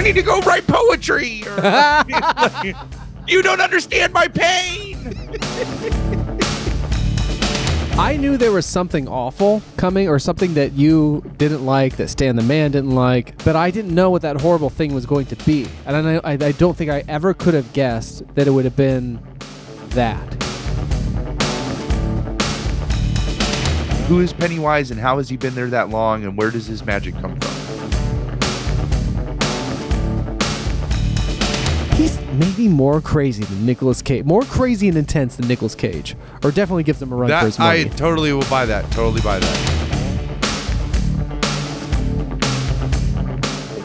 I need to go write poetry. Or, you don't understand my pain. I knew there was something awful coming or something that you didn't like, that Stan the Man didn't like, but I didn't know what that horrible thing was going to be. And I, I, I don't think I ever could have guessed that it would have been that. Who is Pennywise and how has he been there that long and where does his magic come from? Maybe more crazy than Nicolas Cage, more crazy and intense than Nicolas Cage, or definitely gives him a run for his money. I totally will buy that. Totally buy that.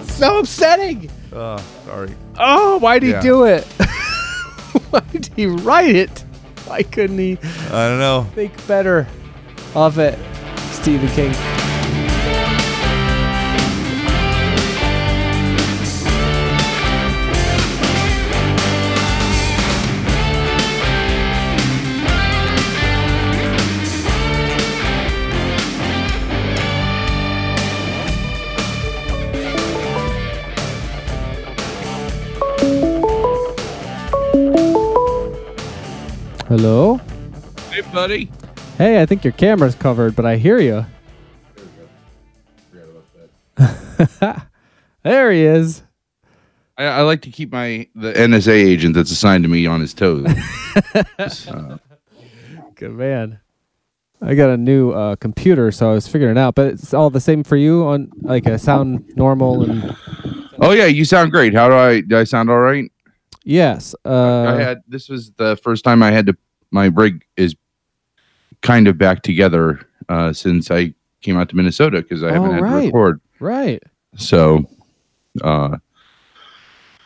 It's so upsetting. Oh, sorry. Oh, why'd he Yeah. do it? Why did he write it? Why couldn't he I don't know. think better of it? Stephen King. Hello? Hey, buddy. Hey, I think your camera's covered, but I hear you. there he is. I, I like to keep my the NSA agent that's assigned to me on his toes. Uh, Good man. I got a new uh, computer, so I was figuring it out. But it's all the same for you on like a sound normal and oh yeah, you sound great. How do I? Do I sound all right? yes. Uh, I had this was the first time I had to. My rig is kind of back together uh, since I came out to Minnesota because I haven't Oh, had right. to record. right. So, uh,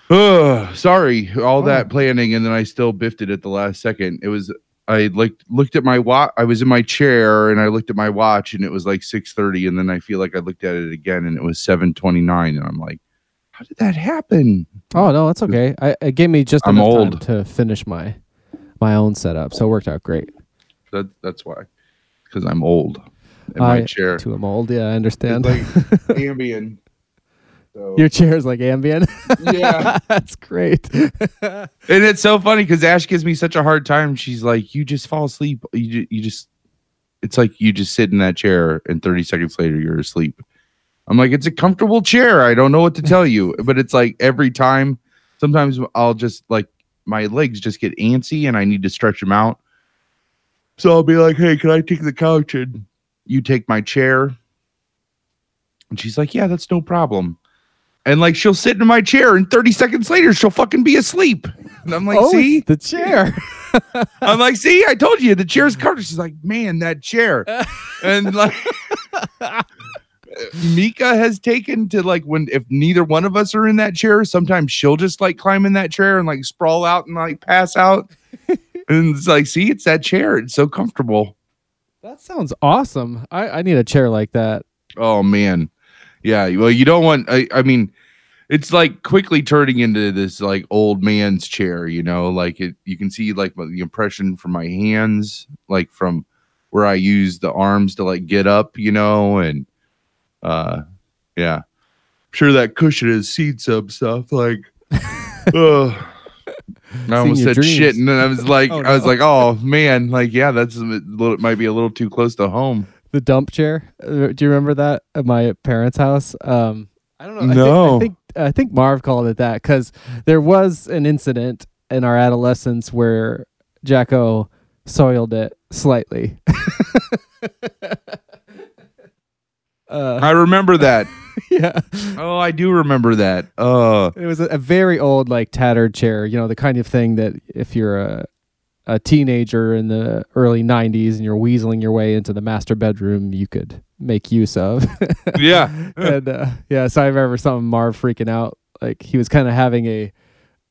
uh, sorry, all Oh. that planning, and then I still biffed it at the last second. It was I like looked at my watch. I was in my chair and I looked at my watch, and it was like six thirty, and then I feel like I looked at it again, and it was seven twenty nine, and I'm like, how did that happen? Oh no, that's okay. I, it gave me just I'm enough time to finish my my own setup, so it worked out great. That that's why, because I'm old in my I- chair. To a mold, yeah, I understand. It's like Ambien. So. Your chair's like Ambien. Yeah. that's great. And it's so funny because Ash gives me such a hard time. She's like, "You just fall asleep. You ju- you just." It's like you just sit in that chair, and thirty seconds later you're asleep. I'm like, it's a comfortable chair. I don't know what to tell you, but it's like every time. Sometimes I'll just like my legs just get antsy, and I need to stretch them out. So I'll be like, "Hey, can I take the couch and you take my chair?" And she's like, "Yeah, that's no problem." And like she'll sit in my chair, and 30 seconds later she'll fucking be asleep. And I'm like, oh, "See?" the chair. I'm like, see, I told you the chair's covered. She's like, man, that chair. And like Mika has taken to like when if neither one of us are in that chair, sometimes she'll just like climb in that chair and like sprawl out and like pass out. and it's like, see, it's that chair. It's so comfortable. that sounds awesome. I, I need a chair like that. Oh man. Yeah. Well, you don't want I, I mean, it's like quickly turning into this like old man's chair, you know, like it you can see like the impression from my hands, like from where I use the arms to like get up, you know, and uh yeah. I'm sure that cushion has seen some stuff like ugh. I almost your said shit, and then I was like, Oh, I was like, oh man, like yeah, that's a little, might be a little too close to home. The dump chair. Uh, Do you remember that at my parents' house? Um, I don't know. No. I think, I think I think Marv called it that because there was an incident in our adolescence where Jacko soiled it slightly. uh, I remember that. yeah, Oh, I do remember that. Uh, it was a, a very old, like tattered chair. You know, the kind of thing that if you're a a teenager in the early '90s and you're weaseling your way into the master bedroom, you could make use of. yeah. and uh, yeah, so I remember something Marv freaking out. Like he was kind of having a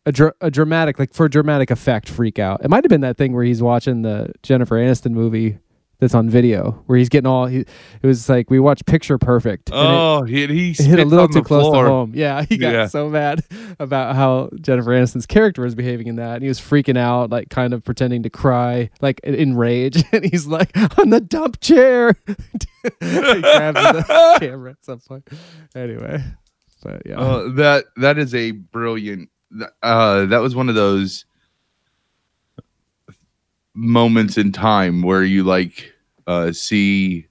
a, dr- a dramatic, like for dramatic effect, freak out. It might have been that thing where he's watching the Jennifer Aniston movie that's on video, where he's getting all. He, it was like we watched Picture Perfect. and it- Oh, he, he it hit a little too close floor. to home. Yeah, he got Yeah. so mad about how Jennifer Aniston's character was behaving in that. And he was freaking out, like kind of pretending to cry, like in- in rage. And he's like, on the dump chair. he grabs the camera at some point. Anyway, But yeah. Uh, that that is a brilliant. Uh, that was one of those moments in time where you like uh see.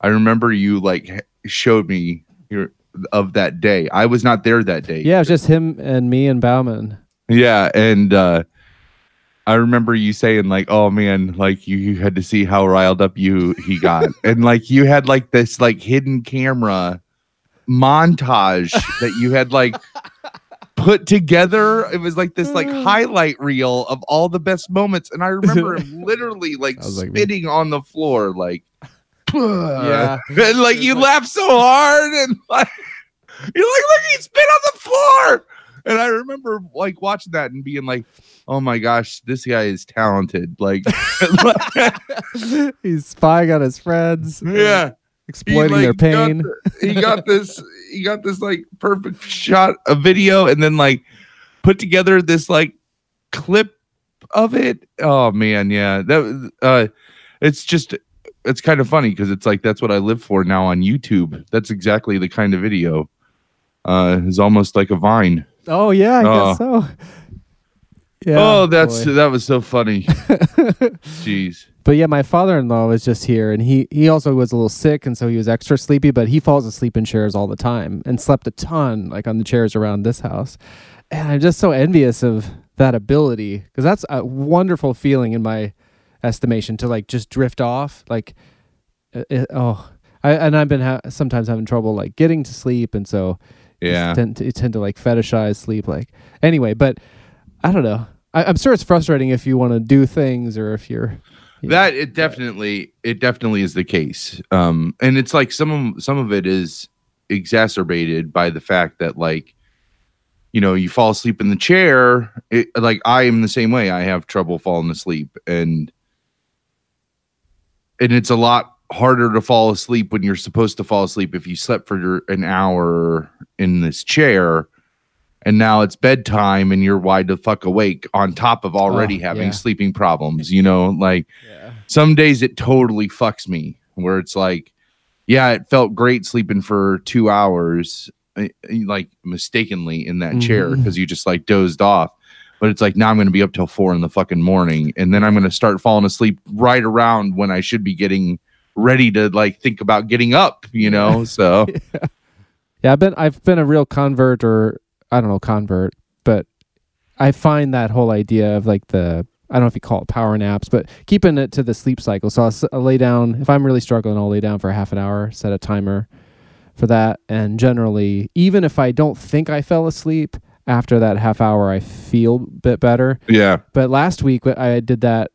I remember you like showed me your of that day. I was not there that day. yeah, it was just him and me and Bauman. Yeah, and uh I remember you saying like, "Oh man, like you, you had to see how riled up you he got," and like you had like this like hidden camera montage that you had like put together. It was like this like mm. highlight reel of all the best moments, and I remember him literally like I like, spitting on the floor, like Yeah. and like you laugh so hard, and like you're like, look, he spit on the floor. And I remember like watching that and being like, oh my gosh, this guy is talented. Like, He's spying on his friends. yeah. He, Exploiting like, their got pain. the- he got this, he got this like perfect shot of video and then like put together this like clip of it. Oh man, yeah. That uh it's just it's kind of funny because it's like that's what I live for now on YouTube. That's exactly the kind of video. Uh is almost like a vine. Oh yeah, I Oh. guess so. Yeah. oh, that's boy. that was so funny. Jeez. But yeah, my father-in-law was just here, and he he also was a little sick, and so he was extra sleepy. But he falls asleep in chairs all the time, and slept a ton, like on the chairs around this house. And I'm just so envious of that ability because that's a wonderful feeling in my estimation to like just drift off. Like, uh, it, oh, I and I've been ha- sometimes having trouble like getting to sleep, and so Yeah. tend to, tend to like fetishize sleep. Like anyway, but I don't know. I, I'm sure it's frustrating if you want to do things or if you're Yeah. That it definitely it definitely is the case. Um and it's like some of some of it is exacerbated by the fact that like you know, you fall asleep in the chair, it, like I am the same way. I have trouble falling asleep and and it's a lot harder to fall asleep when you're supposed to fall asleep if you slept for an hour in this chair and now it's bedtime and you're wide the fuck awake on top of already Oh, having yeah. sleeping problems you know like yeah. some days it totally fucks me where it's like yeah it felt great sleeping for two hours eh, eh, like mistakenly in that chair Mhm. because you just like dozed off but it's like now i'm going to be up till four in the fucking morning and then i'm going to start falling asleep right around when i should be getting ready to like think about getting up you know so yeah. Yeah, I've been I've been a real convert or I don't know convert, but I find that whole idea of like the I don't know if you call it power naps, but keeping it to the sleep cycle. So I'll, s- I'll lay down if I'm really struggling, I'll lay down for half an hour, set a timer for that, and generally, even if I don't think I fell asleep after that half hour, I feel a bit better. yeah But last week I did that,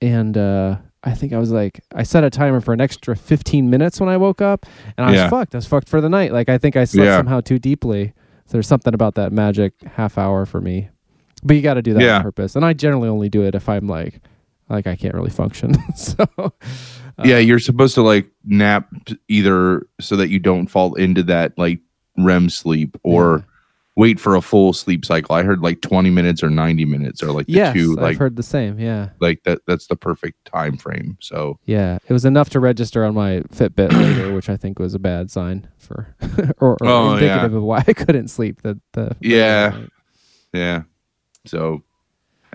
and uh, I think I was like, I set a timer for an extra 15 minutes when I woke up, and I was Yeah. fucked. I was fucked for the night. Like I think I slept Yeah. somehow too deeply. So there's something about that magic half hour for me. But you got to do that Yeah. on purpose, and I generally only do it if I'm like, like I can't really function. so uh, yeah you're supposed to like nap either so that you don't fall into that like rem sleep or wait for a full sleep cycle i heard like 20 minutes or 90 minutes or like the yes, two I've heard the same. Yeah, like that that's the perfect time frame so yeah. It was enough to register on my Fitbit later, which I think was a bad sign for, or, or Oh, yeah. indicative of why I couldn't sleep. The the Yeah. yeah so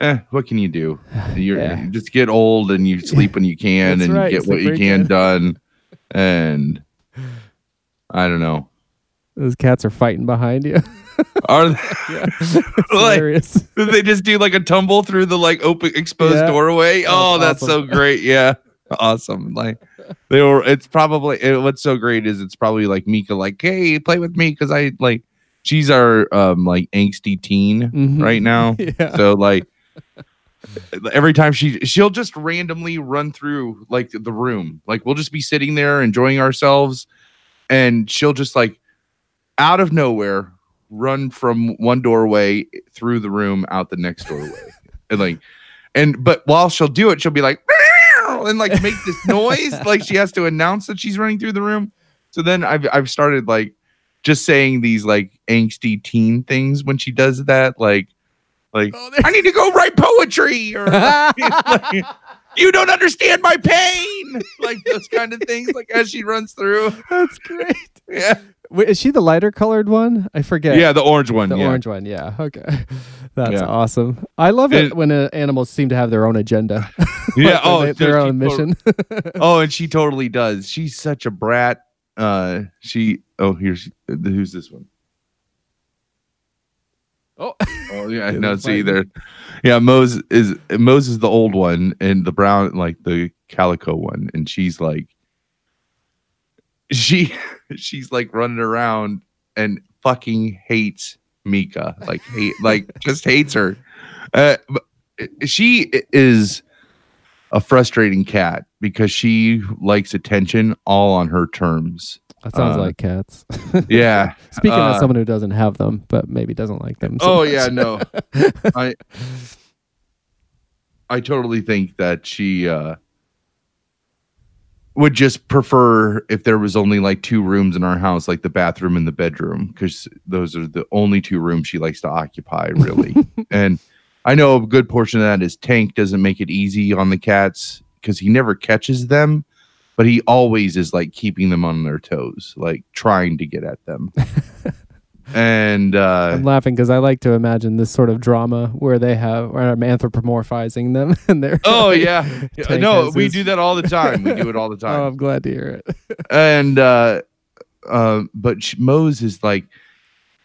eh, what can you do you're Yeah. you just get old and you sleep when you can and right, you get what you can good. done and i don't know Those cats are fighting behind you. Are yeah, Like- they just do like a tumble through the like open exposed Yeah. doorway? That's oh, that's so great. Yeah. Awesome. Like they were it's probably it, what's so great is it's probably like Mika like, "Hey, play with me cuz I like she's our um like angsty teen Mhm. right now." Yeah. So like every time she she'll just randomly run through like the room. Like we'll just be sitting there enjoying ourselves and she'll just like out of nowhere run from one doorway through the room out the next doorway. and like and but while she'll do it, she'll be like and like make this noise like she has to announce that she's running through the room. So then I've I've started like just saying these like angsty teen things when she does that, like like Oh, I need to go write poetry or like, you don't understand my pain. Like those kind of things, like as she runs through. That's great. Yeah. Wait, is she the lighter colored one? I forget. Yeah, the orange one. the yeah. orange one. Yeah. Okay. That's Yeah. awesome. I love it, It- when uh, animals seem to have their own agenda. Yeah. Oh, they- their own mission. oh, and she totally does. She's such a brat. Uh, she. Oh, here's who's this one? oh. Oh yeah, no. See there. Yeah, Mose is Mose is the old one, and the brown like the calico one, and she's like, she she's like running around and fucking hates Mika, like hate, like just hates her. Uh, she is a frustrating cat because she likes attention all on her terms. That sounds Uh, like cats. Yeah. Speaking uh, as someone who doesn't have them, but maybe doesn't like them. so Oh much. yeah, no. I I totally think that she uh would just prefer if there was only like two rooms in our house, like the bathroom and the bedroom, because those are the only two rooms she likes to occupy, really. and I know a good portion of that is Tank doesn't make it easy on the cats because he never catches them, but he always is like keeping them on their toes, like trying to get at them. and uh I'm laughing because I like to imagine this sort of drama where they have, where I'm anthropomorphizing them, and they're. Oh like- yeah, no, has we do that all the time. We do it all the time Oh. I'm glad to hear it. and uh, uh, but sh- Mose is like,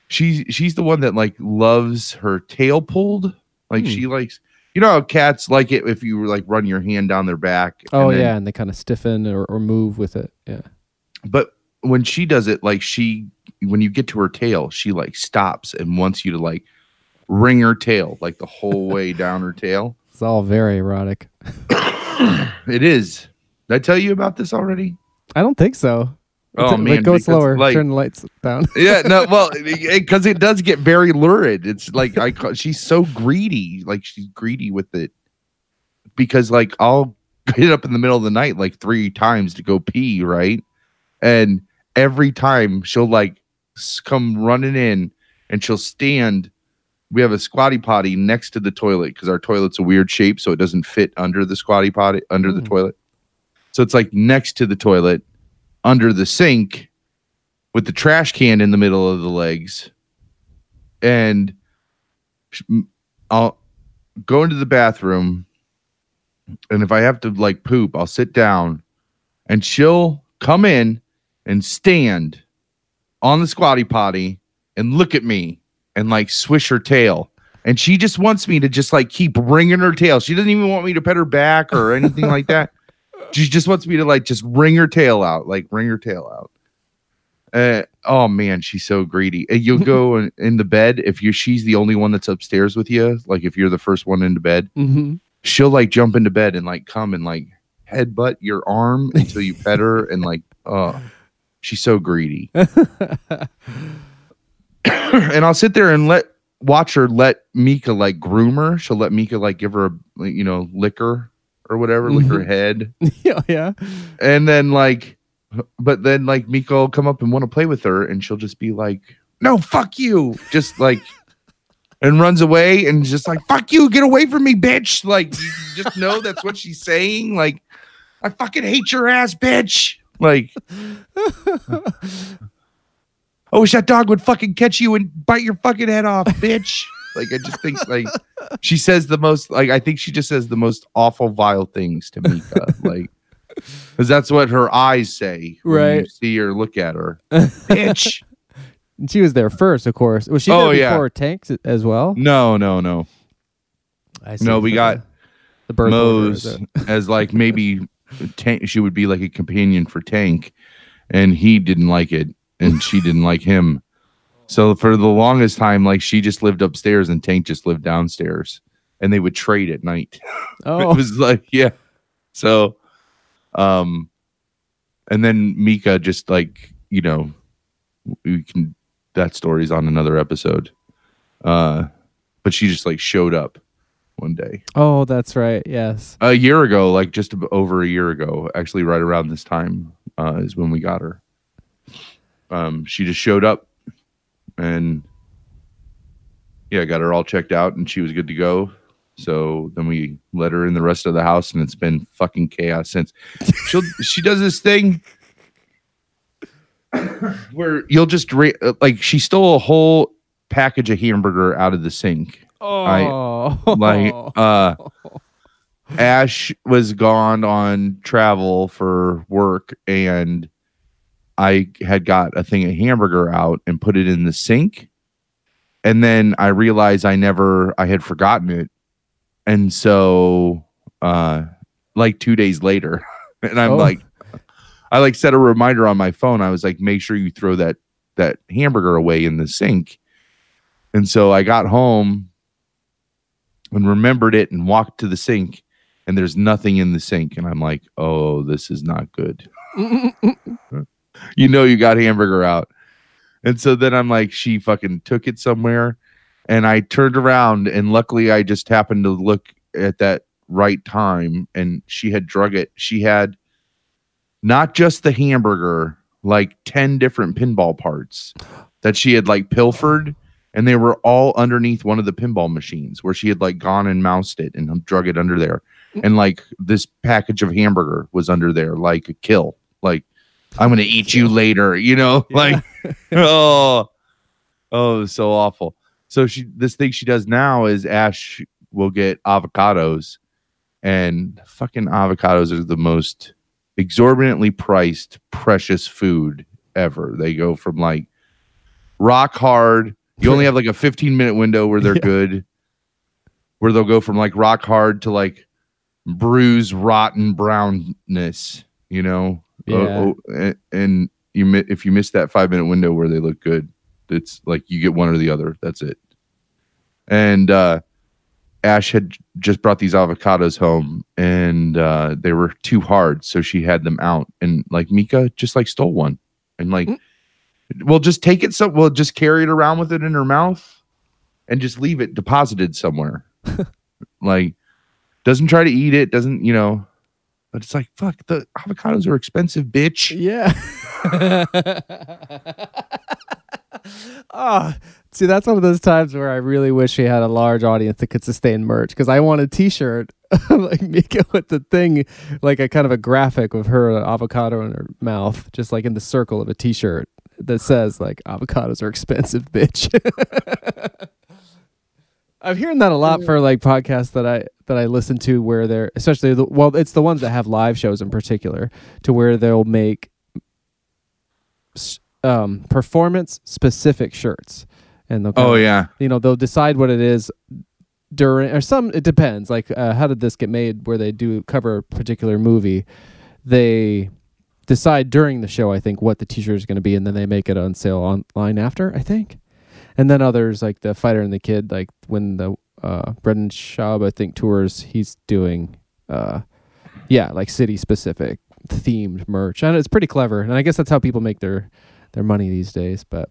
she's she's the one that like loves her tail pulled. Like Hmm. she likes, you know, how cats like it if you like run your hand down their back. Oh and then- yeah, and they kind of stiffen or, or move with it. Yeah. But when she does it, like she, when you get to her tail, she like stops and wants you to like wring her tail like the whole way down her tail. It's all very erotic. It is. Did I tell you about this already? I don't think so. Oh, It's- man, go slower. like- Turn the lights down. yeah no well because it does get very lurid it's like i ca- she's so greedy like she's greedy with it because like i'll get up in the middle of the night like three times to go pee right and every time she'll like come running in and she'll stand we have a squatty potty next to the toilet because our toilet's a weird shape so it doesn't fit under the squatty potty under the Mm. toilet so it's like next to the toilet under the sink with the trash can in the middle of the legs and I'll go into the bathroom and if I have to like poop, I'll sit down and she'll come in and stand on the squatty potty and look at me and like swish her tail. And she just wants me to just like keep wringing her tail. She doesn't even want me to pet her back or anything like that. She just wants me to like just wring her tail out, like wring her tail out. Uh, oh man, she's so greedy. And you'll go in, in the bed if you she's the only one that's upstairs with you. Like if you're the first one into bed, hmm she'll like jump into bed and like come and like headbutt your arm until you pet her and like oh, she's so greedy. and I'll sit there and let watch her let Mika like groom her. She'll let Mika like give her a you know liquor or whatever, lick her Mhm. head yeah, yeah. and then like but then like Mika will come up and want to play with her and she'll just be like no fuck you just like and runs away and just like fuck you get away from me bitch like you just know that's what she's saying like i fucking hate your ass bitch like i wish oh, that dog would fucking catch you and bite your fucking head off bitch like i just think like she says the most like i think she just says the most awful vile things to mika like because that's what her eyes say when you Right. see her look at her bitch And she was there first, of course. Was she Oh, there yeah. before tanks as well? no no no I No, we got the birth order is Mose a- as like maybe tank she would be like a companion for tank and he didn't like it and she didn't like him. So for the longest time like she just lived upstairs and tank just lived downstairs and they would trade at night. Oh, it was like yeah. So um and then mika just like you know we can that story's on another episode. Uh but she just like showed up one day oh, that's right. Yes. a year ago like just over a year ago actually right around this time uh is when we got her um she just showed up and yeah got her all checked out and she was good to go so then we let her in the rest of the house and it's been fucking chaos since she'll she does this thing where you'll just uh, like she stole a whole package of hamburger out of the sink. Oh, Like uh Ash was gone on travel for work and I had got a thing of hamburger out and put it in the sink. And then I realized I never I had forgotten it. And so uh like 2 days later and I'm Oh. like I like set a reminder on my phone. I was like make sure you throw that that hamburger away in the sink. And so I got home and remembered it and walked to the sink and there's nothing in the sink and I'm like, "Oh, this is not good." you know you got hamburger out. And so then I'm like, she fucking took it somewhere. And I turned around and luckily I just happened to look at that right time and she had drug it. She had not just the hamburger, like 10 different pinball parts that she had like pilfered and they were all underneath one of the pinball machines where she had like gone and moused it and drug it under there. Mm. And like this package of hamburger was under there, like a kill. Like, I'm gonna eat you later, you know? Yeah. Like, oh, oh, so awful. So she this thing she does now is Ash will get avocados, and fucking avocados are the most exorbitantly priced, precious food ever. They go from like rock hard. You only have like a 15 minute window where they're Yeah. good, where they'll go from like rock hard to like bruise rotten brownness, you know? Yeah. Oh, oh, and, and you mi- if you miss that five minute window where they look good, it's like you get one or the other. That's it. And uh, Ash had just brought these avocados home, and uh, they were too hard, so she had them out. And like Mika just like stole one, and like, Mm. Well, just take it. So we'll just carry it around with it in her mouth, and just leave it deposited somewhere. like, doesn't try to eat it. Doesn't you know? But it's like fuck. The avocados are expensive, bitch. Yeah. Ah, see, that's one of those times where I really wish we had a large audience that could sustain merch because I want a T-shirt like Mika with the thing, like a kind of a graphic of her avocado in her mouth, just like in the circle of a T-shirt that says like "avocados are expensive, bitch." I'm hearing that a lot for like podcasts that I that I listen to where they're especially the, well it's the ones that have live shows in particular to where they'll make um, performance specific shirts and they'll Oh kinda- yeah. you know they'll decide what it is during or some it depends like uh, how did this get made where they do cover a particular movie they decide during the show i think what the t-shirt is going to be and then they make it on sale online after i think and then others like the fighter and the kid like when the uh brendan schaub i think tours he's doing uh yeah like city specific themed merch and it's pretty clever and i guess that's how people make their their money these days but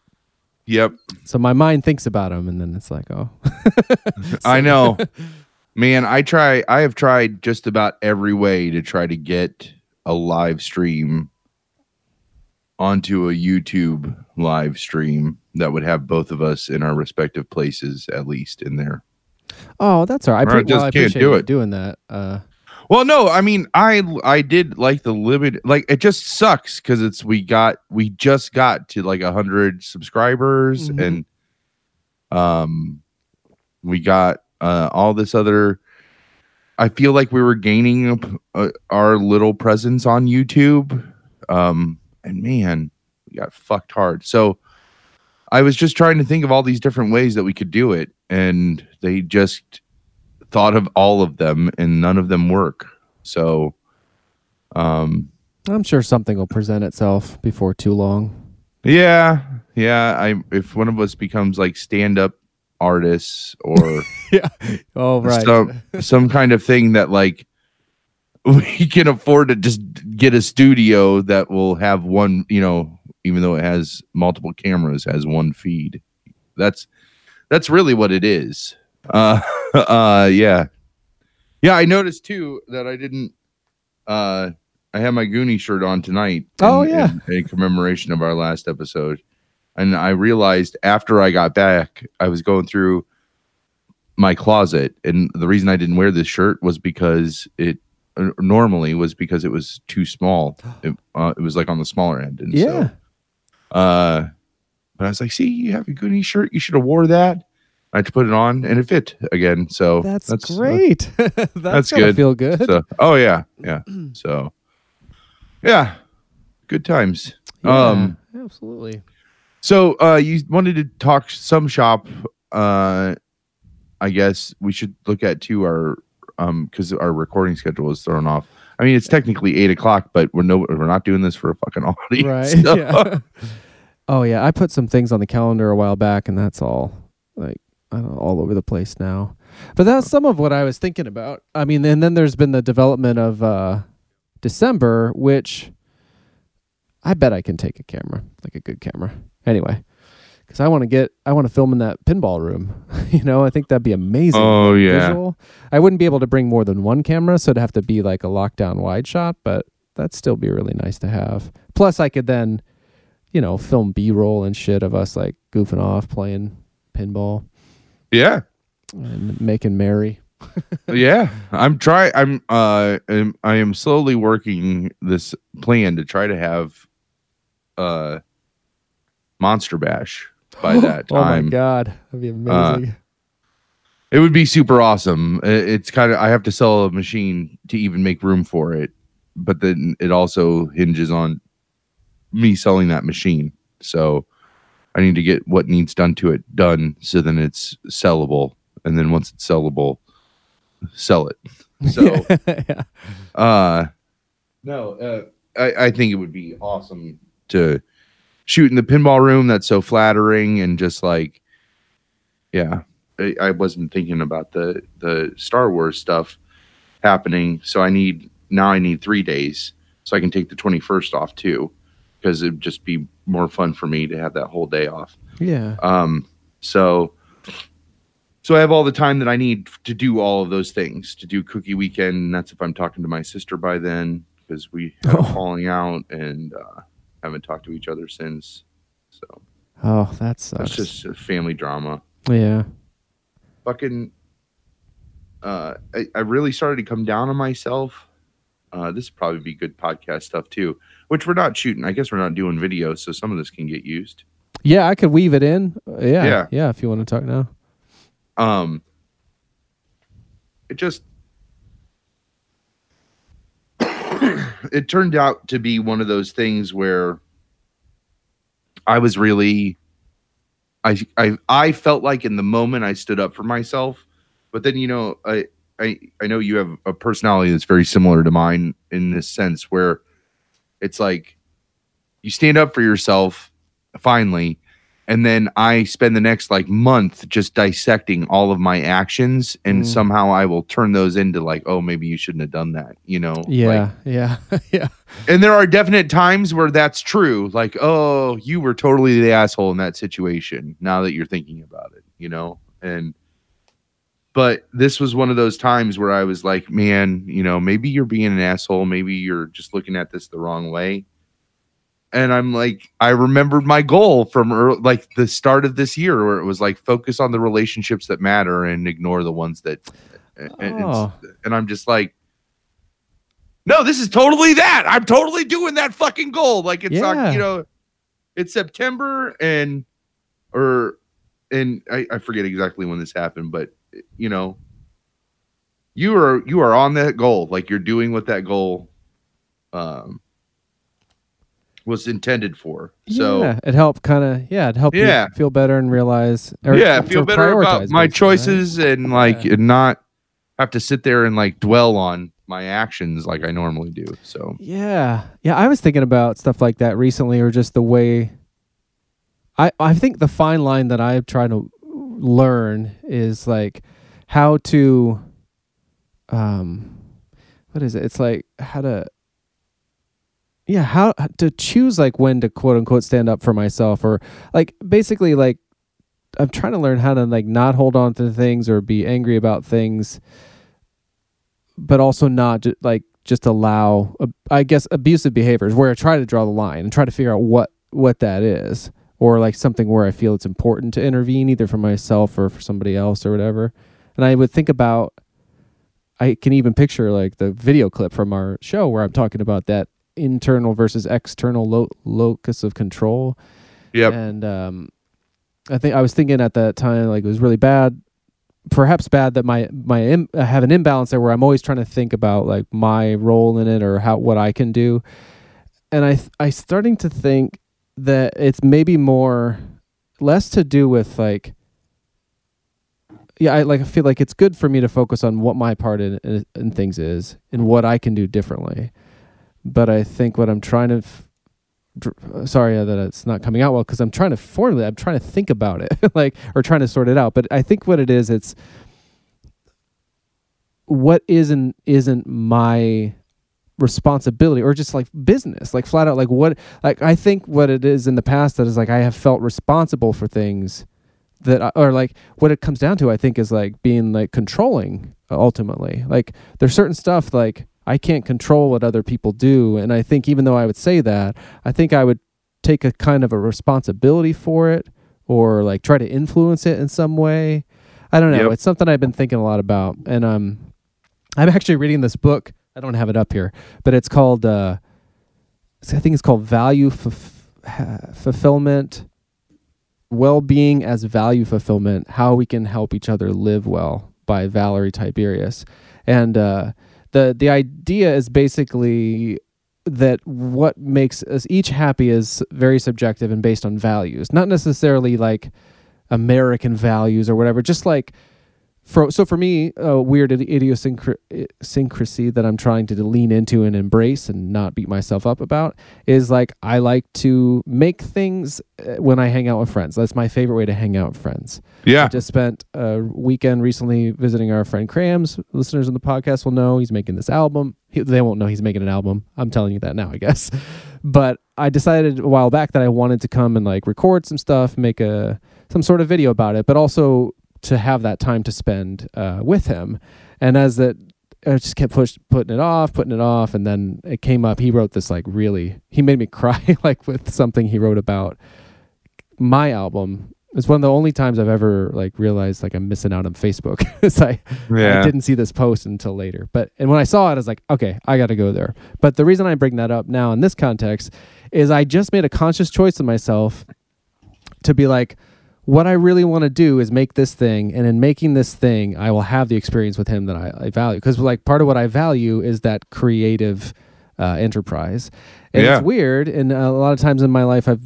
Yep. so my mind thinks about them and then it's like oh I know. Man, I try I have tried just about every way to try to get a live stream onto a YouTube live stream that would have both of us in our respective places at least in there. Oh, that's all right. I, pre- well, just I can't appreciate do you it. doing that. Uh, Well, no, I mean, I I did like the limit. Like, it just sucks because it's we got we just got to like a hundred subscribers, Mhm. and um, we got uh all this other. I feel like we were gaining uh, our little presence on YouTube, um, and man, we got fucked hard. So. I was just trying to think of all these different ways that we could do it, and they just thought of all of them and none of them work. So um I'm sure something will present itself before too long. yeah, yeah, I if one of us becomes like stand-up artists or Yeah. Oh, right. some some kind of thing that like we can afford to just get a studio that will have one, you know, even though it has multiple cameras, has one feed. That's that's really what it is. Uh uh yeah. Yeah, I noticed too that I didn't uh I have my Goonie shirt on tonight. Oh, in- yeah. in, in commemoration of our last episode. And I realized after I got back, I was going through my closet, and the reason I didn't wear this shirt was because it uh, normally was because it was too small. It, uh, it was like on the smaller end, and yeah. so Uh, but I was like, see, you have a Goonie shirt. You should have wore that. I had to put it on and it fit again. So That's, uh, great. that's that's gotta good. Feel good. so, oh yeah, yeah. So yeah, good times. Yeah, Um, absolutely. So uh you wanted to talk some shop. Uh I guess we should look at too our um because our recording schedule is thrown off. I mean it's technically eight o'clock, but we're no we're not doing this for a fucking audience. Right. so- Yeah. oh yeah, I put some things on the calendar a while back, and that's all like know, all over the place now. But that's some of what I was thinking about. I mean, and then there's been the development of uh, December, which I bet I can take a camera, like a good camera. Anyway, because I want to get, I want to film in that pinball room. you know, I think that'd be amazing. Oh yeah. visual. I wouldn't be able to bring more than one camera, so it'd have to be like a lockdown wide shot, but that'd still be really nice to have. Plus, I could then, you know, film B roll and shit of us like goofing off, playing pinball, Yeah. and making merry. yeah. I'm try I'm uh am, I am slowly working this plan to try to have uh Monster Bash by that time. oh my god, that'd be Uh, amazing. It would be super awesome. It's kind of I have to sell a machine to even make room for it, but then it also hinges on me selling that machine. So I need to get what needs done to it done so then it's sellable, and then once it's sellable, sell it. So yeah. uh no, uh, I I think it would be awesome to shoot in the pinball room. That's so flattering and just like, yeah, I, I wasn't thinking about the the Star Wars stuff happening. So I need now I need three days so I can take the twenty first off too, because it'd just be more fun for me to have that whole day off. yeah. Um, so, so I have all the time that I need to do all of those things to do cookie weekend. And that's if I'm talking to my sister by then, because we had Oh. falling out and uh, haven't talked to each other since. So Oh, that sucks. that's just a family drama. yeah. Fucking, uh, I, I really started to come down on myself. Uh, this would probably be good podcast stuff too, which we're not shooting. I guess we're not doing video, so some of this can get used. Yeah, I could weave it in. Uh, yeah. Yeah. Yeah. If you want to talk now. um it just it turned out to be one of those things where i was really I, I i felt like in the moment i stood up for myself but then you know i i i know you have a personality that's very similar to mine in this sense where it's like you stand up for yourself finally and then I spend the next like month just dissecting all of my actions, and Mm. somehow I will turn those into like, oh, maybe you shouldn't have done that, you know? Yeah. Like, yeah. yeah. and there are definite times where that's true, like, oh, you were totally the asshole in that situation. Now that you're thinking about it, you know, and but this was one of those times where I was like, man, you know, maybe you're being an asshole, maybe you're just looking at this the wrong way and I'm like, I remembered my goal from ear like the start of this year, where it was like focus on the relationships that matter and ignore the ones that. And, and- Oh. and I'm just like, no, this is totally that. I'm totally doing that fucking goal. Like it's Yeah. not, you know, it's September and or and I, I forget exactly when this happened, but you know, you are you are on that goal. Like you're doing what that goal um was intended for. So yeah, it helped kind of yeah, it helped Yeah. feel better and realize or yeah, feel better about my basically, right? choices and like Yeah. and not have to sit there and like dwell on my actions like I normally do. So Yeah. Yeah, I was thinking about stuff like that recently or just the way I I think the fine line that I've tried to learn is like how to um what is it? It's like how to yeah, how to choose like when to quote unquote stand up for myself or like basically like I'm trying to learn how to like not hold on to things or be angry about things but also not ju- like just allow I guess abusive behaviors where I try to draw the line and try to figure out what what that is or like something where I feel it's important to intervene either for myself or for somebody else or whatever. And I would think about I can even picture like the video clip from our show where I'm talking about that internal versus external lo- locus of control. Yep. And um, I think I was thinking at that time like it was really bad, perhaps bad that my my Im- I have an imbalance there where I'm always trying to think about like my role in it or how what I can do, and I th- I starting to think that it's maybe more less to do with like yeah I like I feel like it's good for me to focus on what my part in in, in things is and what I can do differently, but I think what I'm trying to f- sorry uh, that it's not coming out well because I'm trying to formulate. I'm trying to think about it, like or trying to sort it out. But I think what it is, it's what isn't isn't my responsibility or just like business like flat out like what like i think what it is in the past that is like i have felt responsible for things that I, or like what it comes down to i think is like being like controlling uh, ultimately like there's certain stuff like i can't control what other people do. And i think even though i would say that i think i would take a kind of a responsibility for it or like try to influence it in some way. I don't know. Yep. it's something i've been thinking a lot about. And um i'm actually reading this book. I don't have it up here but it's called uh i think it's called value Fulf- fulfillment well-being as value fulfillment how we can help each other live well by valerie tiberius. And uh the the idea is basically that what makes us each happy is very subjective and based on values not necessarily like american values or whatever just like for so for me a weird idiosyncrasy that i'm trying to lean into and embrace and not beat myself up about is like i like to make things uh, when i hang out with friends that's my favorite way to hang out with friends Yeah. I just spent a weekend recently visiting our friend Crams. Listeners of the podcast will know he's making this album. He, they won't know he's making an album. I'm telling you that now, I guess. But I decided a while back that I wanted to come and like record some stuff, make a some sort of video about it, but also to have that time to spend uh, with him. And as that, I just kept push, putting it off, putting it off, and then it came up. He wrote this like really. He made me cry like with something he wrote about my album it's one of the only times I've ever like realized like I'm missing out on Facebook. it's I, I didn't see this post until later. But and when I saw it, I was like, okay, I got to go there. But the reason I bring that up now in this context is I just made a conscious choice in myself to be like, what I really want to do is make this thing, and in making this thing, I will have the experience with him that I, I value. Because like part of what I value is that creative uh, enterprise, and Yeah. it's weird. And a lot of times in my life, I've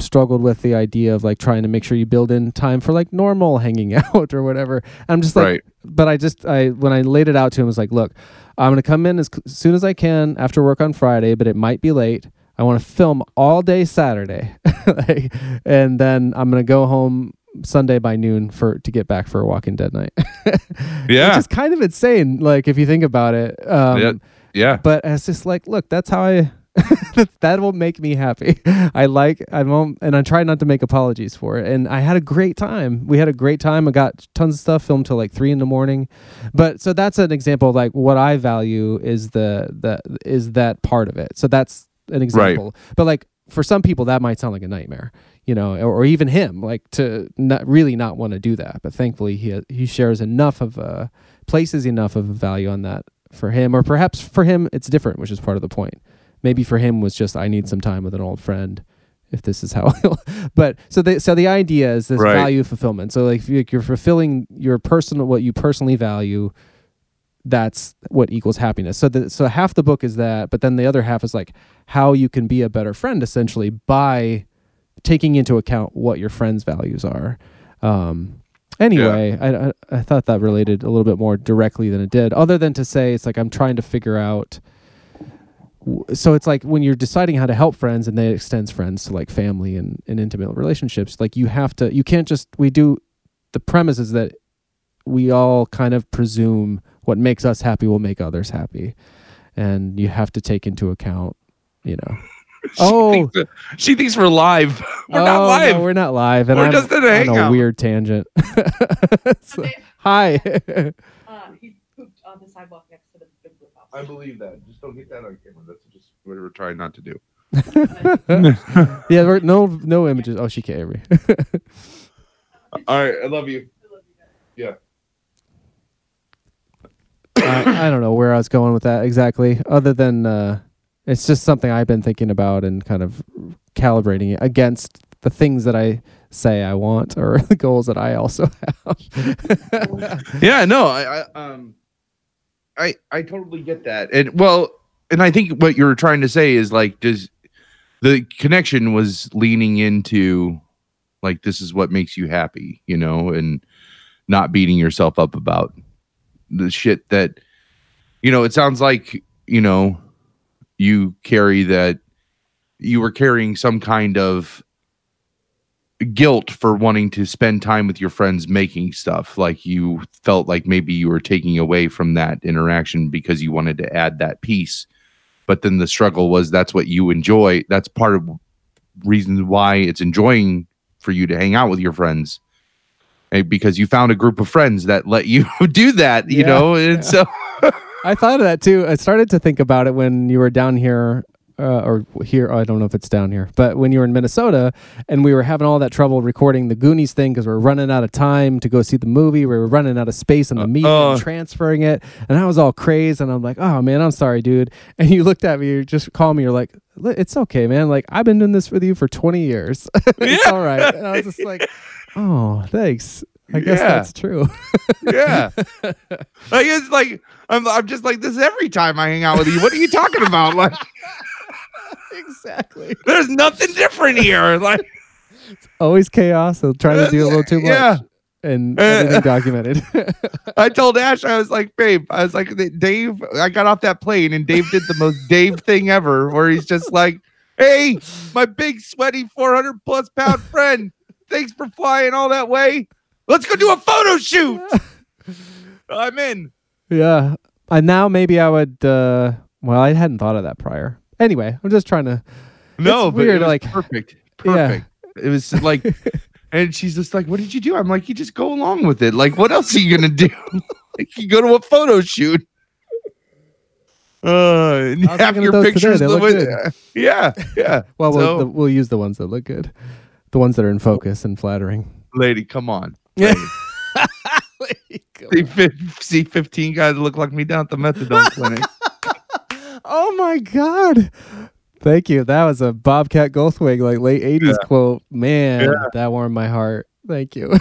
struggled with the idea of like trying to make sure you build in time for like normal hanging out or whatever. I'm just like, Right. but I just I when I laid it out to him, I was like, look, I'm gonna come in as c- soon as I can after work on Friday, but it might be late. I want to film all day Saturday, like, and then I'm gonna go home Sunday by noon for to get back for a Walking Dead night. Yeah. which is kind of insane. Like if you think about it, um, Yeah. Yeah. but it's just like, look, that's how I. that will make me happy. I like I won't, and I try not to make apologies for it. And I had a great time. We had a great time. I got tons of stuff filmed till like three in the morning. But so that's an example of like what I value is the the is that part of it. So that's an example. But like for some people that might sound like a nightmare, you know, or, or even him like to not really not want to do that. But thankfully he he shares enough of uh places enough of a value on that for him, or perhaps for him it's different, which is part of the point. Maybe for him was just I need some time with an old friend. If this is how, but so the so the idea is this Right. value fulfillment. So like if you're fulfilling your personal what you personally value, that's what equals happiness. So the, so half the book is that, but then the other half is like how you can be a better friend essentially by taking into account what your friends' values are. Um, anyway, I, I I thought that related a little bit more directly than it did. Other than to say, it's like I'm trying to figure out. So it's like when you're deciding how to help friends, and that extends friends to like family and, and intimate relationships. Like you have to, you can't just. We do. The premise is that we all kind of presume what makes us happy will make others happy, and you have to take into account, you know. She Oh. thinks that- she thinks we're live. We're not Oh, live. No, we're not live. And We're I'm just in a on a weird tangent. So- Dave, hi. uh, he pooped on the sidewalk next to the big house. I believe that. Just don't get that on camera. That's just what we're trying not to do. yeah, no, no images. Oh, she can't hear me. All right. I love you. I, I don't know where I was going with that exactly, other than uh, it's just something I've been thinking about and kind of calibrating it against the things that I say I want or the goals that I also have. yeah no I, I um i i totally get that and well and i think what you're trying to say is like does the connection was leaning into like this is what makes you happy you know and not beating yourself up about the shit that you know it sounds like you know you carry that you were carrying some kind of guilt for wanting to spend time with your friends making stuff. Like you felt like maybe you were taking away from that interaction because you wanted to add that piece but then the struggle was that's what you enjoy. That's part of reasons why it's enjoying for you to hang out with your friends because you found a group of friends that let you do that you Yeah, know and yeah. so I thought of that too. I started to think about it when you were down here, uh, or here. I don't know if it's down here, but when you were in Minnesota and we were having all that trouble recording the Goonies thing because we were running out of time to go see the movie. We were running out of space in the meeting, uh. transferring it, and I was all crazed. And I'm like, "Oh man, I'm sorry, dude." And you looked at me, you just called me. You're like, "It's okay, man. Like I've been doing this with you for 20 years. it's all right." And I was just like, "Oh, thanks." I guess Yeah. that's true. yeah like it's like I'm, I'm just like this every time i hang out with you what are you talking about like exactly. there's nothing different here like it's always chaos. They'll try to do a little too much. Yeah. And Uh, everything documented. I told Ash, I was like, babe, I was like, Dave, I got off that plane and Dave did the most Dave thing ever, where he's just like, hey, my big, sweaty 400 plus pound friend, thanks for flying all that way. Let's go do a photo shoot. I'm in. yeah. And now maybe I would uh well, I hadn't thought of that prior. Anyway, I'm just trying to No, weird, it was like- perfect. Yeah. Perfect. It was like, and she's just like, what did you do? I'm like, you just go along with it. Like, what else are you to do? like, you go to a photo shoot. Uh, half your pictures. They the look way- good. yeah, yeah. well we'll, the, we'll use the ones that look good. The ones that are in focus and flattering. Lady, come on. Yeah. Lady. See, fif- see 15 guys that look like me down at the methadone clinic. oh my god. Thank you. That was a Bobcat Goldthwait like late 80s quote. Man, Yeah. that warmed my heart. Thank you.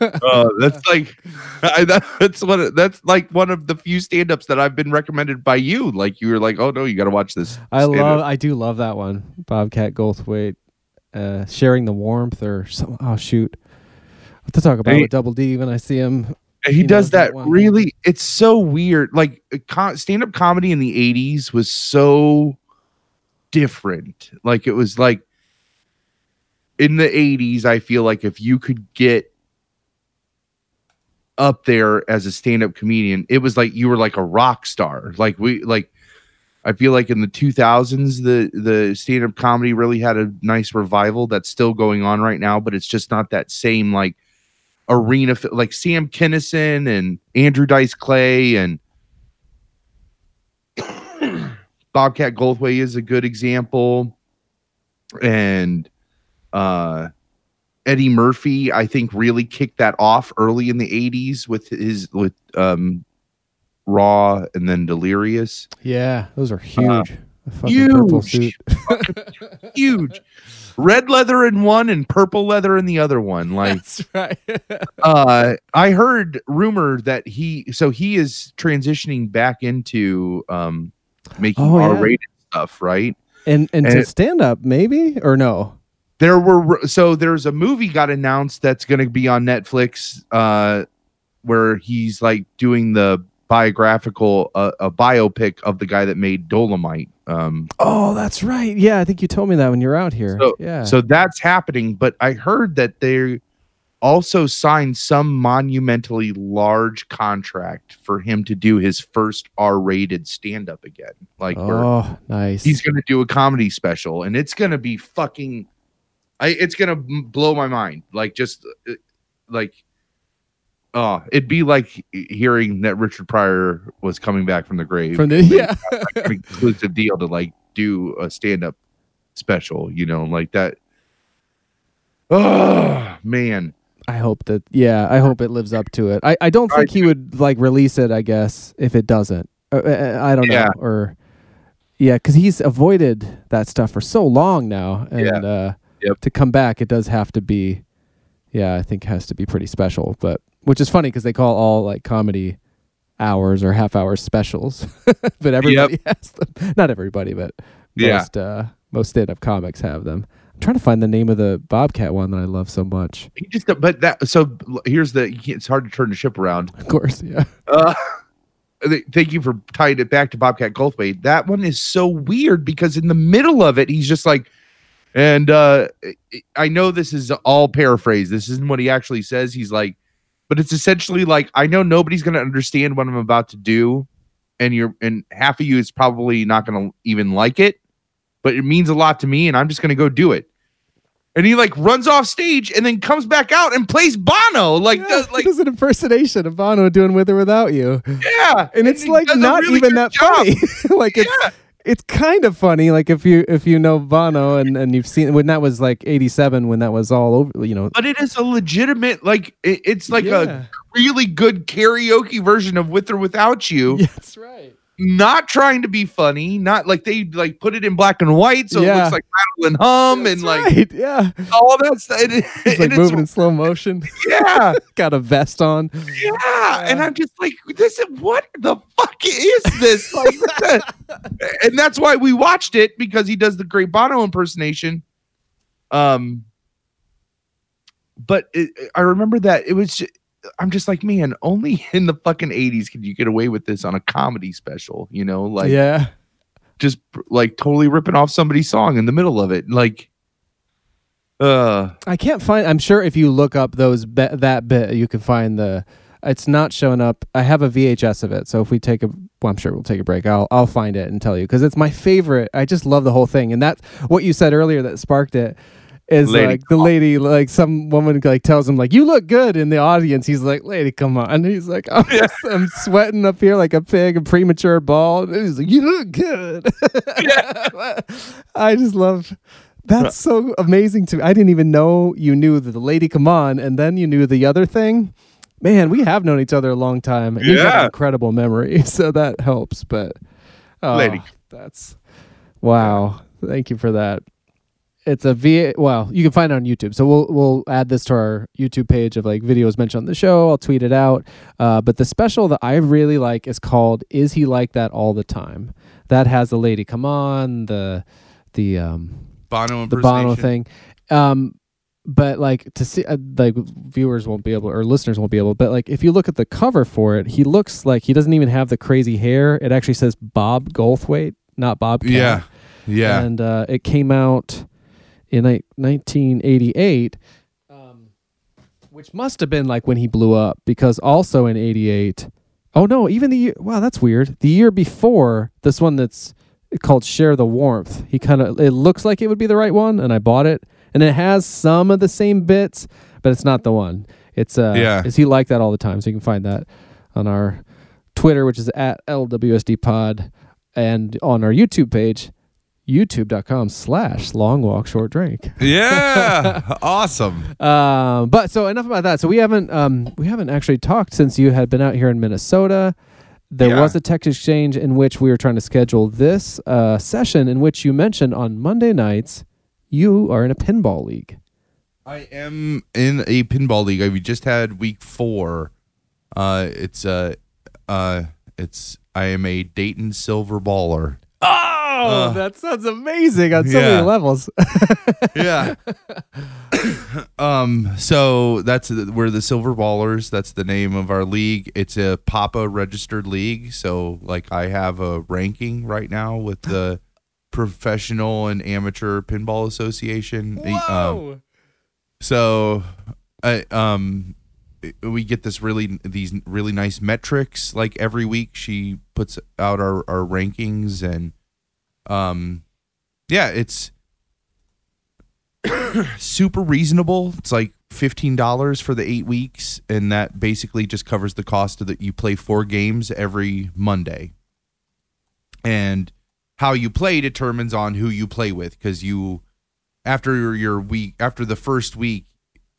Oh, that's like, I, that, that's what that's like one of the few stand-ups that I've been recommended by you. Like you were like, oh no, you got to watch this. I stand-up." love I do love that one. Bobcat Goldthwait uh sharing the warmth or something. Oh shoot. What to talk about Hey. with Double D when I see him. he does know, that that really it's so weird like stand-up comedy in the 80s was so different like it was like in the 80s i feel like if you could get up there as a stand-up comedian it was like you were like a rock star like we like i feel like in the 2000s the the stand-up comedy really had a nice revival that's still going on right now but it's just not that same like arena like Sam Kinison and Andrew Dice Clay and Bobcat Goldthwait is a good example. And uh Eddie Murphy I think really kicked that off early in the 80s with his with um Raw and then Delirious Yeah, those are huge. Fucking huge. huge red leather in one and purple leather in the other one like That's right. uh i heard rumor that he so he is transitioning back into um making Oh, r-rated stuff right and and And to stand up maybe or no? there were so there's a movie got announced that's going to be on netflix uh where he's like doing the biographical uh, a biopic of the guy that made dolomite um Oh, that's right. Yeah, I think you told me that when you were out here. So- yeah. So that's happening, but I heard that they also signed some monumentally large contract for him to do his first R-rated stand-up again. Like oh, nice. he's going to do a comedy special and it's going to be fucking I it's going to blow my mind. Like just uh, like oh, it'd be like hearing that Richard Pryor was coming back from the grave from the yeah. an exclusive deal to like do a stand up special, you know, like that. Oh man. I hope that yeah, I hope it lives up to it. I, I don't I think he would like release it. I guess if it doesn't, uh, uh, I don't Yeah. know. Or yeah, because he's avoided that stuff for so long now, and Yeah. uh, Yep. to come back, it does have to be, yeah, I think has to be pretty special. But which is funny because they call all like comedy hours or half hour specials, but everybody has them. Not everybody, but Yeah. most uh, most stand up comics have them. I'm trying to find the name of the Bobcat one that I love so much. Just but that so here's the it's hard to turn the ship around. Of course, yeah. Uh, thank you for tying it back to Bobcat Goldthwait. That one is so weird because in the middle of it, he's just like, and uh, I know this is all paraphrase. This isn't what he actually says. He's like, but it's essentially like, I know nobody's going to understand what I'm about to do, and you're and half of you is probably not going to even like it, but it means a lot to me, and I'm just going to go do it. And he like runs off stage and then comes back out and plays Bono, like Yeah, does, like does an impersonation of Bono doing with or without you. yeah, and it's he like not really even that job. funny. like Yeah. it's kind of funny. Like if you if you know Bono and and you've seen when that was like '87 when that was all over. You know, but it is a legitimate like it, it's like Yeah. a really good karaoke version of with or without you that's right. Not trying to be funny not like they like put it in black and white so it looks like rattle and hum That's and like right, yeah, all that stuff and, it- he's like moving in slow motion. yeah Got a vest on. yeah and i'm just like this is what the fuck is this like and that's why we watched it because he does the great bono impersonation um but it, I remember that it was. ju- I'm just like, man, only in the fucking 80s could you get away with this on a comedy special, you know, like yeah, just like totally ripping off somebody's song in the middle of it, like, uh, I can't find. I'm sure if you look up those be- that bit, you can find the. It's not showing up. I have a VHS of it, so if we take a, well, I'm sure we'll take a break. I'll I'll find it and tell you because it's my favorite. I just love the whole thing, and that's what you said earlier that sparked it. Is Lady, like the lady, like some woman, like tells him, like you look good in the audience. He's like, lady, come on. And he's like, I'm, I'm sweating up here like a pig, a premature bald. And he's like, you look good. I just love. That's so amazing to me. I didn't even know you knew the lady come on, and then you knew the other thing. Man, we have known each other a long time. and You've an Yeah. incredible memory, so that helps. But oh, Lady. that's wow. Thank you for that. It's a V. Well, you can find it on YouTube. So we'll we'll add this to our YouTube page of like videos mentioned on the show. I'll tweet it out. Uh, but the special that I really like is called "Is He Like That All the Time?" That has the lady come on the the um Bono the Bono thing. Um, but like to see, uh, like viewers won't be able or listeners won't be able. But like if you look at the cover for it, he looks like he doesn't even have the crazy hair. It actually says Bob Goldthwait, not Bob. Cat. Yeah, yeah. And uh, it came out in ni- 1988. Um, which must have been like when he blew up because also in 88 oh no even the year wow that's weird the year before this one that's called share the warmth he kind of it looks like it would be the right one and i bought it and it has some of the same bits but it's not the one it's uh Yeah. is he like that all the time so you can find that on our twitter which is at lwsd pod and on our youtube page youtube.com slash long walk short drink yeah, awesome. um, but so enough about that. So we haven't um, we haven't actually talked since you had been out here in Minnesota. There Yeah. was a text exchange in which we were trying to schedule this uh, session in which you mentioned on Monday nights you are in a pinball league. I am in a pinball league. We just had week four. Uh, it's uh, uh, it's I am a Dayton Silver Baller. Oh, Uh, that sounds amazing on so yeah. many levels. yeah. um. So that's we're the Silver Ballers. That's the name of our league. It's a Papa registered league. So like I have a ranking right now with the Professional and Amateur Pinball Association. Um, so I um we get this really these really nice metrics like every week she puts out our our rankings and um yeah it's super reasonable. It's like $15 for the 8 weeks and that basically just covers the cost of that you play four games every Monday. And how you play determines on who you play with cuz you after your week after the first week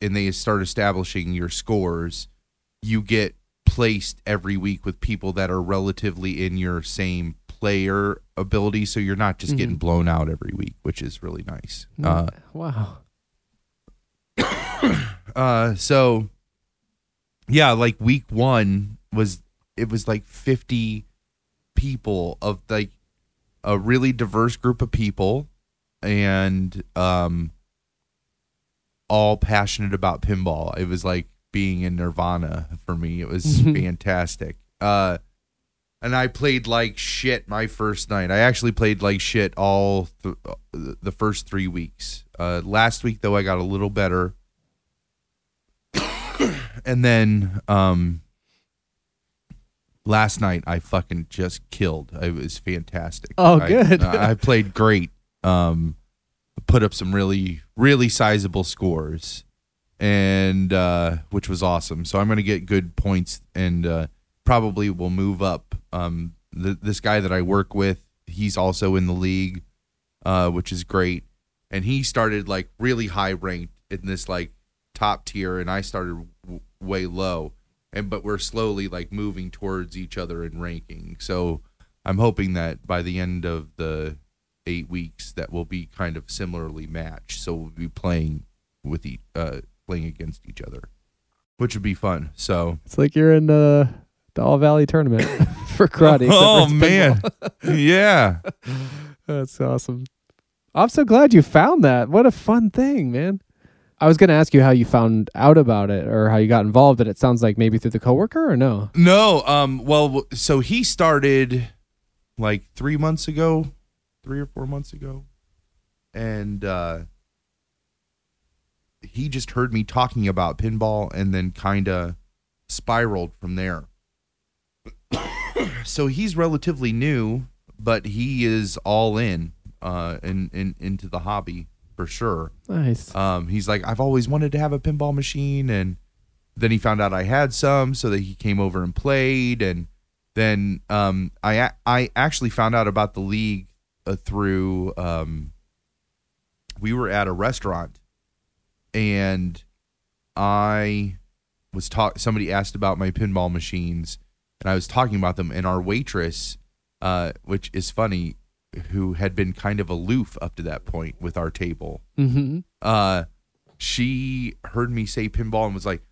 and they start establishing your scores you get placed every week with people that are relatively in your same player ability so you're not just getting blown out every week which is really nice uh, wow. uh so yeah, like week 1 was it was like 50 people of like a really diverse group of people and um all passionate about pinball. It was like being in Nirvana for me. It was Mhm. fantastic. Uh and I played like shit my first night. I actually played like shit all th- the first 3 weeks. Uh last week though I got a little better. and then um last night I fucking just killed. It was fantastic. Oh, I- good. I, played great. Um, put up some really really sizable scores, and uh, which was awesome. So I'm gonna get good points, and uh, probably will move up. Um, th- this guy that I work with, he's also in the league, uh, which is great, and he started like really high ranked in this like top tier, and I started w- way low and but we're slowly like moving towards each other in ranking. So I'm hoping that by the end of the eight weeks, that we'll be kind of similarly matched. So we'll be playing with each, uh, playing against each other, which would be fun. So It's like you're in the the All Valley tournament for karate. except Oh, man. yeah, That's awesome. I'm so glad you found that. What a fun thing, man. I was going to ask you how you found out about it or how you got involved, and it sounds like maybe through the coworker or no? no, um, well, so he started like three months ago, three or four months ago, and uh, he just heard me talking about pinball and then kind of spiraled from there. so he's relatively new, but he is all in uh in, in into the hobby for sure. Nice. Um he's like I've always wanted to have a pinball machine and then he found out I had some so that he came over and played and then um I I actually found out about the league uh, through um we were at a restaurant and I was talk somebody asked about my pinball machines and I was talking about them and our waitress uh which is funny who had been kind of aloof up to that point with our table Mm-hmm. uh she heard me say pinball and was like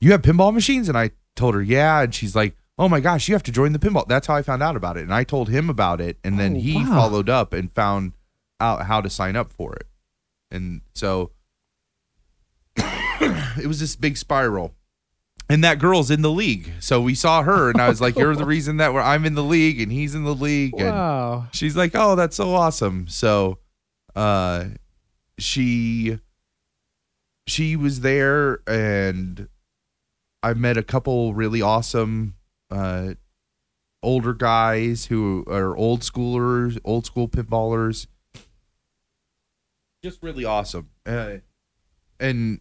you have pinball machines? And i told her yeah. And she's like oh my gosh you have to join the pinball. That's how i found out about it. And i told him about it and then Oh, he wow. followed up and found out how to sign up for it. And so it was this big spiral and that girl's in the league. So we saw her and i was like you're the reason that we're, i'm in the league and he's in the league. And Wow. she's like oh that's so awesome. So uh she she was there and i met a couple really awesome uh older guys who are old schoolers old school pinballers just really awesome. Uh, and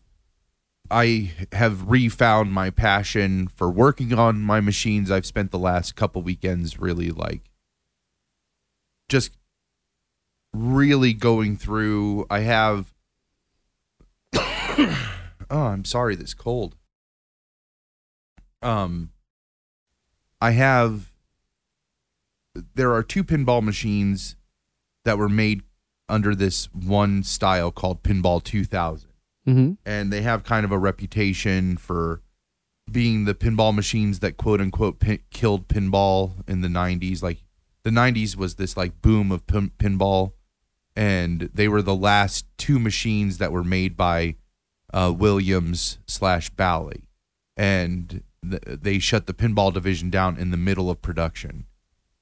i have refound my passion for working on my machines. I've spent the last couple weekends really like just really going through. I have oh i'm sorry this cold. Um i have there are two pinball machines that were made under this one style called pinball 2000 Mm-hmm. and they have kind of a reputation for being the pinball machines that quote unquote pin- killed pinball in the 90s like the 90s was this like boom of pin- pinball. And they were the last two machines that were made by uh, williams slash bally. And th- they shut the pinball division down in the middle of production.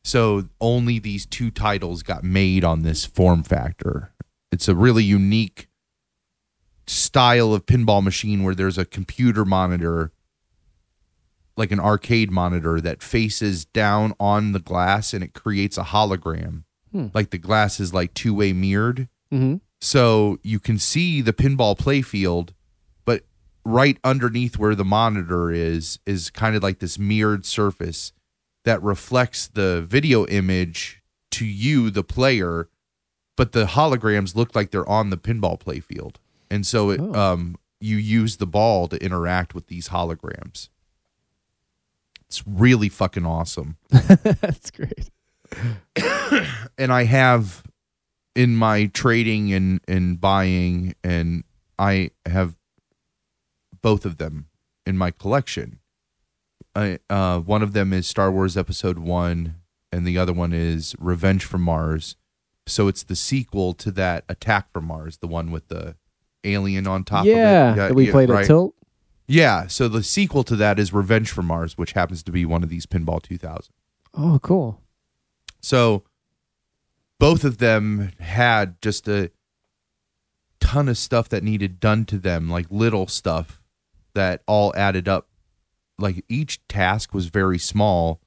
So only these two titles got made on this form factor. It's a really unique style of pinball machine where there's a computer monitor like an arcade monitor that faces down on the glass and it creates a hologram Hmm. like the glass is like two-way mirrored Mm-hmm. so you can see the pinball playfield but right underneath where the monitor is is kind of like this mirrored surface that reflects the video image to you the player but the holograms look like they're on the pinball playfield and so it Oh. um you use the ball to interact with these holograms it's really fucking awesome That's great. and I have in my trading and and buying and I have both of them in my collection. I, uh, one of them is Star Wars Episode One, and the other one is Revenge from Mars. So it's the sequel to that Attack from Mars, the one with the alien on top yeah, of it. that we played right. at Tilt. Yeah, so the sequel to that is Revenge from Mars, which happens to be one of these Pinball 2000. Oh, cool. So both of them had just a ton of stuff that needed done to them, like little stuff that all added up. Like each task was very small,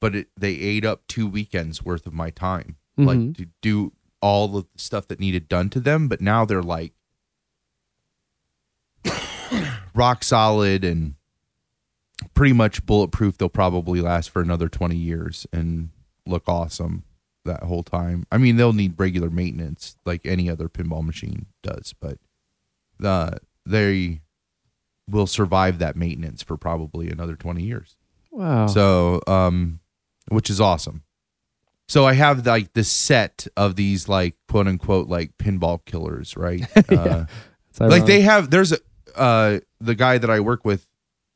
but it, they ate up two weekends worth of my time, Mhm. like to do all of the stuff that needed done to them. But now they're like rock solid and pretty much bulletproof. They'll probably last for another 20 years and look awesome that whole time. I mean, they'll need regular maintenance like any other pinball machine does, but the they will survive that maintenance for probably another 20 years. Wow. So, um, which is awesome. So I have like this set of these like quote unquote like pinball killers, right? Uh, like they have there's a uh the guy that I work with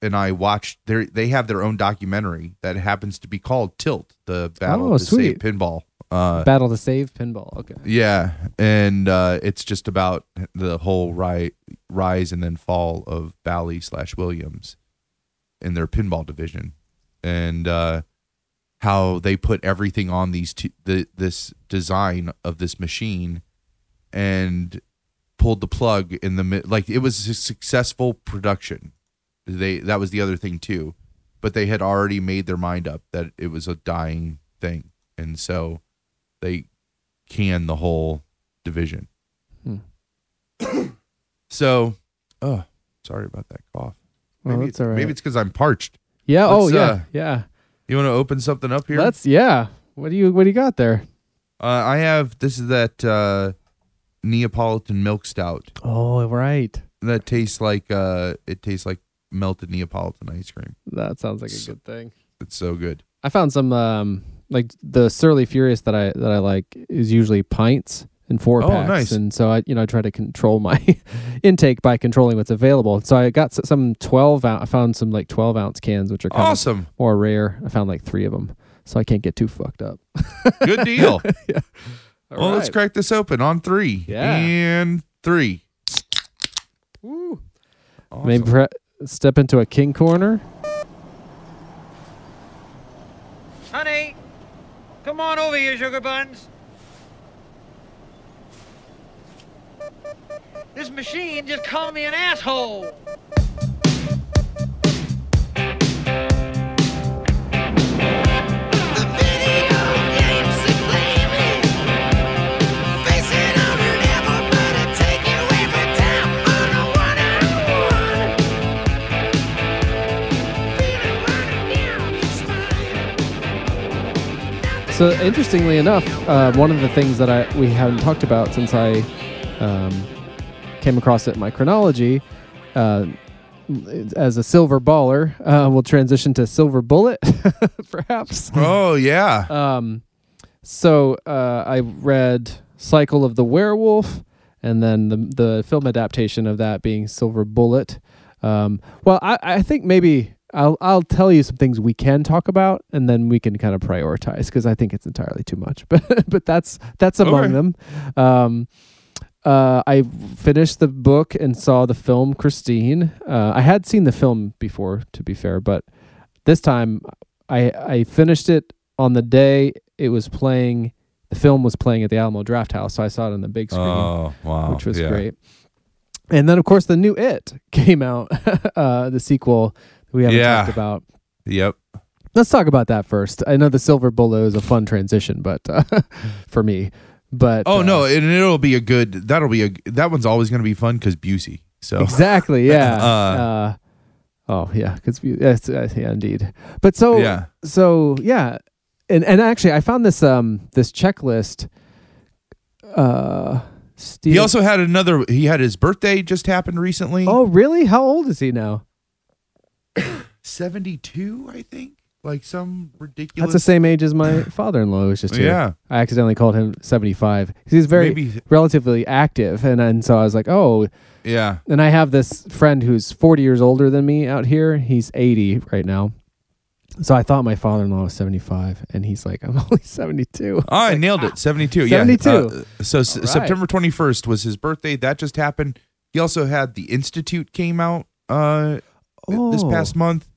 and I watched they they have their own documentary that happens to be called Tilt, the battle Oh, to sweet. save pinball. Uh battle to save pinball. Okay. yeah, and uh it's just about the whole ri- rise and then fall of Bally slash Williams in their pinball division, and uh how they put everything on these two, the this design of this machine, and pulled the plug in the mid. Like it was a successful production. They that was the other thing too, but they had already made their mind up that it was a dying thing, and so they canned the whole division. Hmm. so, oh, sorry about that cough. Well, Maybe, that's all right. maybe it's because I'm parched. yeah. Oh, let's, yeah. uh, yeah. You want to open something up here? Let's. Yeah. What do you What do you got there? Uh, I have this is that uh, Neapolitan milk stout Oh, right. that tastes like uh, it tastes like melted Neapolitan ice cream. That sounds like a So- good thing. It's so good. I found some um like the Surly Furious that I that I like is usually pints and four Oh, packs, nice. and so I you know I try to control my intake by controlling what's available. So I got some twelve ounce. I found some like twelve ounce cans, which are kind Awesome. of more rare. I found like three of them, so I can't get too fucked up. Good deal. All well, let's crack this open on three. Yeah. And three. Woo. Awesome. Maybe pre- step into a king corner. Honey, come on over here, sugar buns. This machine just called me an asshole. So interestingly enough, uh, one of the things that I we haven't talked about since I um, came across it in my chronology, uh, as a silver baller, uh, we'll transition to silver bullet, perhaps. Oh yeah. Um, so uh, I read Cycle of the Werewolf, and then the the film adaptation of that being Silver Bullet. Um, well, I, I think maybe I'll I'll tell you some things we can talk about, and then we can kind of prioritize because I think it's entirely too much. But but that's that's among them. Um, uh, I finished the book and saw the film Christine. Uh, I had seen the film before, to be fair, but this time I I finished it on the day it was playing. The film was playing at the Alamo Drafthouse, so I saw it on the big screen, Oh wow. which was Yeah. great. And then, of course, the new It came out, uh, the sequel we haven't Yeah. talked about. Yep. Let's talk about that first. I know the Silver Bullet is a fun transition, but uh, for me, but Oh uh, no, and it'll be a good. That'll be a. That one's always going to be fun because Busey. So exactly, yeah. Uh, uh, oh yeah, because yes, uh, yeah, indeed. But so yeah. so yeah and and actually i found this um this checklist uh Steve, He also had another. He had his birthday just happened recently. oh really how old is he now 72, I think. Like some ridiculous. that's the same age as my father-in-law was just here Yeah. i accidentally called him 75 he's very Maybe relatively active and and so i was like oh Yeah. and I have this friend who's 40 years older than me out here. He's 80 right now. So I thought my father-in-law was 75, and he's like, I'm only 72. Oh, I nailed it. 72. 72. Yeah. Uh, so s- right. September 21st was his birthday. That just happened. He also had The Institute came out uh this Oh. past month,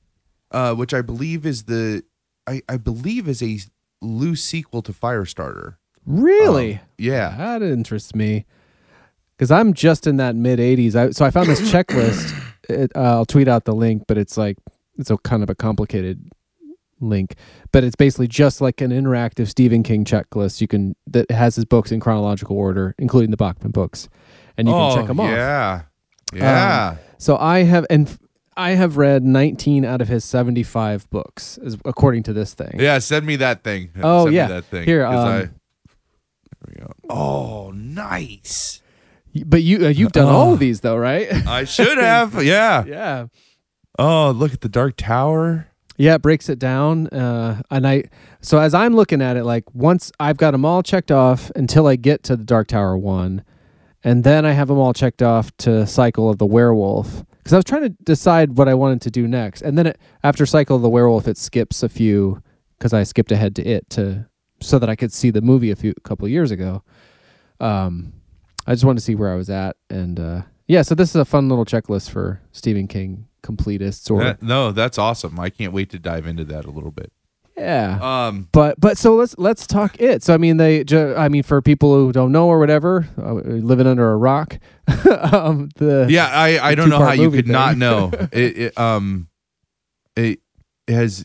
uh which I believe is the I I believe is a loose sequel to Firestarter. Really? Um, yeah. That interests me because I'm just in that mid 80s. I, so I found this checklist. It, uh, I'll tweet out the link, but it's like it's a kind of a complicated link, but it's basically just like an interactive Stephen King checklist. You can that has his books in chronological order, including the Bachman books, and you oh, can check them off. Yeah. Yeah. So I have and I have read 19 out of his 75 books, as, according to this thing. yeah, send me that thing. Oh, Send me yeah. that thing. Here, I- um, we go. Oh, nice. But you uh, you've done all of these though, right? I should have. Yeah. yeah. Oh, look at the Dark Tower. Yeah, it breaks it down. Uh, and I, so as I'm looking at it, like once I've got them all checked off until I get to the Dark Tower one, and then I have them all checked off to Cycle of the Werewolf. Because I was trying to decide what I wanted to do next, and then it, after Cycle of the Werewolf, it skips a few because I skipped ahead to it to so that I could see the movie a few a couple years ago. Um, I just wanted to see where I was at, and uh, yeah, so this is a fun little checklist for Stephen King completists or That- no, that's awesome. I can't wait to dive into that a little bit. Yeah. Um, but but so let's let's talk it. So I mean they ju- I mean for people who don't know or whatever, uh, living under a rock. um the yeah, I, I don't know how you could not know. it, it um it has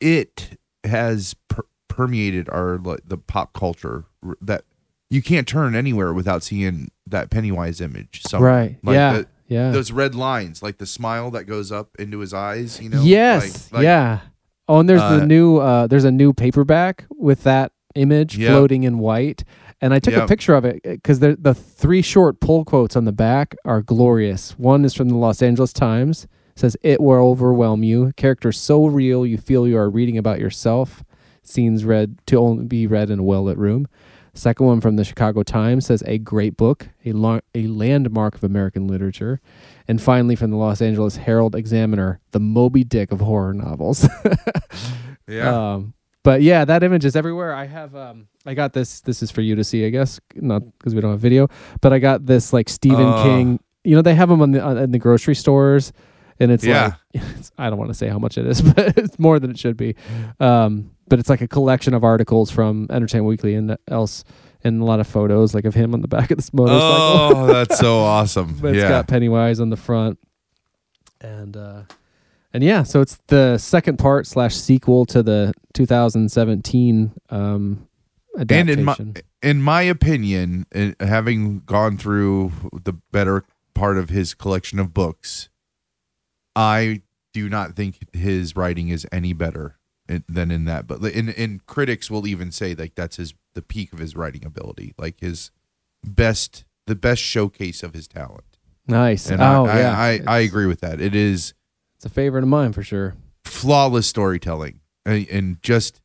it has per- permeated our like the pop culture that you can't turn anywhere without seeing that Pennywise image. somewhere. right. Like yeah. the- yeah. those red lines, like the smile that goes up into his eyes. You know. yes. Like- like- yeah. Oh, and there's Uh, the new uh there's a new paperback with that image Yep. floating in white. And I took a picture of it because the the three short pull quotes on the back are glorious. One is from the Los Angeles Times. It says it will overwhelm you. Characters so real you feel you are reading about yourself. Scenes read to only be read in a well lit room. Second one from the Chicago Times says a great book, a a landmark of American literature. And finally from the Los Angeles Herald Examiner, the Moby Dick of horror novels. Yeah. Um, but yeah, that image is everywhere. I have um I got this this is for you to see, I guess, not because we don't have video, but I got this like Stephen Oh. King. You know, they have them on the on, in the grocery stores and it's Yeah. like it's, I don't want to say how much it is, but it's more than it should be. Um, but it's like a collection of articles from Entertainment Weekly and else and a lot of photos like of him on the back of this motorcycle. oh, that's so awesome. but it's got Pennywise on the front, and uh, and yeah, so it's the second part slash sequel to the 2017 um, and in my in my opinion, having gone through the better part of his collection of books, I do not think his writing is any better in, than in that. But in, in critics will even say like that's his the peak of his writing ability, like his best the best showcase of his talent. nice. And oh I, yeah, I, I, I agree with that. It is It's a favorite of mine for sure. flawless storytelling and, and just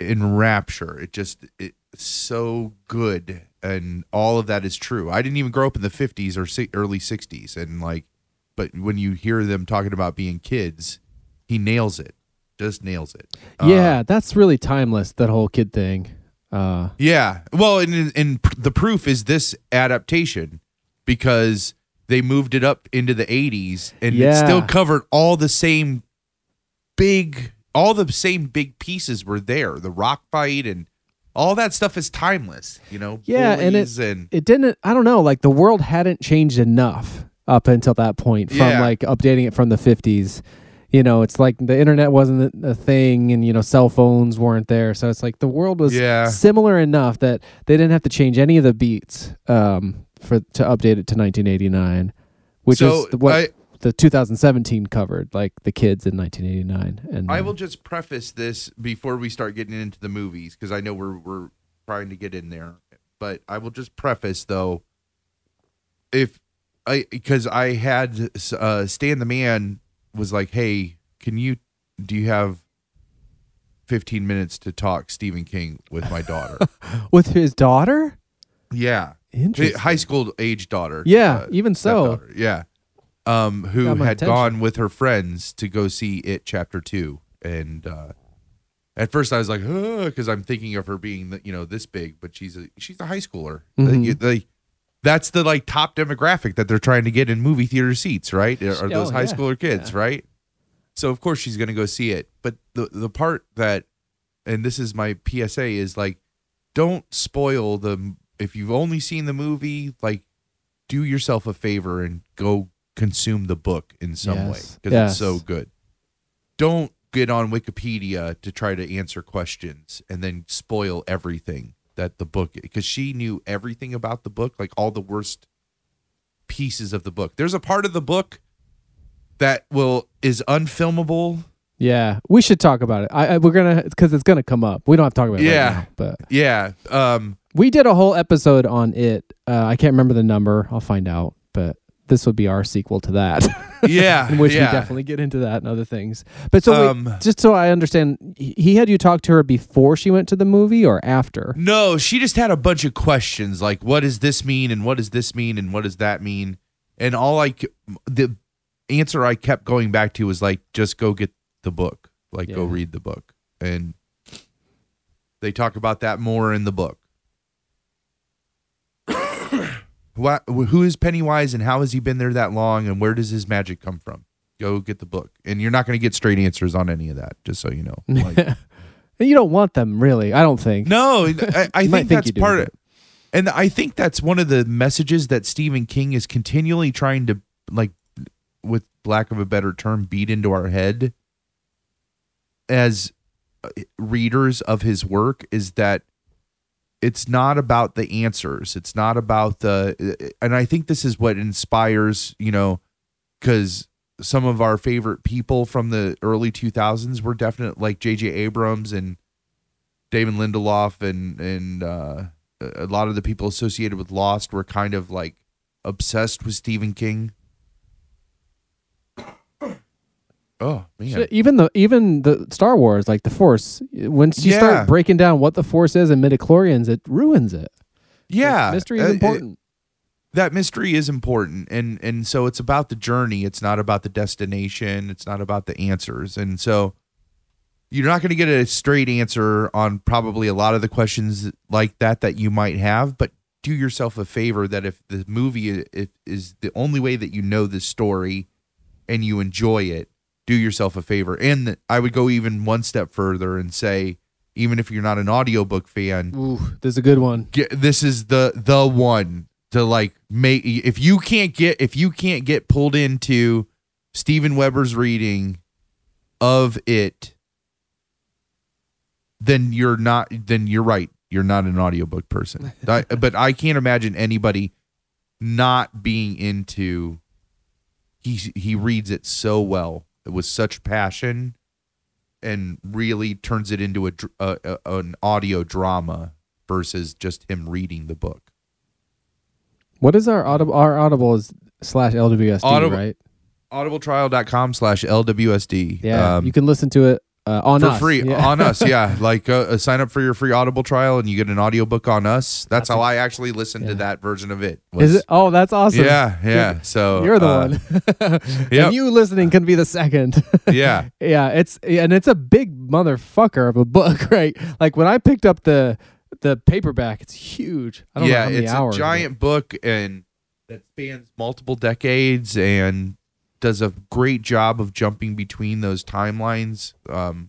in rapture. It just it's so good, and all of that is true. I didn't even grow up in the fifties or si- early sixties, and like, but when you hear them talking about being kids, he nails it. Just nails it. Uh, yeah, that's really timeless. That whole kid thing. Uh, Yeah. Well, and and pr- the proof is this adaptation because they moved it up into the 80s and it still covered all the same big all the same big pieces were there. The rock fight and all that stuff is timeless, you know. Yeah, and it- and it didn't. I don't know. Like the world hadn't changed enough up until that point from Yeah. like updating it from the 50s. You know, it's like the internet wasn't a thing, and you know, cell phones weren't there. So it's like the world was Yeah. similar enough that they didn't have to change any of the beats um, for to update it to 1989, which So, is the, what I- the 2017 covered, like the kids in 1989. And I will just preface this before we start getting into the movies because I know we're we're trying to get in there, but I will just preface though, if I because I had uh, Stan the man was like, hey, can you do you have fifteen minutes to talk Stephen King with my daughter? with his daughter. yeah, Interesting. high school age daughter. Yeah, uh, even so. Yeah. Um, who had attention. gone with her friends to go see it chapter two. And uh at first I was like, because I'm thinking of her being the, you know, this big, but she's a she's a high schooler. Mhm. They- they- that's the like top demographic that they're trying to get in movie theater seats, right? Are Oh, those high yeah. schooler kids, right? So of course she's gonna go see it. But the the part that and this is my PSA is like don't spoil the if you've only seen the movie, like do yourself a favor and go consume the book in some way because Yes. it's so good. Don't get on Wikipedia to try to answer questions and then spoil everything that the book because she knew everything about the book, like all the worst pieces of the book. There's a part of the book that will is unfilmable. Yeah, we should talk about it. I, I we're gonna because it's gonna come up. We don't have to talk about it. Yeah. right now, but Yeah. Um we did a whole episode on it. Uh, I can't remember the number. I'll find out. But this would be our sequel to that, yeah. in which yeah. we definitely get into that and other things. But so wait, Um, just so I understand, he had you talk to her before she went to the movie or after? No, she just had a bunch of questions like, what does this mean? And what does this mean? And what does that mean? And all I, the answer I kept going back to was like, just go get the book, like, go read the book. And they talk about that more in the book. What, who is Pennywise and how has he been there that long? And where does his magic come from? Go get the book. And you're not going to get straight answers on any of that, just so you know. Like, you don't want them really. I don't think. No, I, I think think that's part of but- and I think that's one of the messages that Stephen King is continually trying to like with lack of a better term beat into our head as uh, readers of his work is that it's not about the answers. It's not about the and i think this is what inspires you know because some of our favorite people from the early 2000s were definite like jj abrams and david lindelof and and uh a lot of the people associated with lost were kind of like obsessed with stephen king oh man even the even the Star Wars, like the Force, once you Yeah. start breaking down what the Force is and midichlorians, it ruins it. yeah mystery uh, is it- important. that mystery is important and and so it's about the journey it's not about the destination it's not about the answers and so you're not going to get a straight answer on probably a lot of the questions like that that you might have but do yourself a favor that if the movie is the only way that you know this story and you enjoy it do yourself a favor. And i would go even one step further and say even if you're not an audiobook fan Ooh, this is a good one. get this is the the one to like make if you can't get if you can't get pulled into Steven Weber's reading of it then you're not then you're right. You're not an audiobook person. I, but I can't imagine anybody not being into he he reads it so well with such passion and really turns it into a, a, a an audio drama versus just him reading the book. What is our audible? Our audible is slash LWSD, Audible- right? Audibletrial.com slash LWSD. Yeah, Um, you can listen to it uh, on for us. free Yeah. on us. Yeah. Like uh, uh, sign up for your free Audible trial and you get an audiobook on us. That's, That's how a- I actually listened to that version of it. Is was- it? Oh, that's awesome. Yeah. Yeah. So You're the uh, one. yep. And you listening can be the second. yeah. yeah, it's and it's a big motherfucker of a book, right? Like when I picked up the the paperback, it's huge. I don't know yeah, how many it's a giant book and that spans multiple decades and does a great job of jumping between those timelines. Um,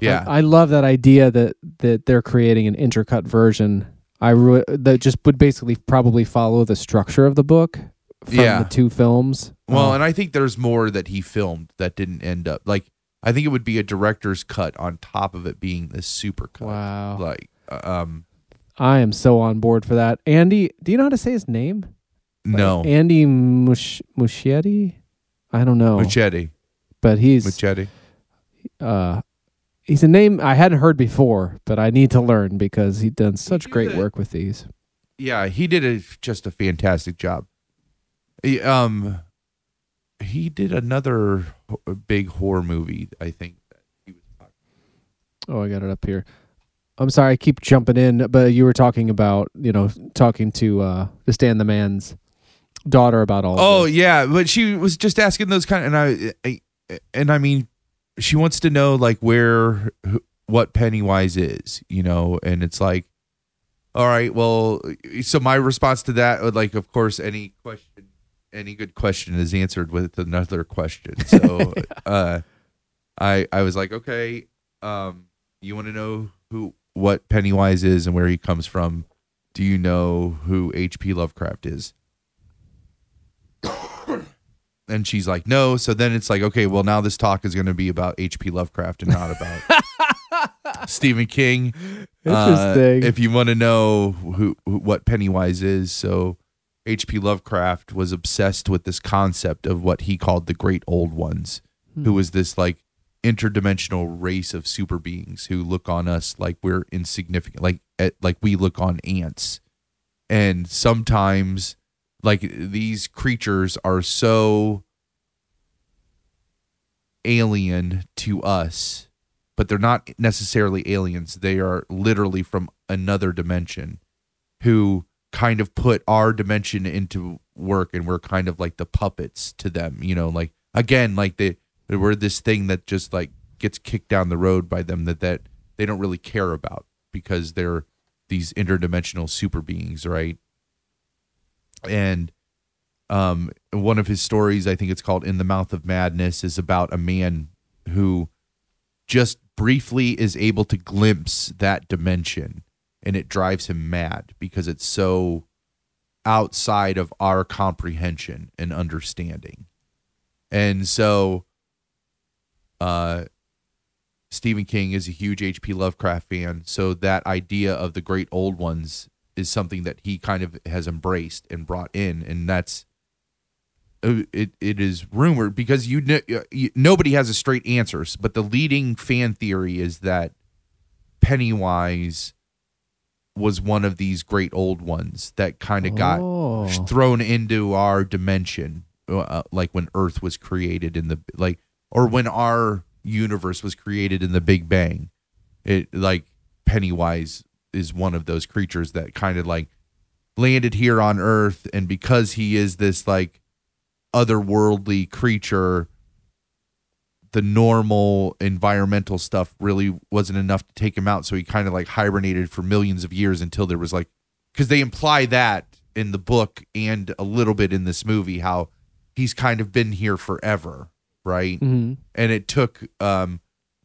yeah, I, I love that idea that that they're creating an intercut version. I re- that just would basically probably follow the structure of the book from Yeah. the two films. well, Oh, and I think there's more that he filmed that didn't end up like. I think it would be a director's cut on top of it being this super cut. wow, Like, uh, um, I am so on board for that. Andy, do you know how to say his name? No, Andy Mush- Muschietti. I don't know, Machete, but he's Machete. uh he's a name I hadn't heard before, but I need to learn because he's done such did great it. work with these. Yeah, he did a, just a fantastic job. He, um, he did another big horror movie. I think that he was talking. Oh, I got it up here. I'm sorry, I keep jumping in, but you were talking about, you know, talking to uh to Stan the man's daughter about all. Oh yeah, but she was just asking those kind, and I, I, and I mean, she wants to know like where, what Pennywise is, you know, and it's like, all right, well, so my response to that would like, of course, any question, any good question is answered with another question. So, uh, I, I was like, okay, um, you want to know who, what Pennywise is and where he comes from? Do you know who H.P. Lovecraft is? And she's like no. So then it's like okay well now this talk is going to be about hp lovecraft and not about stephen king. Uh, Interesting. if you want to know who, who what pennywise is so hp lovecraft was obsessed with this concept of what he called the great old ones who was this like interdimensional race of super beings who look on us like we're insignificant like at, like we look on ants. And sometimes like these creatures are so alien to us but they're not necessarily aliens. They are literally from another dimension who kind of put our dimension into work and we're kind of like the puppets to them you know like again like they we're this thing that just like gets kicked down the road by them that that they don't really care about because they're these interdimensional super beings right and um one of his stories i think it's called in the mouth of madness is about a man who just briefly is able to glimpse that dimension and it drives him mad because it's so outside of our comprehension and understanding. And so uh Stephen King is a huge HP Lovecraft fan, so that idea of the great old ones is something that he kind of has embraced and brought in, and that's uh, it. It is rumored because you, you nobody has a straight answers, but the leading fan theory is that Pennywise was one of these great old ones that kind of got Oh. thrown into our dimension uh, like when earth was created in the like or when our universe was created in the big bang it like pennywise is one of those creatures that kind of like landed here on earth and because he is this like otherworldly creature the normal environmental stuff really wasn't enough to take him out so he kind of like hibernated for millions of years until there was like because they imply that in the book and a little bit in this movie how he's kind of been here forever right Mhm. and it took um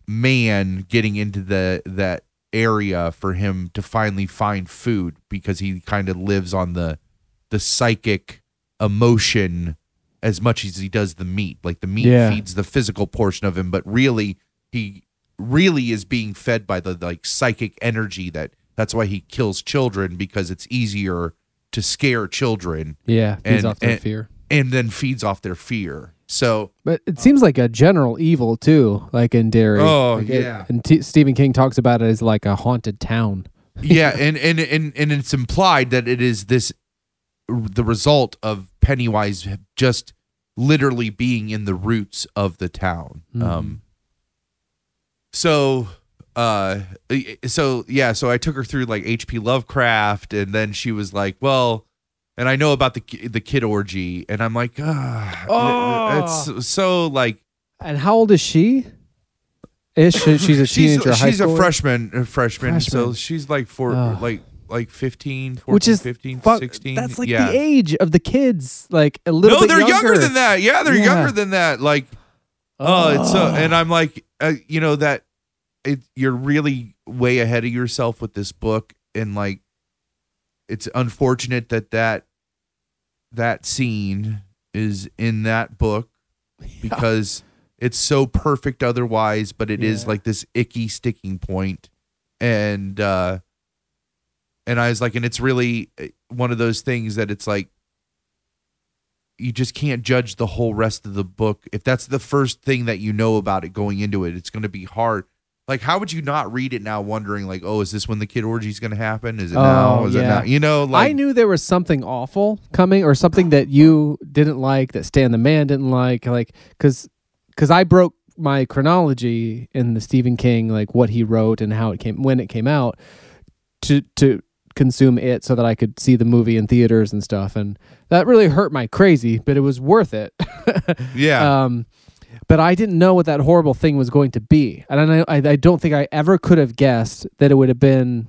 man getting into the that area for him to finally find food because he kind of lives on the the psychic emotion as much as he does the meat like the meat Yeah. feeds the physical portion of him but really he really is being fed by the like psychic energy that that's why he kills children because it's easier to scare children Yeah, feeds And- off their and- fear. and then feeds off their fear so But it seems like a general evil too, like in Derry. Oh, Like it- yeah. and T- Stephen King talks about it as like a haunted town. yeah and, and and and it's implied that it is this the result of pennywise just literally being in the roots of the town um so uh so yeah so i took her through like hp lovecraft and then she was like well and i know about the the kid orgy and i'm like ah Oh. it's so like And how old is she? Is she, she's a teenager, she's, high she's a freshman a freshman, so she's like four Oh. like like 15 14 which is 15 fuck- 16 That's like yeah the age of the kids, like a little no they're younger. younger than that yeah they're Yeah. younger than that like oh, it's so and i'm like uh, you know that it you're really way ahead of yourself with this book and like it's unfortunate that that that scene is in that book because it's so perfect otherwise but it is Yeah. like this icky sticking point. And uh and i was like and it's really uh, one of those things that it's like you just can't judge the whole rest of the book. If that's the first thing that you know about it going into it it's going to be hard like how would you not read it now wondering like oh is this when the kid orgy is going to happen is it now Oh, is it yeah. now you know like I knew there was something awful coming, or something that you didn't like, that Stan the Man didn't like, like because because I broke my chronology in the Stephen King, like what he wrote and how it came when it came out, to to consume it so that I could see the movie in theaters and stuff, and that really hurt my crazy, but it was worth it. Yeah. Um, but I didn't know what that horrible thing was going to be, and I, I I don't think I ever could have guessed that it would have been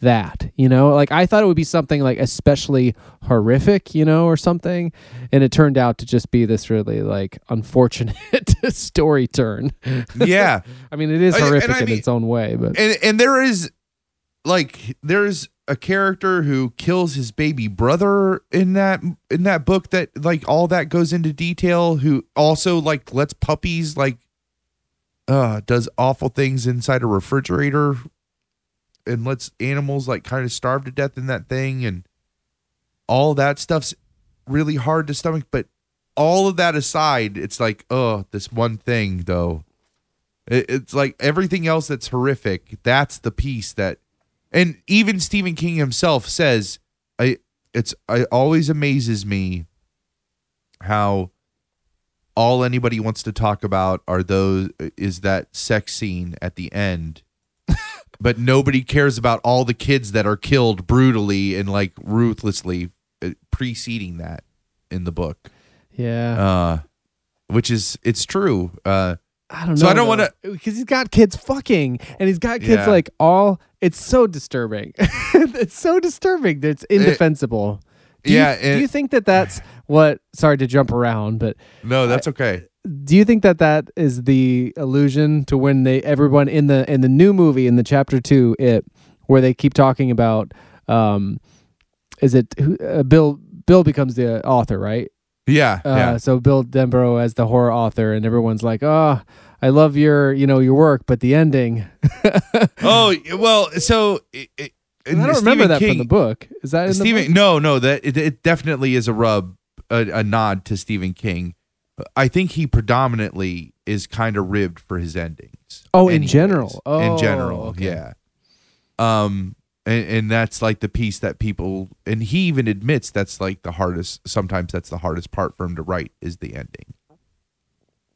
that. You know, like I thought it would be something like especially horrific, you know, or something, and it turned out to just be this really like unfortunate story turn. yeah. I mean, it is horrific I in mean- its own way, but and and there is like there's a character who kills his baby brother in that in that book that like all that goes into detail who also like lets puppies like uh does awful things inside a refrigerator and lets animals like kind of starve to death in that thing and all that stuff's really hard to stomach but all of that aside it's like oh this one thing though it, it's like everything else that's horrific. That's the piece that, and even Stephen King himself says, I it's it always amazes me how all anybody wants to talk about are those is that sex scene at the end. but nobody cares about all the kids that are killed brutally and like ruthlessly uh, preceding that in the book. yeah, Uh which is it's true. Uh I don't know. so I don't wanna- because he's got kids fucking, and he's got kids Yeah. like all. It's so disturbing. it's so disturbing. that It's indefensible. Do you- yeah, do you think that that's what? Sorry to jump around, but no, that's okay. do you think that that is the allusion to when they everyone in the in the new movie in the chapter two it where they keep talking about um is it uh, bill bill becomes the author right Yeah, uh, yeah. so bill denbrough as the horror author and everyone's like oh i love your you know your work but the ending Oh well, so it, it, i don't remember that King, from the book is that in the Stephen, book? no, no, that it, it definitely is a rub, a, a nod to Stephen King. I think he predominantly is kind of ribbed for his endings. Oh, in general. Oh, in general, okay. yeah. Um, and, and that's like the piece that people, and he even admits that's like the hardest. Sometimes that's the hardest part for him to write is the ending.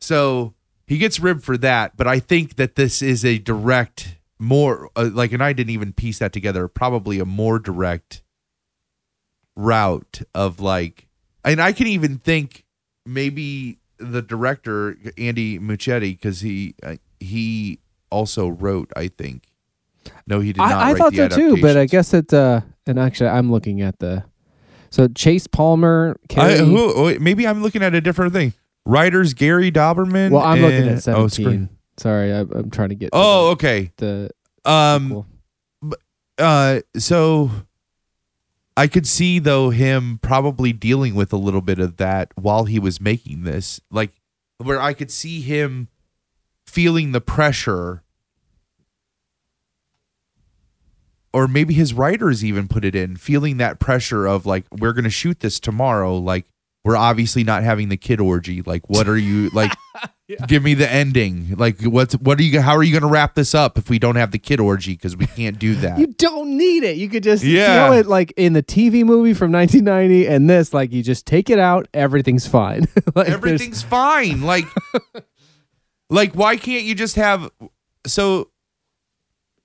So he gets ribbed for that, but I think that this is a direct, more uh, like, and I didn't even piece that together. Probably a more direct route of like, and I can even think maybe the director Andy Muschietti because he uh, he also wrote. I think. No, he did not. I, I thought so too, but I guess it. Uh, and actually, I'm looking at the. So Chase Palmer, I, who, maybe I'm looking at a different thing. Writers Gary Dauberman. well, I'm looking and- at oh, 17. screw- Sorry, I, I'm trying to get. to Oh, okay. the, the Um. Uh. So. I could see though him probably dealing with a little bit of that while he was making this, like where I could see him feeling the pressure. Or maybe his writers even put it in, feeling that pressure of like, we're gonna shoot this tomorrow. Like, we're obviously not having the kid orgy. Like, what are you like? Give me the ending. Like, what's what are you? How are you gonna wrap this up if we don't have the kid orgy? Because we can't do that. You don't need it. You could just Yeah. know it like in the TV movie from 1990 and this like you just take it out, everything's fine. like everything's fine like like why can't you just have so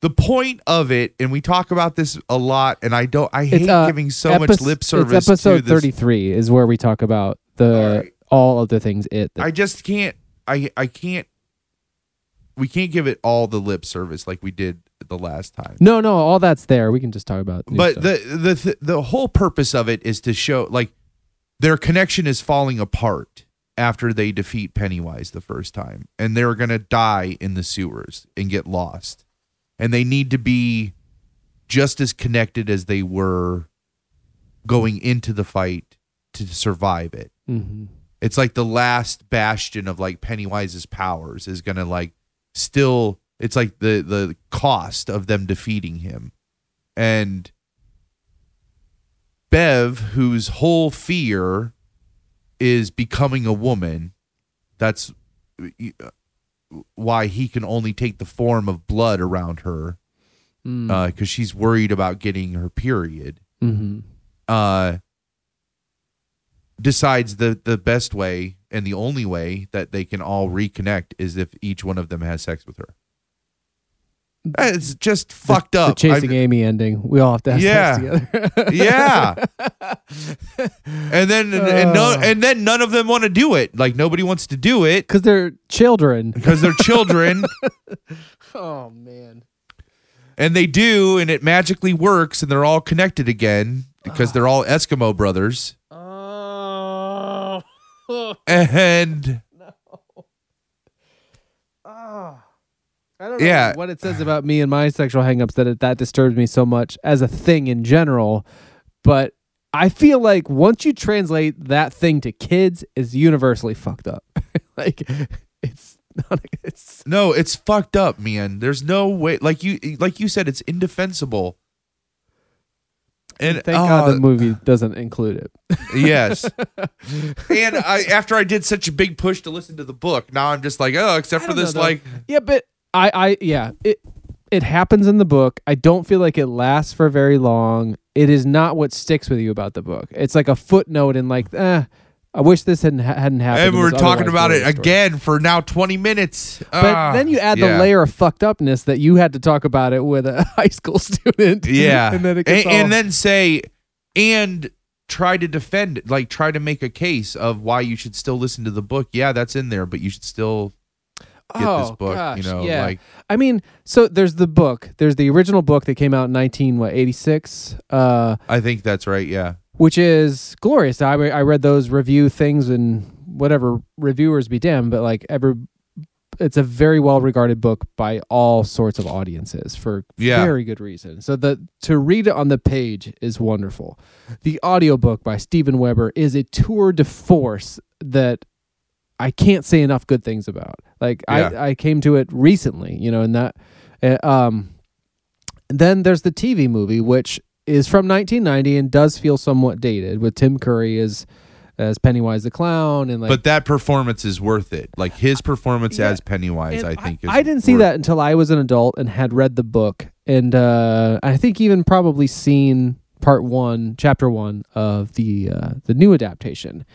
the point of it and we talk about this a lot and i don't i hate uh, giving so much lip service It's episode 33 is where we talk about the All right. all of the things it. i just can't i i can't we can't give it all the lip service like we did the last time no, no, all that's there. We can just talk about. but stuff. the the th- the whole purpose of it is to show like their connection is falling apart after they defeat Pennywise the first time, and they're gonna die in the sewers and get lost, and they need to be just as connected as they were going into the fight to survive it. Mhm. It's like the last bastion of like Pennywise's powers is gonna like still. It's like the the cost of them defeating him, and Bev, whose whole fear is becoming a woman. That's why he can only take the form of blood around her Mm. because she's worried about getting her period Mhm. uh decides the the best way and the only way that they can all reconnect is if each one of them has sex with her. It's just fucked up. The chasing I- Amy ending. We all have to have Yeah. together. yeah. And then and, no, Uh. and then none of them want to do it. Like nobody wants to do it Because they're children. because they're children Oh man. and they do and it magically works and they're all connected again because they're all Eskimo brothers. Oh. And I don't know Yeah. what it says about me and my sexual hangups that it, that disturbs me so much as a thing in general, but I feel like once you translate that thing to kids, is universally fucked up. like it's not. It's no, it's fucked up, man. There's no way like you like you said it's indefensible. And thank God uh, the movie doesn't include it. Yes. and I after I did such a big push to listen to the book, now I'm just like, oh, except for don't know, this like Yeah, but I, I, yeah, it, it happens in the book. I don't feel like it lasts for very long. It is not what sticks with you about the book. It's like a footnote and like, eh, I wish this hadn't hadn't happened. and we're talking about it story. again for now 20 minutes. But Ah, then you add yeah. the layer of fucked upness that you had to talk about it with a high school student. Yeah. and then it and, gets and all- then say and try to defend like try to make a case of why you should still listen to the book. Yeah, that's in there, but you should still get this Oh, book, gosh, you know, yeah. like I mean, so there's the book. There's the original book that came out in 19 what 86. Uh, I think that's right, yeah. which is glorious. I I read those review things and whatever reviewers be damned, but like every, it's a very well regarded book by all sorts of audiences for Yeah. very good reason. So the to read it on the page is wonderful. The audiobook by Steven Weber is a tour de force that I can't say enough good things about. Like Yeah. I I came to it recently, you know, and that uh, um then there's the TV movie which is from 1990 and does feel somewhat dated with Tim Curry as as Pennywise the clown and like but that performance is worth it. Like his performance Yeah. as Pennywise, I think is I didn't see that until I was an adult and had read the book, and uh, I think even probably seen part one, chapter one of the uh, the new adaptation,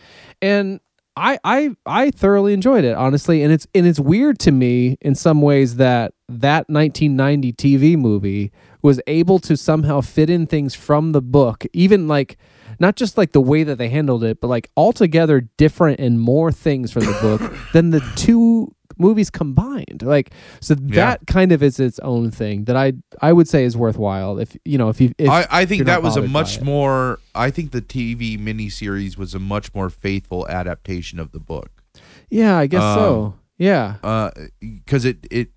and I I I thoroughly enjoyed it honestly, and it's and it's weird to me in some ways that that 1990 TV movie was able to somehow fit in things from the book, even like not just like the way that they handled it, but like altogether different and more things from the book than the two movies combined. Like so that kind of is its own thing that I I would say is worthwhile if you know if you if I, I think that was a much more I think the TV miniseries was a much more faithful adaptation of the book. yeah I guess Um, so yeah Uh because it it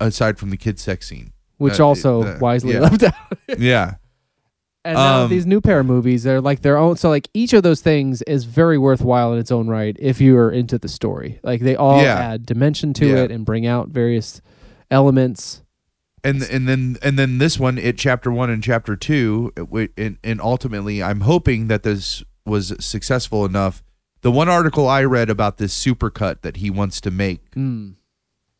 aside from the kid sex scene. which uh, also uh, wisely yeah. left out. Yeah. And now Um, these new pair of movies, they're like their own. So like each of those things is very worthwhile in its own right if you are into the story. Like they all Yeah. add dimension to Yeah. it and bring out various elements. and and then and then this one it chapter one and chapter two it, and, and ultimately i'm hoping that this was successful enough the one article i read about this supercut that he wants to make Mm.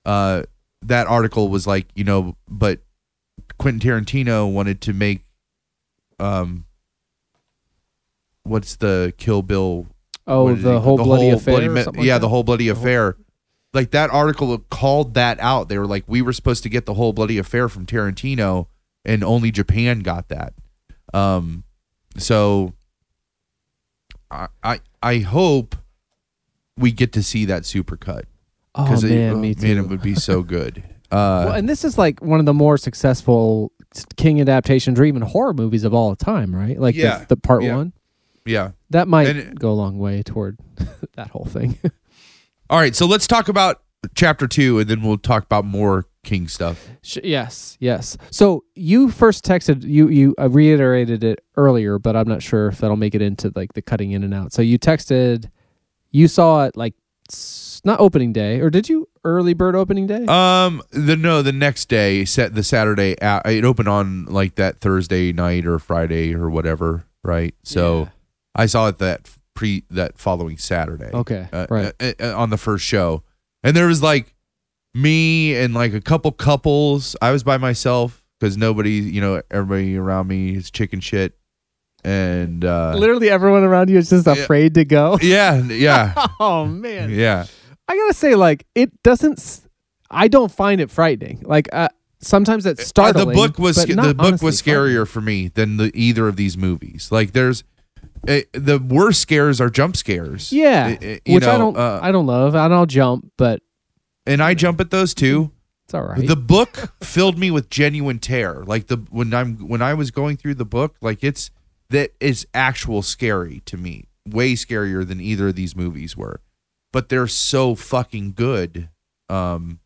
uh that article was like you know but quentin tarantino wanted to make um what's the kill bill Oh, the it- whole bloody affair. Bloody or Me- something like yeah, that? the whole bloody The whole- affair. Like that article called that out. They were like, we were supposed to get the whole bloody affair from Tarantino, and only Japan got that. Um, so I I, I hope we get to see that supercut Oh because man, it, oh, man, it would be so good. Uh, well, and this is like one of the more successful King adaptations or even horror movies of all time, right? Like Yeah, the, the part yeah. one. yeah. That might it- go a long way toward that whole thing. All right, so let's talk about chapter two, and then we'll talk about more King stuff. Sh- yes, yes. So you first texted you you uh, reiterated it earlier, but I'm not sure if that'll make it into like the cutting in and out. So you texted, you saw it like s- not opening day, or did you early bird opening day? Um, the no, the next day, set the Saturday. Uh, it opened on like that Thursday night or Friday or whatever, right? So Yeah. I saw it that pre that following Saturday. okay, uh, right. uh, uh, on the first show, and there was like me and like a couple couples. I was by myself because nobody, you know, everybody around me is chicken shit. and uh, Literally everyone around you is just afraid to go. yeah, yeah, Oh man. yeah. I gotta say, like, it doesn't. s- I don't find it frightening. Like, uh, sometimes it's Uh, startling. the book was the book was honestly scarier for me than the either of these movies. Like there's uh, the worst scares are jump scares. Yeah, Uh, uh, you which I don't. uh, I don't love. I don't jump, but and I jump at those too. it's all right. The book filled me with genuine terror. Like the when I'm when I was going through the book, like it's that is actual scary to me. Way scarier than either of these movies were. But they're so fucking good. Um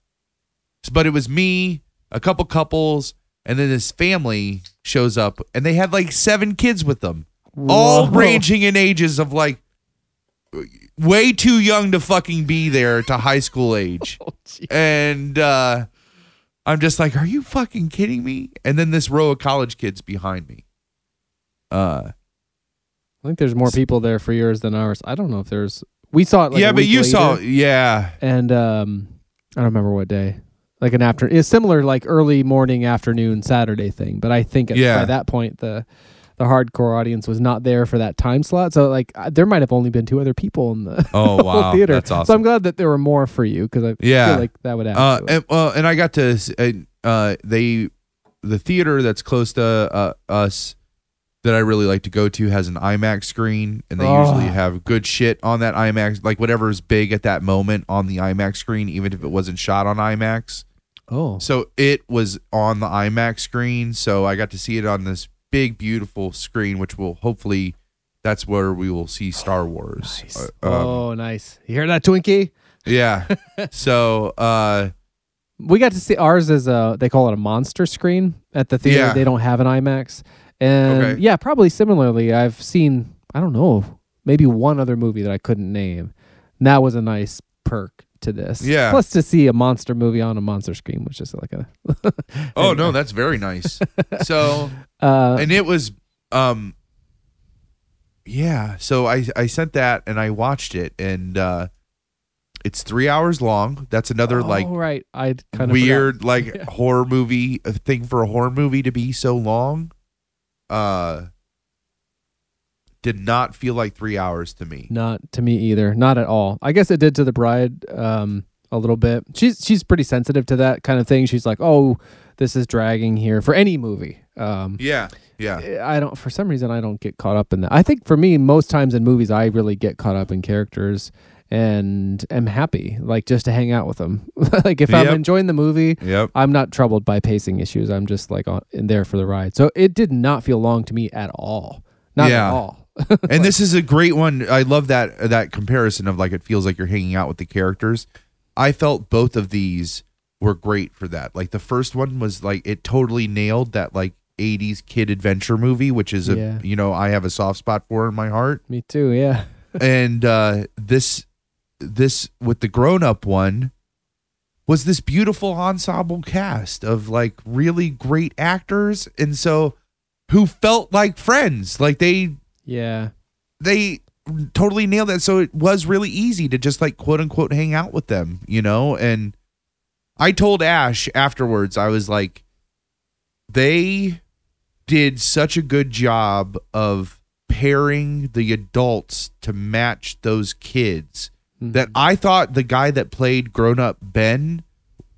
but it was me, a couple couples, and then this family shows up and they had like seven kids with them. All ranging in ages of like way too young to fucking be there to high school age Oh, and uh I'm just like, are you fucking kidding me? And then this row of college kids behind me. Uh I think there's more people there for yours than ours. I don't know if there's. We saw it. Like yeah, but you saw later, yeah. and um, I don't remember what day. Like an after, it's similar like early morning, afternoon, Saturday thing. But I think at, Yeah. by that point the the hardcore audience was not there for that time slot. So like uh, there might have only been two other people in the Oh wow. theater. That's So I'm glad that there were more for you because I Yeah. feel like that would add. Uh and well and I got to uh, uh they the theater that's close to uh, us that I really like to go to has an IMAX screen and they Oh. usually have good shit on that IMAX like whatever is big at that moment on the IMAX screen even if it wasn't shot on IMAX. oh, So it was on the IMAX screen. So I got to see it on this big, beautiful screen, which will hopefully that's where we will see Star Wars. nice. Uh, um, oh, nice. You hear that, Twinkie? Yeah. so uh, We got to see ours is a they call it a monster screen at the theater. Yeah. They don't have an IMAX. And Okay. yeah, probably similarly, I've seen I don't know, maybe one other movie that I couldn't name. And that was a nice perk to this. Yeah. Plus to see a monster movie on a monster screen which is like a oh no, that's very nice. so uh and it was um yeah. So I I sent that and I watched it and uh, it's three hours long. That's another like oh, right. I kind of weird like Yeah. horror movie thing for a horror movie to be so long uh did not feel like three hours to me Not to me either. Not at all. I guess it did to the bride um a little bit. She's she's pretty sensitive to that kind of thing. She's like, "Oh, this is dragging here for any movie." Um yeah yeah I don't for some reason I don't get caught up in that. I think for me most times in movies I really get caught up in characters and am happy like just to hang out with them. like if I'm enjoying the movie, yep I'm not troubled by pacing issues. I'm just like on, in there for the ride. So it did not feel long to me at all. Not Yeah. at all. and this is a great one i love that that comparison of like it feels like you're hanging out with the characters i felt both of these were great for that like the first one was like it totally nailed that like 80s kid adventure movie which is a Yeah. you know i have a soft spot for in my heart Me too. Yeah. and uh this this with the grown up one was this beautiful ensemble cast of like really great actors. And so who felt like friends. Like they Yeah. they totally nailed that. So it was really easy to just like quote unquote hang out with them you know? And i told ash afterwards i was like they did such a good job of pairing the adults to match those kids Mhm. that i thought the guy that played grown up ben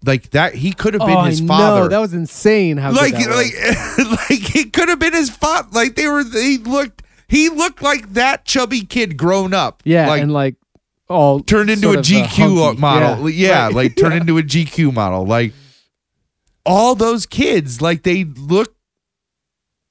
like that he could have been oh, his father. That was insane. How like good that was. like like he could have been his father like they were he looked he looked like that chubby kid grown up yeah, like and like all turned into a uh, gq hunky. model yeah, right. like turned into a gq model like all those kids like they look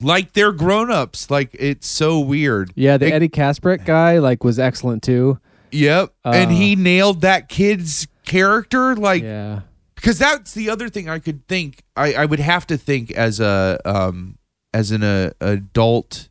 like they're grown-ups like it's so weird yeah. The It- Eddie Kaspbrak guy like was excellent too. Yep and Uh, he nailed that kid's character like yeah. because that's the other thing I could think. I, I would have to think as a um as an uh, adult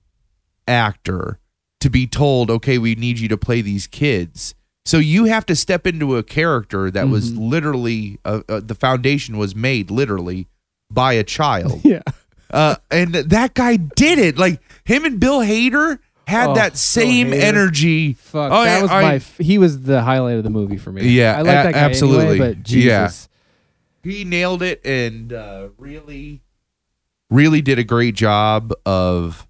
actor to be told, okay, we need you to play these kids. So you have to step into a character that was Mhm. literally uh, uh, the foundation was made literally by a child, Yeah. uh, and that guy did it. Like him and Bill Hader had Oh, that same energy. Fuck. Oh, that yeah, was I- my. F- he was the highlight of the movie for me. Yeah, I like a- that guy absolutely. Anyway, but Yeah. Jesus. he nailed it and uh, really really did a great job of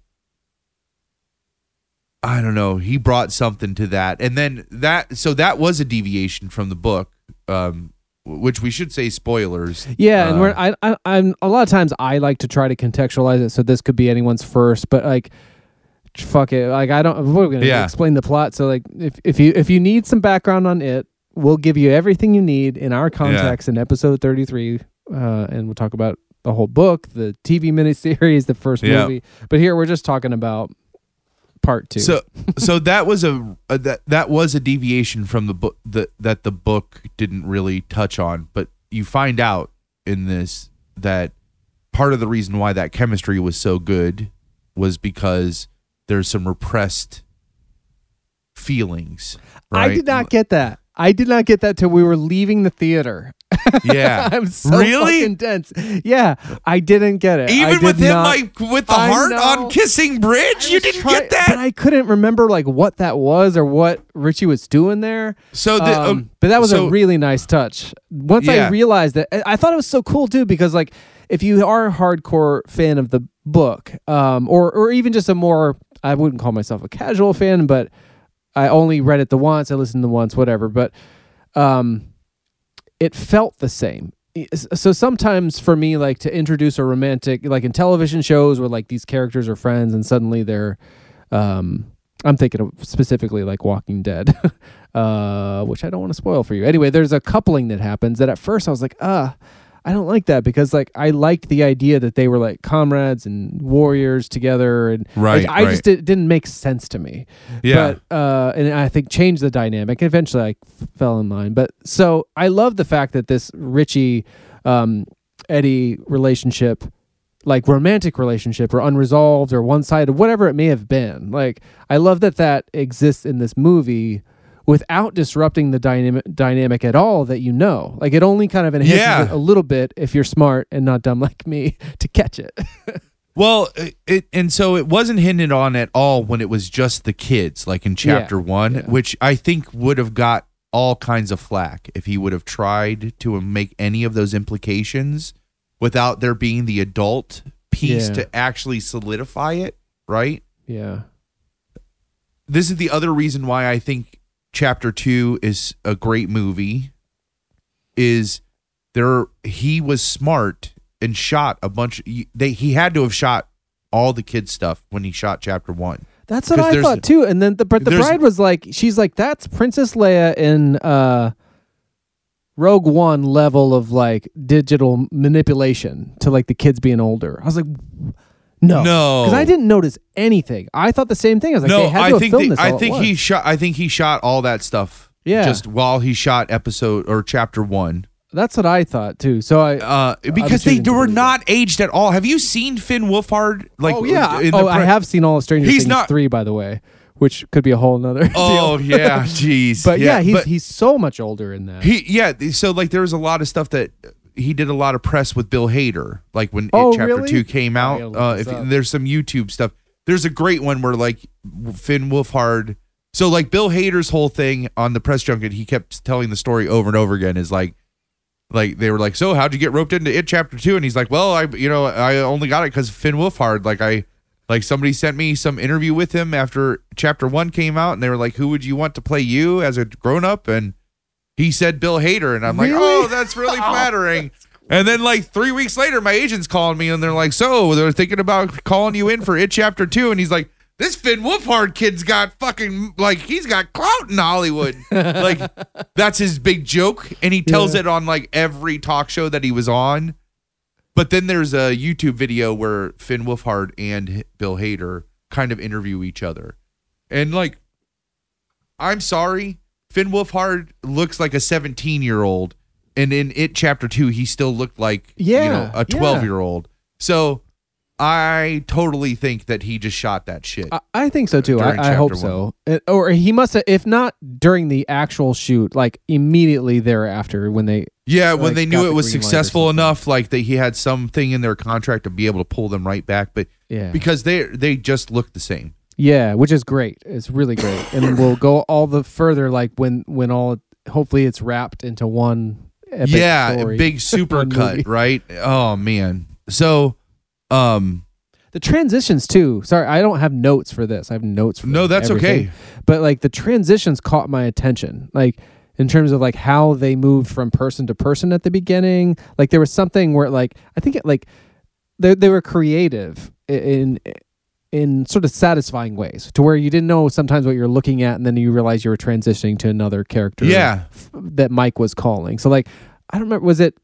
I don't know. He brought something to that, and then that. So that was a deviation from the book, um, which we should say spoilers. Yeah, and Uh, we're I, I I'm a lot of times I like to try to contextualize it so this could be anyone's first, but like fuck it. Like I don't we're gonna Yeah. explain the plot. So like if if you if you need some background on it, we'll give you everything you need in our context in episode thirty three. Uh and we'll talk about the whole book, the TV miniseries, the first Yeah. movie. But here we're just talking about part two. So, so that was a, a that that was a deviation from the book that that the book didn't really touch on. But you find out in this that part of the reason why that chemistry was so good was because there's some repressed feelings. I did not get that. I did not get that till we were leaving the theater. Yeah. I'm so Really? fucking dense. Yeah, I didn't get it. Even with him, not- like with the I heart know. on kissing bridge, I you didn't try- get that. But I couldn't remember like what that was or what Richie was doing there. so the, Um, um, but that was so- a really nice touch. Once I realized that, I- I thought it was so cool too because like if you are a hardcore fan of the book, um, or or even just a more, I wouldn't call myself a casual fan, but I only read it the once, I listened to the once, whatever. But um, it felt the same. So sometimes for me, like to introduce a romantic, like in television shows where like these characters are friends and suddenly they're, um, I'm thinking of specifically like Walking Dead, uh, which I don't want to spoil for you. Anyway, there's a coupling that happens that at first I was like, ah, I don't like that because like I liked the idea that they were like comrades and warriors together, and Right, like, I right. just did, didn't make sense to me. Yeah. But uh, and I think changed the dynamic. Eventually, I f- fell in line. But so I love the fact that this Richie um, Eddie relationship, like romantic relationship or unresolved or one sided, whatever it may have been. Like I love that that exists in this movie without disrupting the dynamic dynamic at all that you know. Like it only kind of enhances Yeah. it a little bit if you're smart and not dumb like me to catch it. Well, it, it and so it wasn't hinted on at all when it was just the kids, like in chapter one, yeah. which I think would have got all kinds of flack if he would have tried to um, make any of those implications without there being the adult piece Yeah. to actually solidify it, right? yeah. This is the other reason why I think chapter two is a great movie. Is there he was smart and shot a bunch they he had to have shot all the kids stuff when he shot chapter one. That's what I thought too. And then the but the bride was like, she's like, that's Princess Leia in uh, Rogue One level of like digital manipulation to like the kids being older. I was like, no, No. because I didn't notice anything. I thought the same thing. I was like, no, they had to I have think filmed they- this. I all at think he once. shot I think he shot all that stuff. Yeah. Just while he shot episode or chapter one. That's what I thought too. So I. Uh, because they choosing to were believe not aged at all. Have you seen Finn Wolfhard? Like, oh yeah. in the Oh, I pre- have seen all of Stranger He's Things not- three, by the way, which could be a whole nother. Oh deal. yeah, jeez. but yeah, he's but he's so much older in that. he yeah. So like, there was a lot of stuff that he did a lot of press with Bill Hader. Like when Oh, it chapter really? two came out. Uh, if there's some YouTube stuff, there's a great one where like Finn Wolfhard. So like Bill Hader's whole thing on the press junket, he kept telling the story over and over again. Is like like they were like, so how'd you get roped into it chapter two? And he's like, well, I you know I only got it because Finn Wolfhard. Like I like somebody sent me some interview with him after chapter one came out, and they were like, who would you want to play you as a grown up? And he said Bill Hader, and I'm like, Really? oh, that's really oh. flattering. And then like three weeks later, my agent's calling me, and they're like, so they're thinking about calling you in for it chapter two, and he's like. This Finn Wolfhard kid's got fucking like he's got clout in Hollywood. like that's his big joke, and he tells Yeah. it on like every talk show that he was on. But then there's a YouTube video where Finn Wolfhard and Bill Hader kind of interview each other, and like, I'm sorry, Finn Wolfhard looks like a 17 year old, and in it chapter two, he still looked like you Yeah, know a yeah. 12 year old. So I totally think that he just shot that shit. I, I think so too. I, I hope chapter so. Or he must have, if not during the actual shoot, like immediately thereafter when they. Yeah, when like, they got knew the it was green light or successful enough, like that he had something in their contract to be able to pull them right back, but Yeah. because they they just look the same. Yeah, which is great. It's really great, and we'll go all the further like when when all hopefully it's wrapped into one. Epic yeah, story. big super cut, right? Oh man. So, um, the transitions too. Sorry, I don't have notes for this. I have notes for No, that's everything. okay. But like the transitions caught my attention. Like in terms of like how they moved from person to person at the beginning. Like there was something where like I think it like they they were creative in in sort of satisfying ways to where you didn't know sometimes what you're looking at and then you realize you were transitioning to another character Yeah. f- that Mike was calling. So like I don't remember was it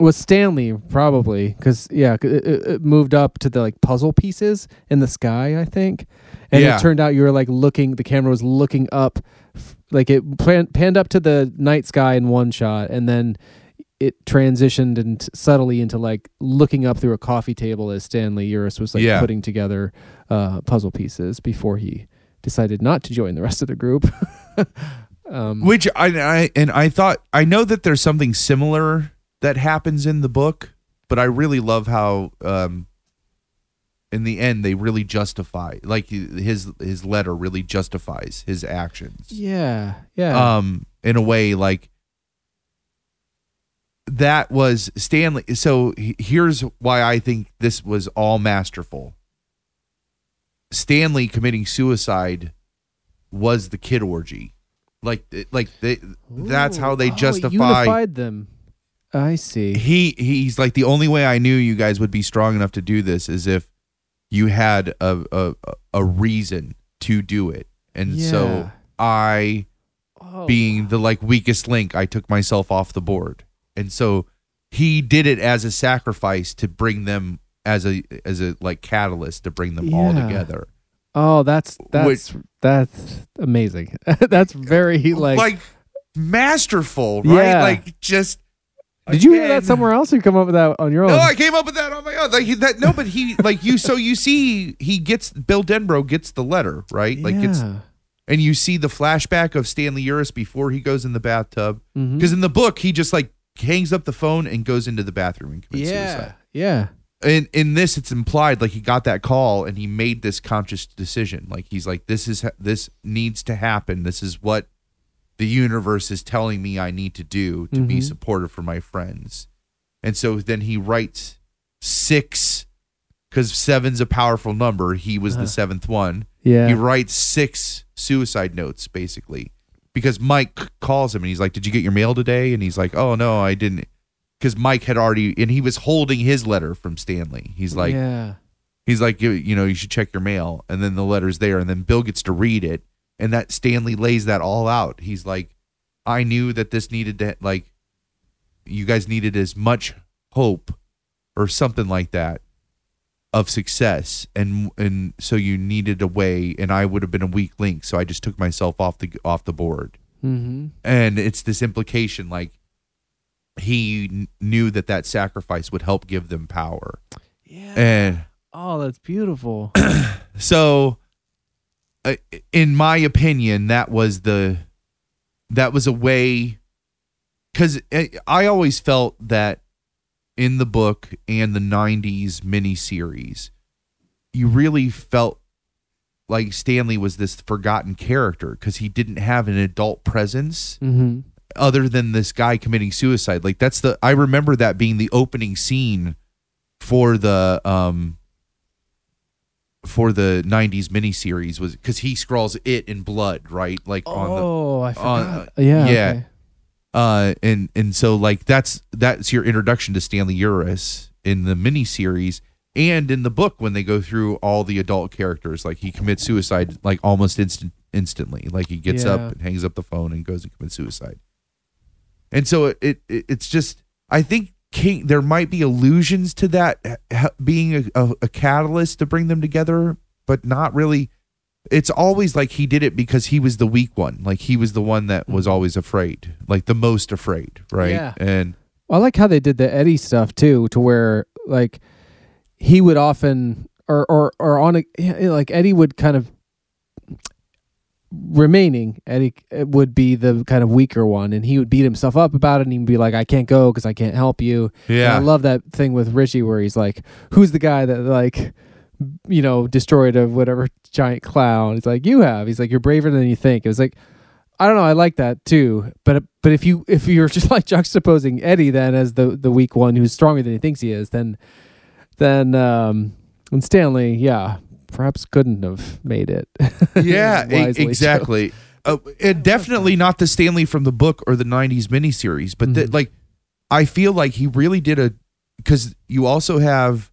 was Stanley probably because yeah it, it- moved up to the like puzzle pieces in the sky I think and Yeah. it turned out you were like looking the camera was looking up like it pan, panned up to the night sky in one shot and then it transitioned and subtly into like looking up through a coffee table as Stanley Uris was like Yeah. putting together uh, puzzle pieces before he decided not to join the rest of the group. um, Which I, I and I thought I know that there's something similar that happens in the book, but I really love how um in the end they really justify like his his letter really justifies his actions. yeah, yeah. um in a way like that was Stanley so here's why I think this was all masterful Stanley committing suicide was the kid orgy like like they, that's how they Ooh. Oh, justify unified them. I see. he he's like the only way I knew you guys would be strong enough to do this is if you had a a, a reason to do it and Yeah. so I Oh, being the like weakest link, I took myself off the board. And so he did it as a sacrifice to bring them as a as a like catalyst to bring them all together. oh, that's that's that's amazing. that's very like. Like, masterful, right? Yeah. Like just did you hear that somewhere else, or you come up with that on your own? No, I came up with that on my own. Like that no, but he like you so you see he gets Bill Denbrough gets the letter, right? Like it's and you see the flashback of Stanley Uris before he goes in the bathtub. Mm-hmm. Because in the book, he just like hangs up the phone and goes into the bathroom and commits yeah, suicide. yeah, In in this, it's implied like he got that call and he made this conscious decision. Like he's like, this is this needs to happen. This is what the universe is telling me I need to do to be Mhm. supportive for my friends. And so then he writes six because seven's a powerful number. He was Uh-huh. the seventh one yeah. he writes six suicide notes basically because Mike calls him and he's like, "Did you get your mail today?" And he's like, "Oh no, I didn't." Because Mike had already and he was holding his letter from Stanley. He's like, yeah, he's like, you, you know, you should check your mail, and then the letter's there, and then Bill gets to read it, and that Stanley lays that all out. He's like, I knew that this needed to like, you guys needed as much hope or something like that of success and and so you needed a way and I would have been a weak link so I just took myself off the off the board mm-hmm. and it's this implication like he kn- knew that that sacrifice would help give them power yeah. and oh, that's beautiful. so uh, in my opinion that was the that was a way cuz I always felt that in the book and the 90s miniseries you really felt like Stanley was this forgotten character cuz he didn't have an adult presence mm-hmm. other than this guy committing suicide. Like that's the I remember that being the opening scene for the um for the 90s miniseries was because he scrawls it in blood, right? Like on the Oh, I on, forgot. uh, yeah, yeah. okay. Uh and and so like that's that's your introduction to Stanley Uris in the miniseries and in the book when they go through all the adult characters. Like he commits suicide like almost instant instantly. Like he gets Yeah. up and hangs up the phone and goes and commits suicide. And so it, it it's just I think King there might be allusions to that being a, a, a catalyst to bring them together but not really it's always like he did it because he was the weak one. Like he was the one that was always afraid, like the most afraid, right? Yeah. And I like how they did the Eddie stuff too, to where like he would often or or or on a like Eddie would kind of remaining Eddie uh, would be the kind of weaker one, and he would beat himself up about it, and he'd be like, "I can't go because I can't help you." And yeah, I love that thing with Richie where he's like, "Who's the guy that like, you know, destroyed a whatever giant clown?" He's like, "You have." He's like, "You're braver than you think." It was like, I don't know. I like that too. But but if you if you're just like juxtaposing Eddie then as the the weak one who's stronger than he thinks he is, then then um And Stanley, yeah, perhaps couldn't have made it. yeah, exactly. Uh, and definitely not the Stanley from the book or the '90s miniseries, but the, Mhm. like, I feel like he really did a because you also have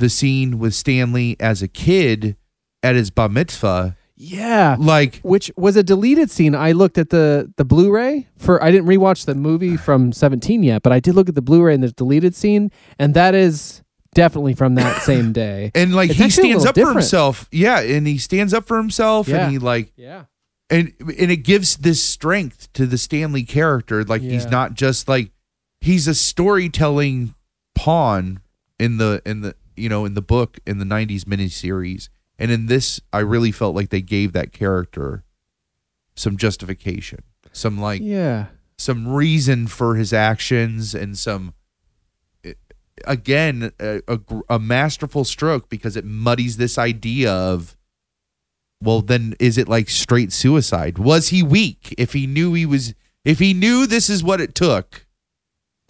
the scene with Stanley as a kid at his bar mitzvah, Yeah. like Which was a deleted scene. I looked at the the Blu-ray for I didn't rewatch the movie from 17 yet, but I did look at the Blu-ray and the deleted scene and that is definitely from that same day. and like It's he stands up for himself. Yeah, and he stands up for himself, Yeah. and he like Yeah. and and it gives this strength to the Stanley character. Like he's not just like he's a storytelling pawn in the in the you know in the book in the '90s miniseries, and in this, I really felt like they gave that character some justification, some like Yeah. some reason for his actions, and some eh, again a, a, a masterful stroke because it muddies this idea of well then is it like straight suicide? Was he weak? If he knew he was if he knew this is what it took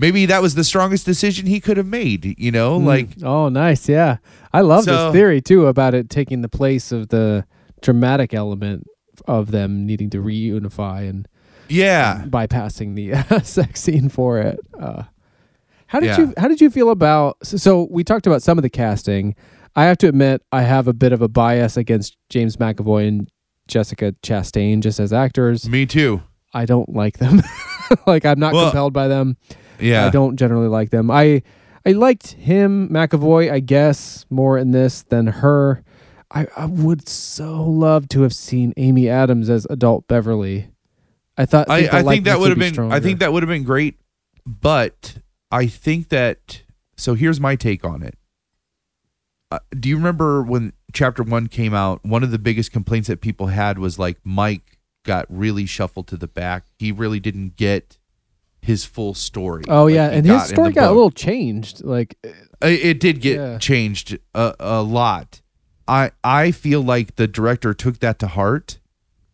maybe that was the strongest decision he could have made you know Mm. like Oh, nice. Yeah. I love So- this theory too about it taking the place of the dramatic element of them needing to reunify and yeah bypassing the uh, sex scene for it. Uh, how did Yeah. you How did you feel about? So, so we talked about some of the casting. I have to admit, I have a bit of a bias against James McAvoy and Jessica Chastain just as actors. me too I don't like them. like I'm not Well, compelled by them. Yeah I don't generally like them. I I liked him McAvoy, I guess, more in this than her. I, I would so love to have seen Amy Adams as adult Beverly. I thought I, the I think that would have be been I think that would have been great, but I think that so here's my take on it. Uh, do you remember when chapter 1 came out, one of the biggest complaints that people had was like Mike got really shuffled to the back. He really didn't get his full story. Oh like yeah, and his story got a little changed. Like It, it did get Yeah. changed a, a lot. I I feel like the director took that to heart,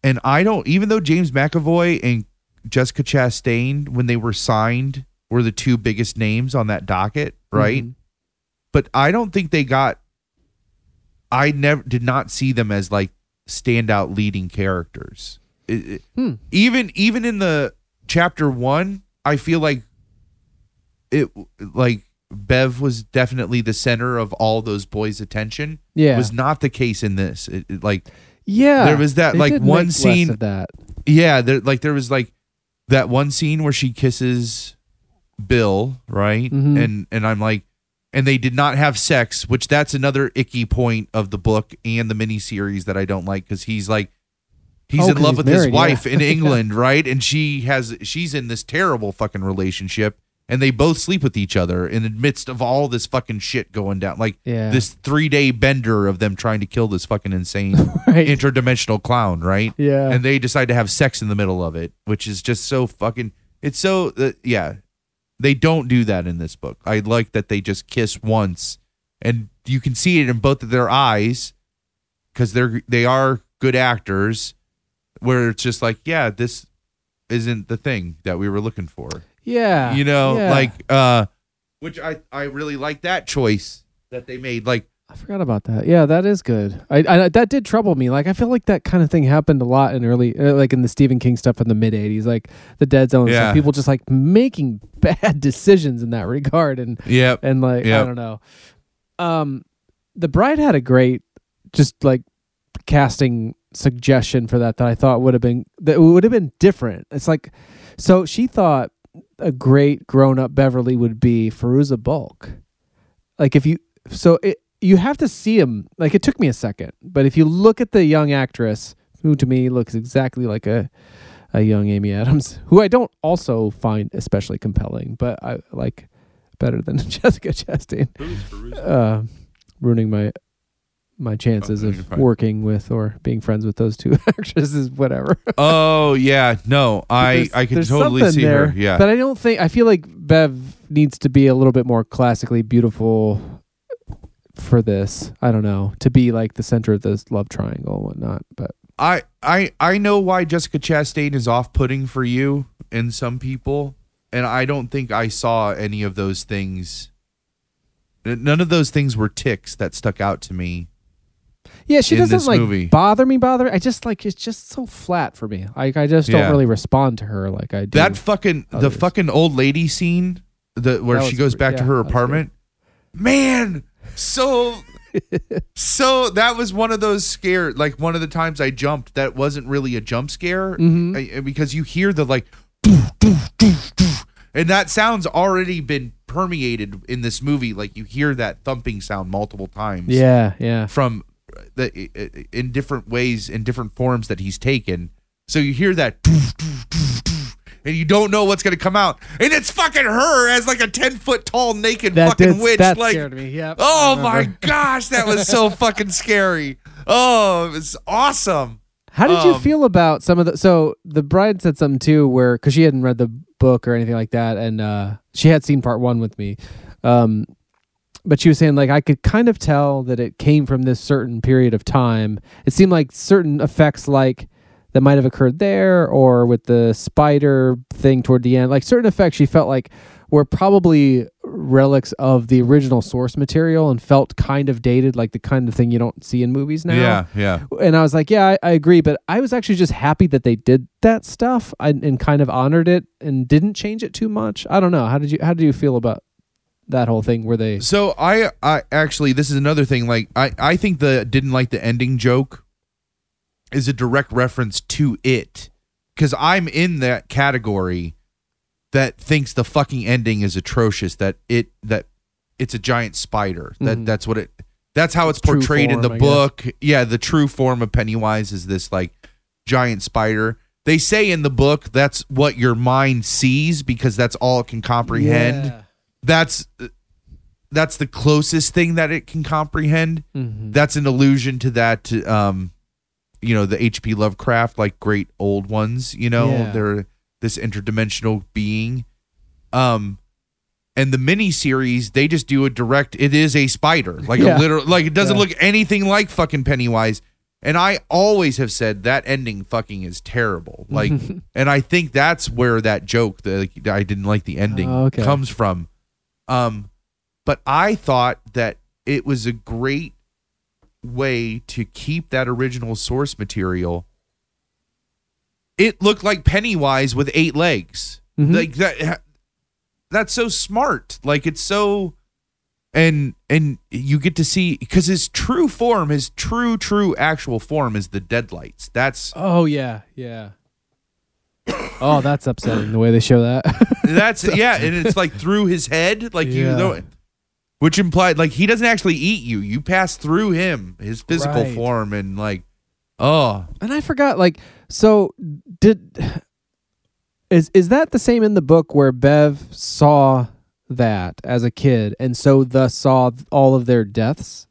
and I don't. Even though James McAvoy and Jessica Chastain, when they were signed, were the two biggest names on that docket, right? Mhm. But I don't think they got. I never did not see them as like standout leading characters. It- Hmm. Even even in the chapter one, I feel like it like Bev was definitely the center of all those boys' attention. yeah, Was not the case in this. It, it, like yeah. there was that, like, one scene- of that. yeah, there like there was like that one scene where she kisses Bill, right? Mhm. And and I'm like and they did not have sex, which that's another icky point of the book and the miniseries that I don't like cuz he's like he's Oh, in love he's with married, his yeah. wife in Yeah. England, right? And she has she's in this terrible fucking relationship and they both sleep with each other in the midst of all this fucking shit going down. Like Yeah. this 3-day bender of them trying to kill this fucking insane Right. interdimensional clown, right? Yeah. And they decide to have sex in the middle of it, which is just so fucking. It's so uh, yeah. They don't do that in this book. I like that they just kiss once, and you can see it in both of their eyes because they're they are good actors. Where it's just like, yeah, this isn't the thing that we were looking for. yeah. You know, yeah. like uh, which I I really like that choice that they made. Like I forgot about that. Yeah, that is good. I, I that did trouble me. Like I feel like that kind of thing happened a lot in early, uh, like in the Stephen King stuff in the mid '80s, like the Dead Zone. Yeah. stuff. people just like making bad decisions in that regard, and yeah, and like I don't know. Um, the Bride had a great, just like casting suggestion for that that I thought would have been that would have been different. It's like, so she thought a great grown up Beverly would be Fairuza Balk. Like if you, so it you have to see him. Like it took me a second, but if you look at the young actress who to me looks exactly like a a young Amy Adams, who I don't also find especially compelling, but I like better than Jessica Chastain. Uh, ruining my my chances Oh, of you're working with or being friends with those two actresses, whatever. oh yeah, no, I I can totally see there, her. Yeah, but I don't think I feel like Bev needs to be a little bit more classically beautiful for this. I don't know to be like the center of this love triangle and whatnot. But I I I know why Jessica Chastain is off-putting for you and some people, and I don't think I saw any of those things none of those things were ticks that stuck out to me. Yeah, she in doesn't this like movie. bother me. Bother. I just like it's just so flat for me. Like I just Yeah. don't really respond to her like I do. That fucking the others. fucking old lady scene, the where That she was goes pre- back to yeah, her that was good. apartment. Man, so so that was one of those scare like one of the times I jumped that wasn't really a jump scare Mhm. I- because you hear the like doof, doof, doof, doof, and that sound's already been permeated in this movie like you hear that thumping sound multiple times yeah, yeah. from in different ways in different forms that he's taken. So you hear that and you don't know what's gonna come out, and it's fucking her as like a ten foot tall naked That fucking did witch. that like, scared me. Yep. oh my gosh, that was so fucking scary. Oh, it was awesome. How did you Um, feel about some of the? So the bride said something too, where because she hadn't read the book or anything like that, and uh, she had seen part one with me, um, but she was saying like I could kind of tell that it came from this certain period of time. It seemed like certain effects, like that might have occurred there, or with the spider thing toward the end, like certain effects she felt like were probably relics of the original source material and felt kind of dated, like the kind of thing you don't see in movies now Yeah, yeah. and I was like, yeah, I, I agree, but I was actually just happy that they did that stuff and, and kind of honored it and didn't change it too much. I don't know. How did you How did you feel about that whole thing? Where they? So I, I actually, this is another thing. Like I, I think the didn't like the ending joke is a direct reference to it, because I'm in that category that thinks the fucking ending is atrocious. That it that it's a giant spider. That Mhm. that's what it. That's how it's portrayed in the form, I guess. book. Yeah, the true form of Pennywise is this like giant spider. They say in the book that's what your mind sees because that's all it can comprehend Yeah. That's that's the closest thing that it can comprehend. Mhm. That's an allusion to that um you know, the HP Lovecraft like great old ones, you know, Yeah. they're this interdimensional being. Um and the mini series, they just do a direct it is a spider. Like Yeah. a literal like it doesn't Yeah. look anything like fucking Pennywise. And I always have said that ending fucking is terrible. Like and I think that's where that joke that like, I didn't like the ending Oh, okay. comes from. Um, but I thought that it was a great way to keep that original source material. It looked like Pennywise with eight legs. Mhm. Like that. That's so smart. Like it's so, and and you get to see because his true form, his true true actual form is the deadlights. That's Oh yeah, yeah. Oh, that's upsetting the way they show that. That's yeah, and it's like through his head, like you Yeah. know it. Which implied like he doesn't actually eat you. You pass through him, his physical Right. form, and like, oh, and I forgot. Like, so did is is that the same in the book where Bev saw that as a kid and so thus saw all of their deaths?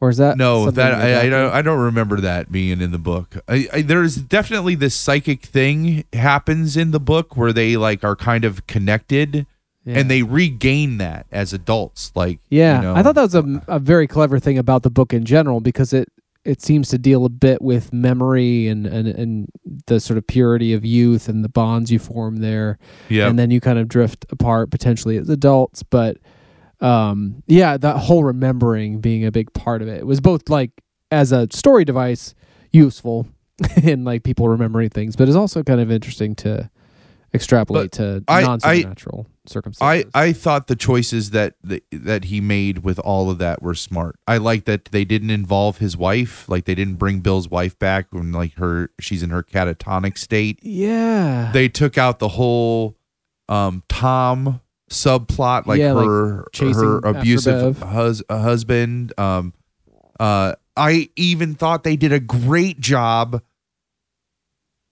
Or is that no, that I, I don't I don't remember that being in the book. I, I there's definitely this psychic thing happens in the book where they like are kind of connected Yeah. and they regain that as adults. Like Yeah, you know, I thought that was a, a very clever thing about the book in general because it it seems to deal a bit with memory and and, and the sort of purity of youth and the bonds you form there, yeah. and then you kind of drift apart potentially as adults. But um, yeah, that whole remembering being a big part of it, it was both like as a story device useful and like people remembering things, but it's also kind of interesting to extrapolate to I- I- non supernatural I, circumstances. I I thought the choices that, that that he made with all of that were smart. I like that they didn't involve his wife, like they didn't bring Bill's wife back when like her she's in her catatonic state. yeah, They took out the whole um Tom subplot, like Yeah, like her chasing her after abusive Bev. hus- uh, husband. Um, uh, I even thought they did a great job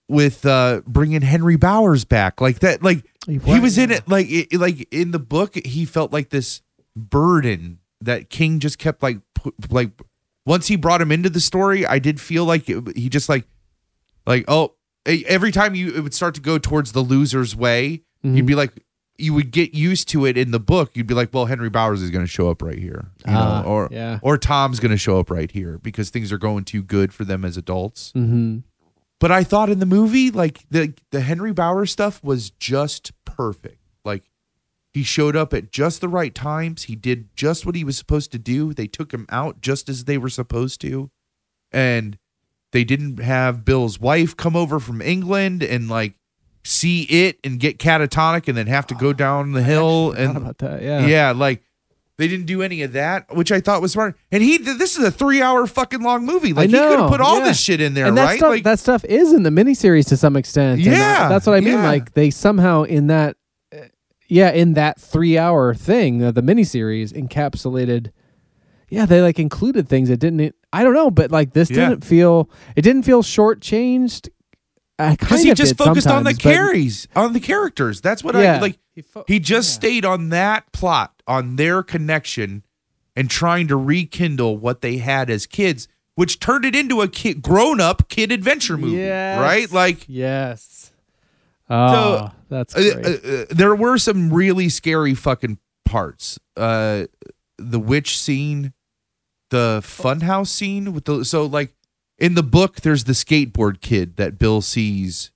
with uh bringing Henry Bowers back, like that, like he was in it like it, like in the book he felt like this burden that king just kept like pu- like once he brought him into the story i did feel like it, he just like like oh e- every time you it would start to go towards the loser's way you'd be like you would get used to it in the book you'd be like well henry bowers is going to show up right here you Ah, know or yeah. or tom's going to show up right here because things are going too good for them as adults Mm-hmm. but I thought in the movie, like the the Henry Bowers stuff was just perfect. Like He showed up at just the right times. He did just what he was supposed to do. They took him out just as they were supposed to. And they didn't have Bill's wife come over from England and like see it and get catatonic and then have to go down the hill and about that. Yeah. yeah, like they didn't do any of that, which I thought was smart. And he, this is a three-hour fucking long movie. Like he could have put all yeah. this shit in there, and that right? stuff like, that stuff is in the miniseries to some extent. and, uh, Yeah, that's what I mean. yeah. Like they somehow in that, uh, yeah, in that three-hour thing of the miniseries encapsulated. Yeah, they like included things that didn't. I don't know, but like this Yeah. didn't feel. It didn't feel shortchanged. I because kind he of just focused on the but- carries, on the characters. That's what Yeah. I like. He fo- He just yeah. stayed on that plot, on their connection, and trying to rekindle what they had as kids, which turned it into a kid, grown-up kid adventure movie, Yes. right? Like Yes. Oh, that's Uh, great. uh, uh, there were some really scary fucking parts. Uh, the witch scene, the funhouse scene with the so like in the book, there's the skateboard kid that Bill sees.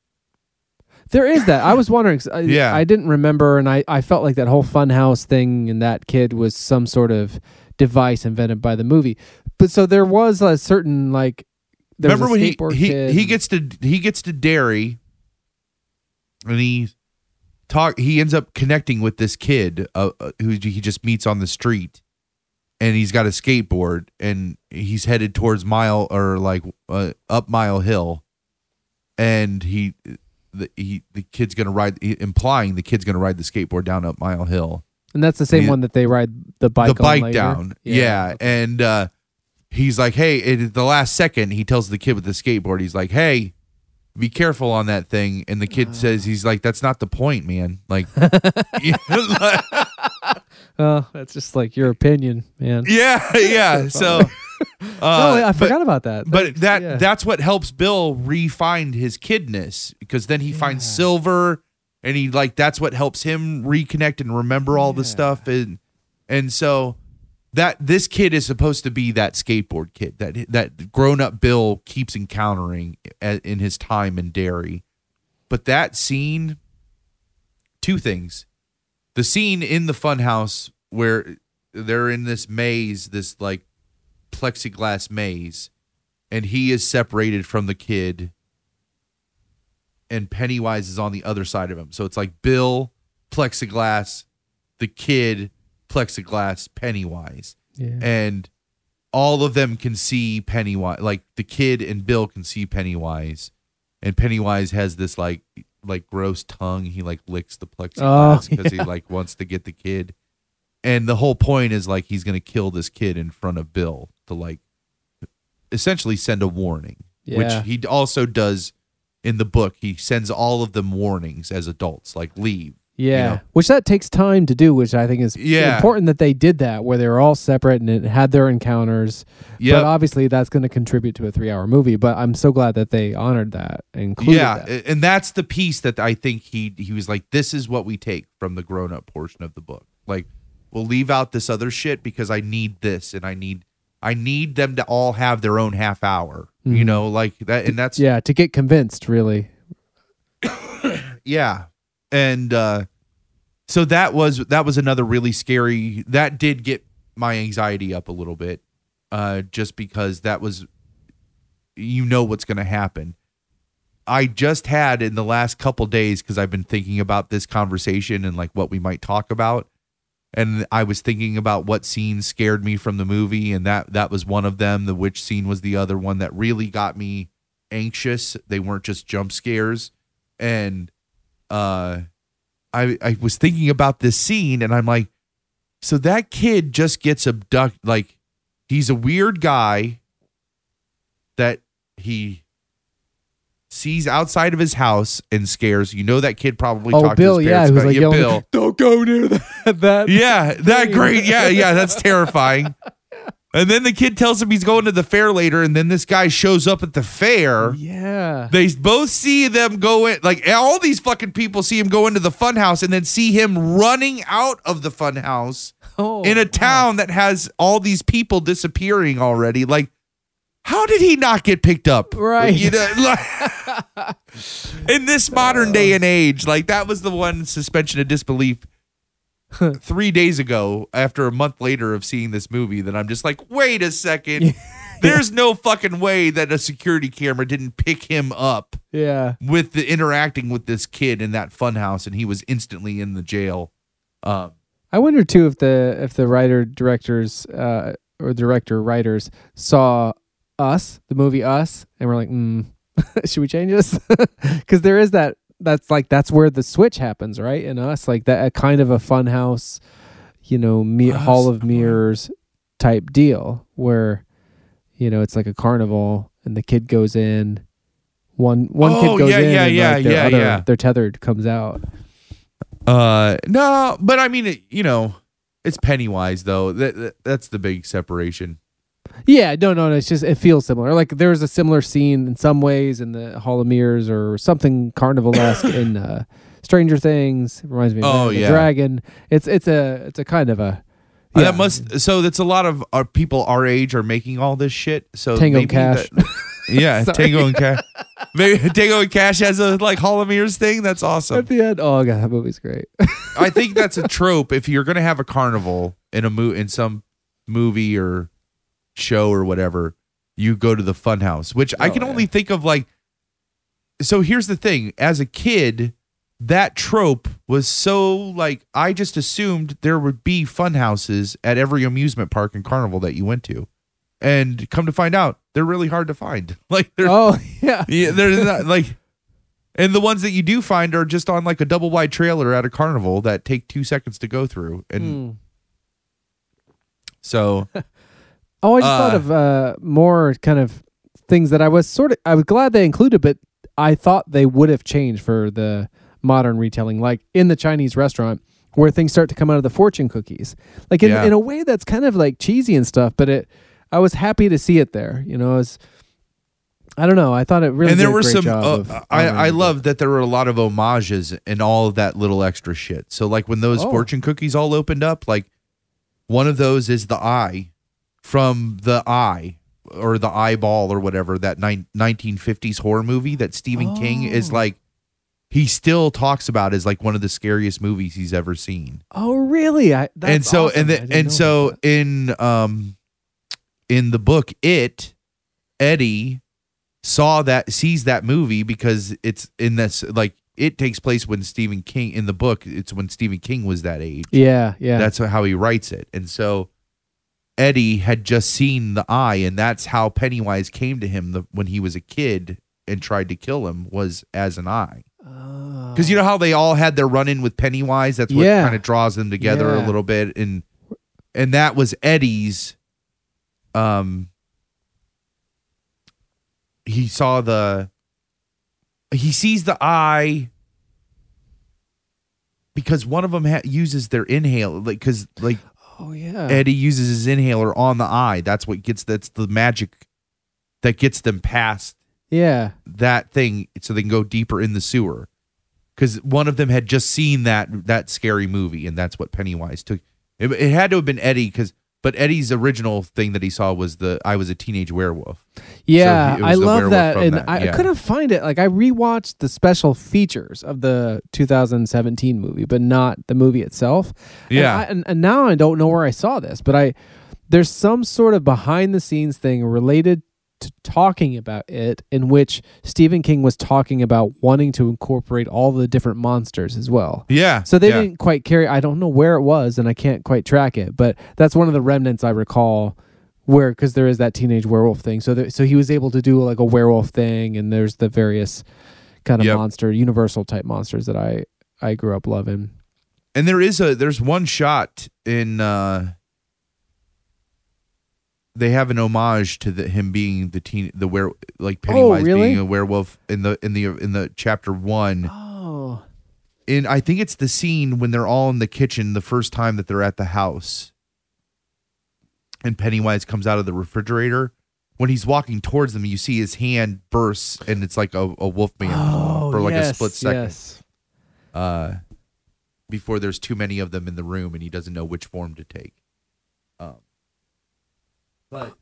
There is that. I was wondering. I, Yeah. I didn't remember, and I, I felt like that whole funhouse thing and that kid was some sort of device invented by the movie. But so there was a certain like. There was Remember a when he skateboard he, kid. he gets to he gets to Derry, and he talk he ends up connecting with this kid uh, uh, who he just meets on the street, and he's got a skateboard and he's headed towards Mile or like uh, up Mile Hill, and he the he the kid's gonna ride implying the kid's gonna ride the skateboard down up Mile Hill and that's the same he- one that they ride the bike. the bike down. Yeah. And uh, he's like, hey, at the last second, he tells the kid with the skateboard, he's like, hey, be careful on that thing. And the kid Uh. says, he's like, that's not the point, man. Like, yeah, Oh, that's just like your opinion, man. yeah. yeah. So, uh, no, I but- forgot about that. But that Yeah. that's what helps Bill re-find his kidness because then he finds silver and he like that's what helps him reconnect and remember all the stuff and and so that this kid is supposed to be that skateboard kid that that grown-up Bill keeps encountering in his time in Derry. But that scene two things. The scene in the funhouse where they're in this maze, this like plexiglass maze, and he is separated from the kid, and Pennywise is on the other side of him. So it's like Bill, plexiglass, the kid, plexiglass, Pennywise. yeah. And all of them can see Pennywise. Like the kid and Bill can see Pennywise. And Pennywise has this like like gross tongue. He like licks the plexiglass Oh, because he like wants to get the kid. And the whole point is like he's gonna kill this kid in front of Bill to like essentially send a warning. Which he also does in the book. He sends all of them warnings as adults, like leave. Yeah, know? which that takes time to do, which I think is Yeah. important that they did that, where they were all separate and it had their encounters. Yep. But obviously, that's going to contribute to a three-hour movie. But I'm so glad that they honored that and included yeah, that. and that's the piece that I think he he was like, this is what we take from the grown up portion of the book. Like, we'll leave out this other shit because I need this, and I need I need them to all have their own half hour. You Mhm. know, like that, and that's yeah, to get convinced, really. yeah and uh so that was that was another really scary that did get my anxiety up a little bit uh just because that was you know what's going to happen. I just had in the last couple days because i've been thinking about this conversation and like what we might talk about and i was thinking about what scenes scared me from the movie and that that was one of them. The witch scene was the other one that really got me anxious. They weren't just jump scares and uh I I was thinking about this scene and I'm like so that kid just gets abducted like he's a weird guy that he sees outside of his house and scares you know that kid probably Oh, talked Bill, to his yeah, parents was about- like yeah, Bill "Don't go near that." that yeah, that great. Yeah, yeah, that's terrifying. And then the kid tells him he's going to the fair later, and then this guy shows up at the fair. yeah. They both see them go in, like all these fucking people see him go into the funhouse and then see him running out of the funhouse Oh, in a wow. town that has all these people disappearing already. Like, how did he not get picked up? Right. You know, like, in this modern day and age, like that was the one suspension of disbelief. three days ago after a month later of seeing this movie that I'm just like, wait a second. There's no fucking way that a security camera didn't pick him up Yeah. with the interacting with this kid in that funhouse and he was instantly in the jail. Um, I wonder too if the if the writer directors uh, or director writers saw us, the movie Us, and we're like, mm, should we change this? Because there is that. That's like that's where the switch happens, right? In Us, like that a kind of a fun house, you know, me- Us, Hall of. Mirrors type deal where, you know, it's like a carnival and the kid goes in. One one Oh, kid goes yeah, in, yeah, and yeah, like their yeah, other, yeah. their tethered comes out. Uh, no, but I mean, it, you know, it's Pennywise though. That, that that's the big separation. Yeah, no, no, no. It's just it feels similar. Like there's a similar scene in some ways in the Hall of Mirrors or something carnival esque in uh, Stranger Things. It reminds me of Oh, that, the yeah. Dragon. It's it's a it's a kind of a Uh, yeah. That must. So that's a lot of our people our age are making all this shit. So Tango maybe Cash. that- yeah, Tango and Cash. Maybe Tango and Cash has a like Hall of Mirrors thing. That's awesome. at the end. Oh god, that movie's great. I think that's a trope. If you're gonna have a carnival in a mo- in some movie or show or whatever, you go to the funhouse, which I Oh, can yeah. only think of like. So here's the thing: as a kid, that trope was so like I just assumed there would be funhouses at every amusement park and carnival that you went to, and come to find out, they're really hard to find. Like they're oh yeah. yeah, they're not like, and the ones that you do find are just on like a double wide trailer at a carnival that take two seconds to go through, and Hmm. so Oh, I just Uh, thought of uh, more kind of things that I was sort of I was glad they included, but I thought they would have changed for the modern retelling, like in the Chinese restaurant where things start to come out of the fortune cookies, like in, Yeah. in a way that's kind of like cheesy and stuff. But it, I was happy to see it there. You know, was, I don't know. I thought it really and there did a were some. Uh, of I I love that there were a lot of homages and all of that little extra shit. So like when those Oh. fortune cookies all opened up, like one of those is the eye from the eye or the eyeball or whatever that nine, 1950s horror movie that Stephen King is Oh. like. He still talks about as like one of the scariest movies he's ever seen. Oh, really? I, that's and so awesome. and the, and so in um in the book it eddie saw that sees that movie because it's in this like it takes place when stephen king in the book it's when stephen king was that age yeah, yeah. that's how he writes it and so eddie had just seen the eye and that's how pennywise came to him the, when he was a kid and tried to kill him was as an eye Oh. because you know how they all had their run in with Pennywise. That's what Yeah. kind of draws them together Yeah. a little bit, and and that was Eddie's. Um, he saw the. He sees the eye. Because one of them ha- uses their inhale, like because like oh yeah. Eddie uses his inhaler on the eye. That's what gets that's the magic that gets them past yeah. that thing so they can go deeper in the sewer because one of them had just seen that that scary movie and that's what pennywise took it, it had to have been eddie because but eddie's original thing that he saw was the i was a teenage werewolf Yeah, he- I love that, and that, I, yeah. couldn't find it. Like I rewatched the special features of the 2017 movie, but not the movie itself. And Yeah. I- and, and now I don't know where I saw this, but I there's some sort of behind the scenes thing related to talking about it, in which Stephen King was talking about wanting to incorporate all the different monsters as well. yeah So they yeah. didn't quite carry. I don't know where it was, and I can't quite track it. But that's one of the remnants I recall, where because there is that teenage werewolf thing. So there, so he was able to do like a werewolf thing, and there's the various kind of Yep. monster, universal type monsters that I I grew up loving. and there is a there's one shot in uh they have an homage to the, him being the teen the were like pennywise Oh, really? being a werewolf in the in the in the chapter one Oh, in I think it's the scene when they're all in the kitchen the first time that they're at the house. And Pennywise comes out of the refrigerator. When he's walking towards them, you see his hand bursts and it's like a, a wolf man oh, for like a split second. Yes. Uh before there's too many of them in the room and he doesn't know which form to take. But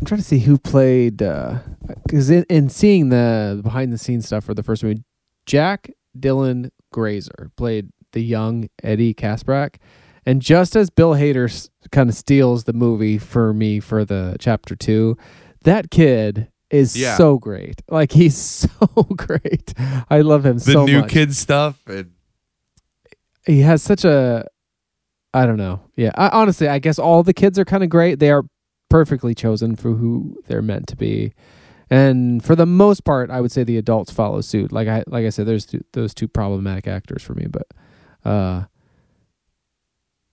I'm trying to see who played uh, because in, in seeing the behind the scenes stuff for the first movie, Jack Dylan Grazer played the young Eddie Kaspbrak. And just as Bill Hader kind of steals the movie for me for the chapter two, that kid is Yeah. so great. Like he's so great. I love him The so new kid stuff. And he has such a I don't know. Yeah, I, honestly, I guess all the kids are kind of great. They are perfectly chosen for who they're meant to be, and for the most part, I would say the adults follow suit. Like I like I said, there's two, those two problematic actors for me, but uh,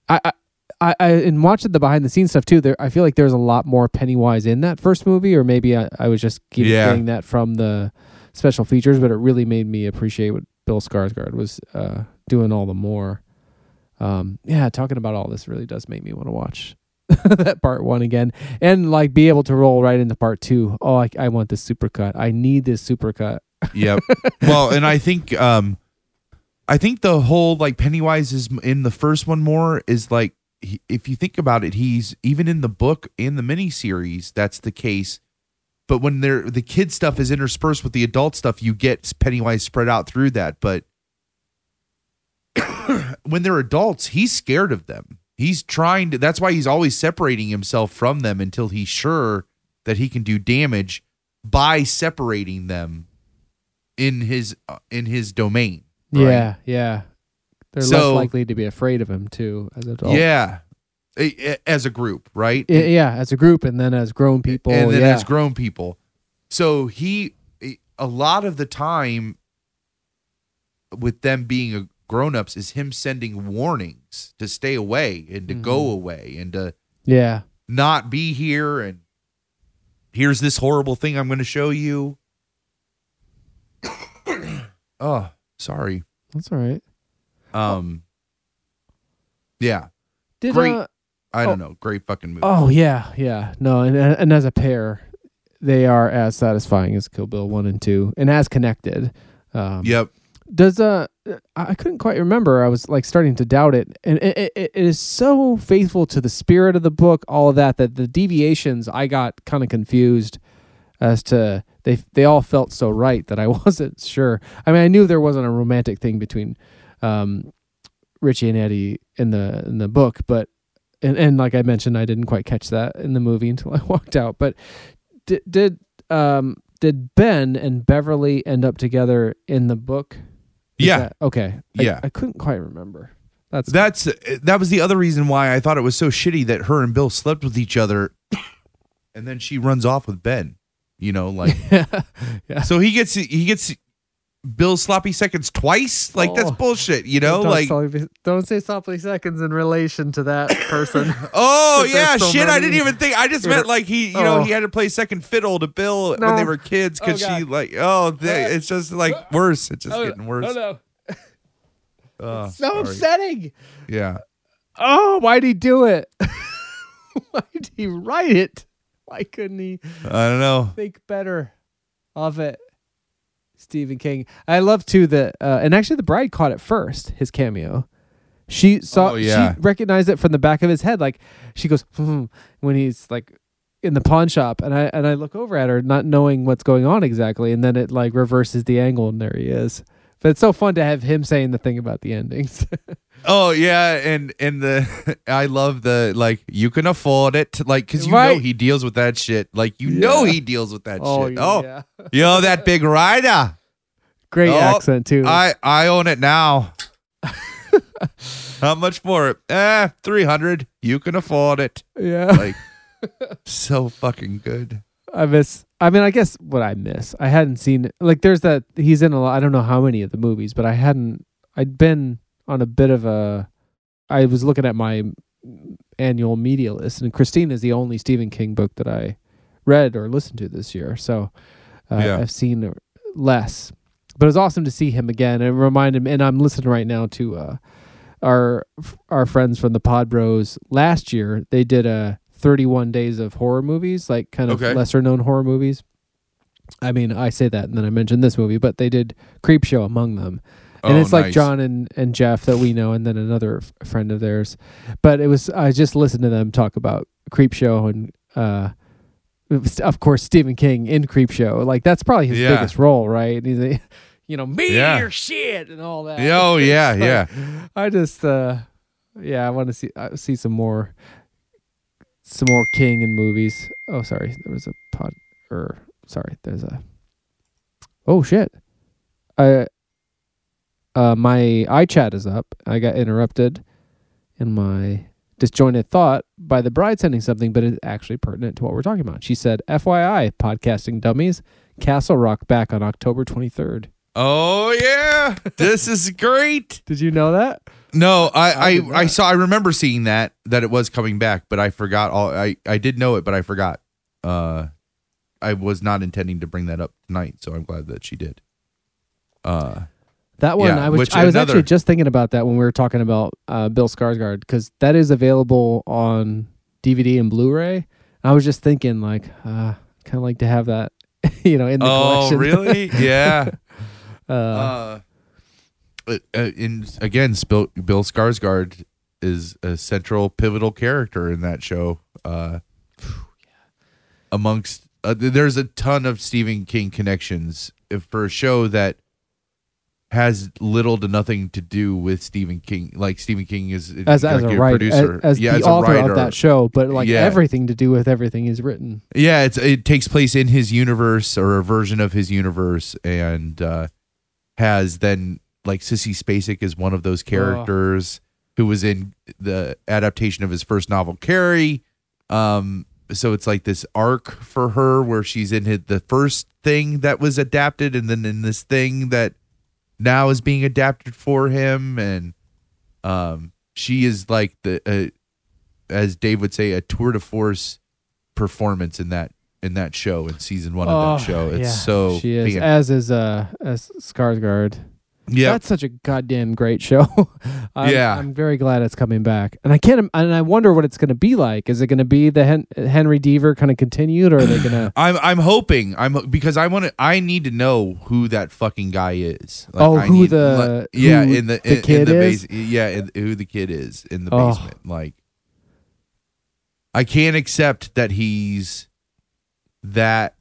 I. I I, I in watching the behind the scenes stuff too. There, I feel like there's a lot more Pennywise in that first movie, or maybe I, I was just getting, Yeah. getting that from the special features. But it really made me appreciate what Bill Skarsgård was uh, doing all the more. Um, yeah, talking about all this really does make me want to watch that part one again and like be able to roll right into part two. Oh, I, I want this supercut. I need this supercut. Yep. well, and I think um I think the whole like Pennywise is in the first one more is like he, if you think about it, he's even in the book and the miniseries, that's the case. But when they're the kid stuff is interspersed with the adult stuff, you get Pennywise spread out through that. But when they're adults, he's scared of them. He's trying to that's why he's always separating himself from them until he's sure that he can do damage by separating them in his uh, in his domain. right? Yeah, yeah. They're less likely to be afraid of him too as adults. Yeah. As a group, right? Yeah, yeah, as a group and then as grown people. and then yeah. as grown people. So he a lot of the time with them being a grown-ups is him sending warnings to stay away and to go Mm-hmm. away and to yeah. not be here and here's this horrible thing I'm going to show you. oh, sorry. That's all right. Um yeah, Did Great. uh, I Oh. don't know. Great fucking movie. Oh yeah, yeah. No, and and as a pair, they are as satisfying as Kill Bill one and two, and as connected. Um, Yep. Does uh, I couldn't quite remember. I was like starting to doubt it, and it, it, it is so faithful to the spirit of the book, all of that. That the deviations, I got kind of confused as to they they all felt so right that I wasn't sure. I mean, I knew there wasn't a romantic thing between um, Richie and Eddie in the in the book, but and and like I mentioned, I didn't quite catch that in the movie until I walked out. But did did um did Ben and Beverly end up together in the book? Is Yeah. that- okay. I- Yeah. I, couldn't quite remember. That's That's uh, that was the other reason why I thought it was so shitty that her and Bill slept with each other, and then she runs off with Ben. You know, like yeah. so he gets he gets Bill sloppy seconds twice. Like that's Oh. bullshit. You know, don't, like sloppy- don't say sloppy seconds in relation to that person. oh yeah, so shit. I didn't even think. I just meant like he, you know, Oh. he had to play second fiddle to Bill when they were kids Oh, because she like oh they, uh, it's just like uh, worse. It's just oh, getting worse. Oh, no. Oh, So sorry. upsetting. Yeah. Oh, why'd he do it? why'd he write it? Why couldn't he I don't know. think better of it? Stephen King. I love too that, uh, and actually the bride caught it first. His cameo. She saw. Oh, yeah. She recognized it from the back of his head. Like she goes hmm, when he's like in the pawn shop, and I and I look over at her, not knowing what's going on exactly, and then it like reverses the angle, and there he is. But it's so fun to have him saying the thing about the endings. Oh yeah, and and the I love the like you can afford it like because you know he deals with that shit like you know he deals with that oh shit. Oh, yeah, you know that big rider. Great Oh, accent too. I I own it now. How much for it? Eh, three hundred. You can afford it. yeah. Like so fucking good. I miss. I mean, I guess what I miss. I hadn't seen like there's that he's in a lot. I don't know how many of the movies, but I hadn't. I'd been on a bit of a. I was looking at my annual media list, and Christine is the only Stephen King book that I read or listened to this year. So uh, Yeah. I've seen less, but it was awesome to see him again and remind him. And I'm listening right now to uh, our our friends from the Pod Bros. Last year, they did a 31 days of horror movies, like kind of Okay. lesser known horror movies. I mean, I say that and then I mentioned this movie, but they did Creepshow among them. And Oh, it's like nice. John and, and Jeff that we know, and then another f- friend of theirs. But it was I just listened to them talk about Creepshow and uh, of course Stephen King in Creepshow. Like that's probably his Yeah. biggest role, right? He's a, you know, meteor Yeah. shit and all that. Oh yeah, yeah. I just, uh, yeah, I want to see uh, see some more, some more King in movies. Oh, sorry, there was a pod, or sorry, there's a. Oh shit, I. Uh, my iChat is up. I got interrupted in my disjointed thought by the bride sending something, but it's actually pertinent to what we're talking about. She said, "FYI, podcasting dummies, Castle Rock back on October 23rd." Oh yeah, this is great. Did you know that? No, I I I, I saw. I remember seeing that that it was coming back, but I forgot all. I I did know it, but I forgot. Uh, I was not intending to bring that up tonight, so I'm glad that she did. Uh, That one, Yeah, I was I was another- actually just thinking about that when we were talking about uh, Bill Skarsgård because that is available on DVD and Blu-ray. I was just thinking, like, uh, kind of like to have that, you know, in the oh collection. Oh, really? Yeah. uh, uh, uh, in again, Bill, Bill Skarsgård is a central, pivotal character in that show. Uh, amongst uh, there's a ton of Stephen King connections if- for a show that has little to nothing to do with Stephen King. Like Stephen King is as as a writer, producer, as, as yeah, the as a author writer. of that show, but like Yeah. everything to do with everything is written. Yeah, it's it takes place in his universe or a version of his universe, and uh, has then like Sissy Spacek is one of those characters who was in the adaptation of his first novel, Carrie. Um, so it's like this arc for her where she's in the first thing that was adapted, and then in this thing that now is being adapted for him, and um, she is like the uh, as Dave would say, a tour de force performance in that in that show in season one of that show. It's Oh, yeah, so she is as is uh as Skarsgård. Yeah. That's such a goddamn great show. I'm, Yeah. I'm very glad it's coming back, and I can't. And I wonder what it's going to be like. Is it going to be the Hen- Henry Deaver kind of continued, or are they going to? I'm I'm hoping I'm because I want to I need to know who that fucking guy is. Like, Oh, I who need- the- like, yeah who in the, the in, kid in the is? base yeah in, who the kid is in the Oh. basement. Like I can't accept that he's that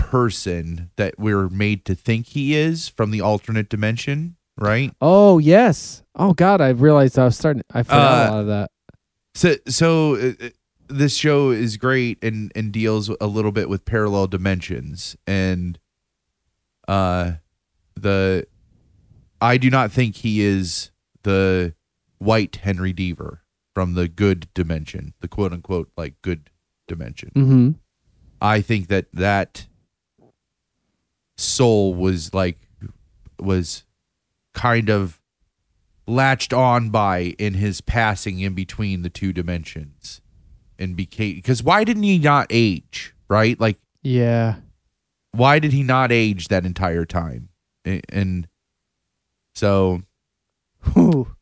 person that we're made to think he is from the alternate dimension, right? Oh yes. Oh God, I realized I was starting. I forgot Uh, a lot of that. So, so uh, uh, this show is great and and deals a little bit with parallel dimensions and uh the I do not think he is the white Henry Deaver from the good dimension, the quote unquote like good dimension. Mm-hmm. I think that that soul was like was kind of latched on by in his passing in between the two dimensions and became because why didn't he not age right? Like Yeah. why did he not age that entire time? And so Whew.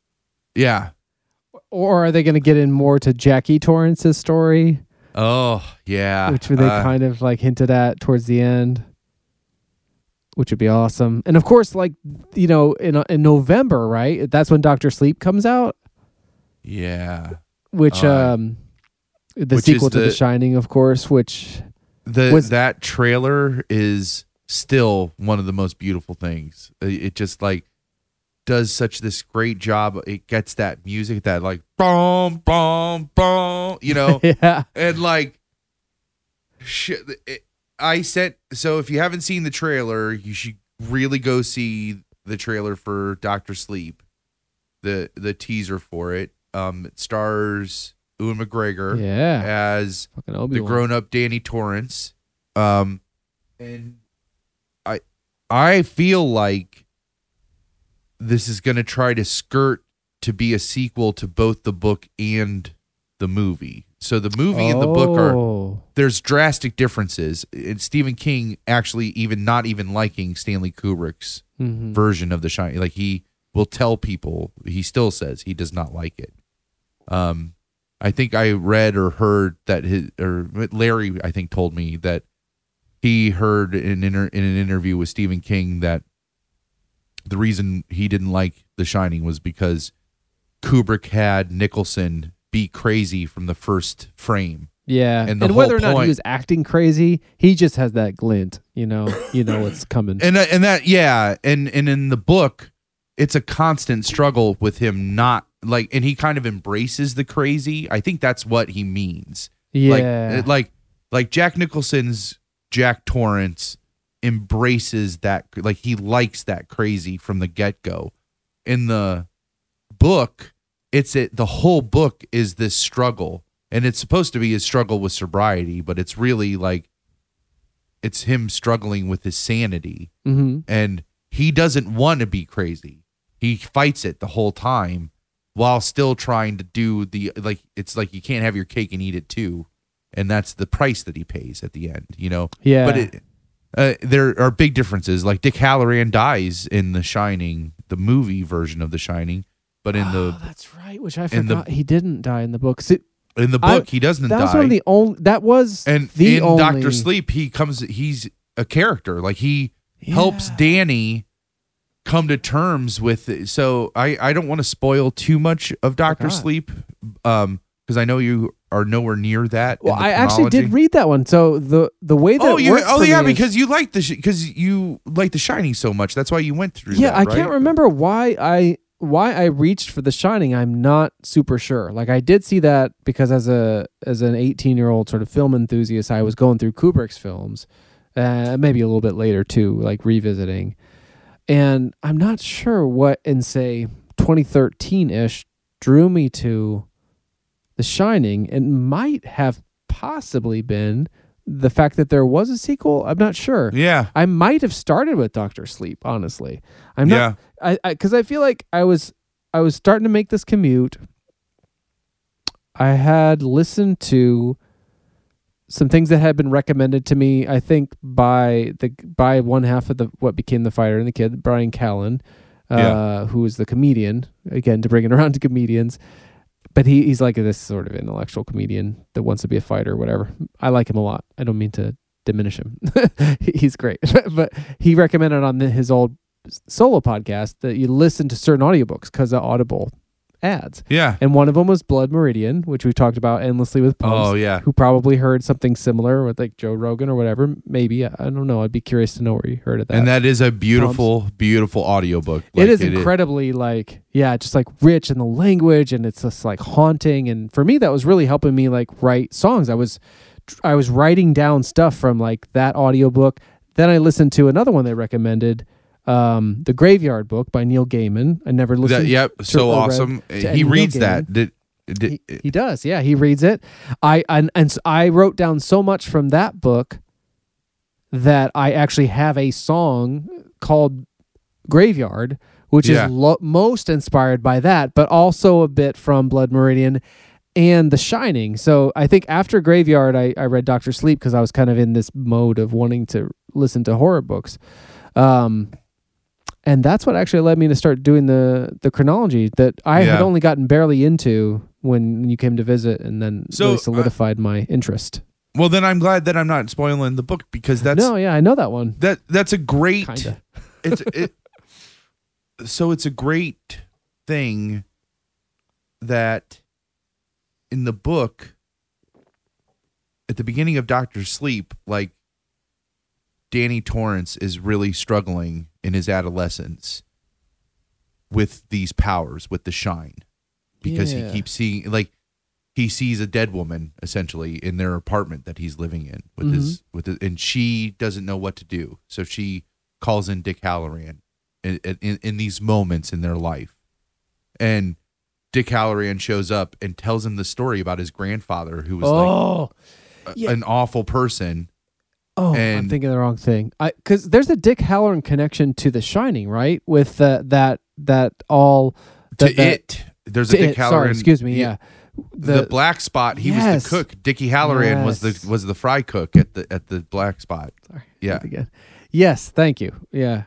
yeah. Or are they going to get in more to Jackie Torrance's story, oh yeah. Which they Uh, kind of like hinted at towards the end, which would be awesome. And of course, like you know, in in November, right? That's when Doctor Sleep comes out, yeah which Uh, um, the which sequel to The the- Shining, of course, which the Was- that trailer is still one of the most beautiful things. It it just like does such this great job. It gets that music that like boom boom boom, you know, yeah, and like shit. It, I sent so if you haven't seen the trailer, you should really go see the trailer for Doctor Sleep, the the teaser for it. Um, it stars Ewan McGregor yeah, as the grown up Danny Torrance. Um and I I feel like this is gonna try to skirt to be a sequel to both the book and the movie. So the movie and the book are Oh. there's drastic differences. And Stephen King actually even not even liking Stanley Kubrick's Mhm. version of The Shining. Like he will tell people, he still says he does not like it. Um, I think I read or heard that his or Larry, I think, told me that he heard in inter, in an interview with Stephen King that the reason he didn't like The Shining was because Kubrick had Nicholson be crazy from the first frame Yeah, And and, the whether or not point- he was acting crazy, he just has that glint. You know, you know what's coming. and that- and that yeah and and in the book it's a constant struggle with him not like and he kind of embraces the crazy i think that's what he means yeah, like like like jack nicholson's jack torrance embraces that like he likes that crazy from the get-go in the book it's it the whole book is this struggle and it's supposed to be a struggle with sobriety but it's really like it's him struggling with his sanity hmm and he doesn't want to be crazy. He fights it the whole time while still trying to do the like it's like you can't have your cake and eat it too. And that's the price that he pays at the end, you know. yeah. But it uh, there are big differences. Like Dick Halloran dies in The Shining, the movie version of The Shining, but in oh, the that's right. Which I in the- forgot. he didn't die in the book. See, in the I- book he doesn't that was die. one of the only. That was and the in only, Doctor Sleep, he comes he's a character. Like he helps Danny come to terms with it. So I I don't want to spoil too much of Doctor Sleep um because I know you are nowhere near that. Well, I actually did read that one. So the the way that Oh, you, oh yeah, me is- because you like the because you like the Shining so much. That's why you went through. yeah, that, I right? can't remember why I why I reached for The Shining. I'm not super sure. Like I did see that because as a as an 18 year old sort of film enthusiast, I was going through Kubrick's films, uh, maybe a little bit later too, like revisiting. And I'm not sure what in say 2013 ish drew me to The Shining. It might have possibly been the fact that there was a sequel. I'm not sure. Yeah, I might have started with Doctor Sleep. Honestly, I'm yeah, not. I because I, feel like I was I was starting to make this commute. I had listened to some things that had been recommended to me. I think by the by one half of the what became the fighter and the kid, Bryan Callen, uh, Yeah. who is the comedian. Again, to bring it around to comedians. But he, he's like this sort of intellectual comedian that wants to be a fighter or whatever. I like him a lot. I don't mean to diminish him. he's great. but he recommended on the, his old solo podcast that you listen to certain audiobooks because of Audible ads. yeah. And one of them was Blood Meridian, which we've talked about endlessly with Pumps, Oh yeah. who probably heard something similar with like Joe Rogan or whatever. Maybe. I don't know. I'd be curious to know where you heard of that. And that is a beautiful, beautiful audiobook. it Like, is incredibly like yeah just like rich in the language and it's just like haunting and for me that was really helping me like write songs i was i was writing down stuff from like that audiobook then i listened to another one they recommended um the graveyard book by neil gaiman i never listened That, yep, so awesome. to He reads that. Did, did, he, he does yeah he reads it i and, and s- i wrote down so much from that book that i actually have a song called graveyard which Yeah. is lo- most inspired by that but also a bit from blood meridian and the shining so i think after graveyard i, I read dr sleep because i was kind of in this mode of wanting to listen to horror books um, and that's what actually led me to start doing the the chronology that I had only gotten barely into when you came to visit, and then So, really uh, solidified my interest. well, then I'm glad that I'm not spoiling the book because that's no, yeah, I know that one. that that's a great Kinda. it's it so it's a great thing that in the book at the beginning of Doctor Sleep like Danny Torrance is really struggling in his adolescence with these powers with the shine. Because Yeah. he keeps seeing like he sees a dead woman essentially in their apartment that he's living in with his mm-hmm. with the, and she doesn't know what to do. So she calls in Dick Hallorann in, in, in these moments in their life. And Dick Hallorann shows up and tells him the story about his grandfather who was Oh, like a- yeah. an awful person oh, I'm thinking the wrong thing. I because there's a Dick Hallorann connection to The Shining, right? With the, that that all to that, it there's a Dick it, Hallorann Sorry, excuse me. he- Yeah, the, black spot he was the cook Dickie Hallorann was the was the fry cook at the at the black spot Sorry, Yeah. again. Yes, thank you. Yeah,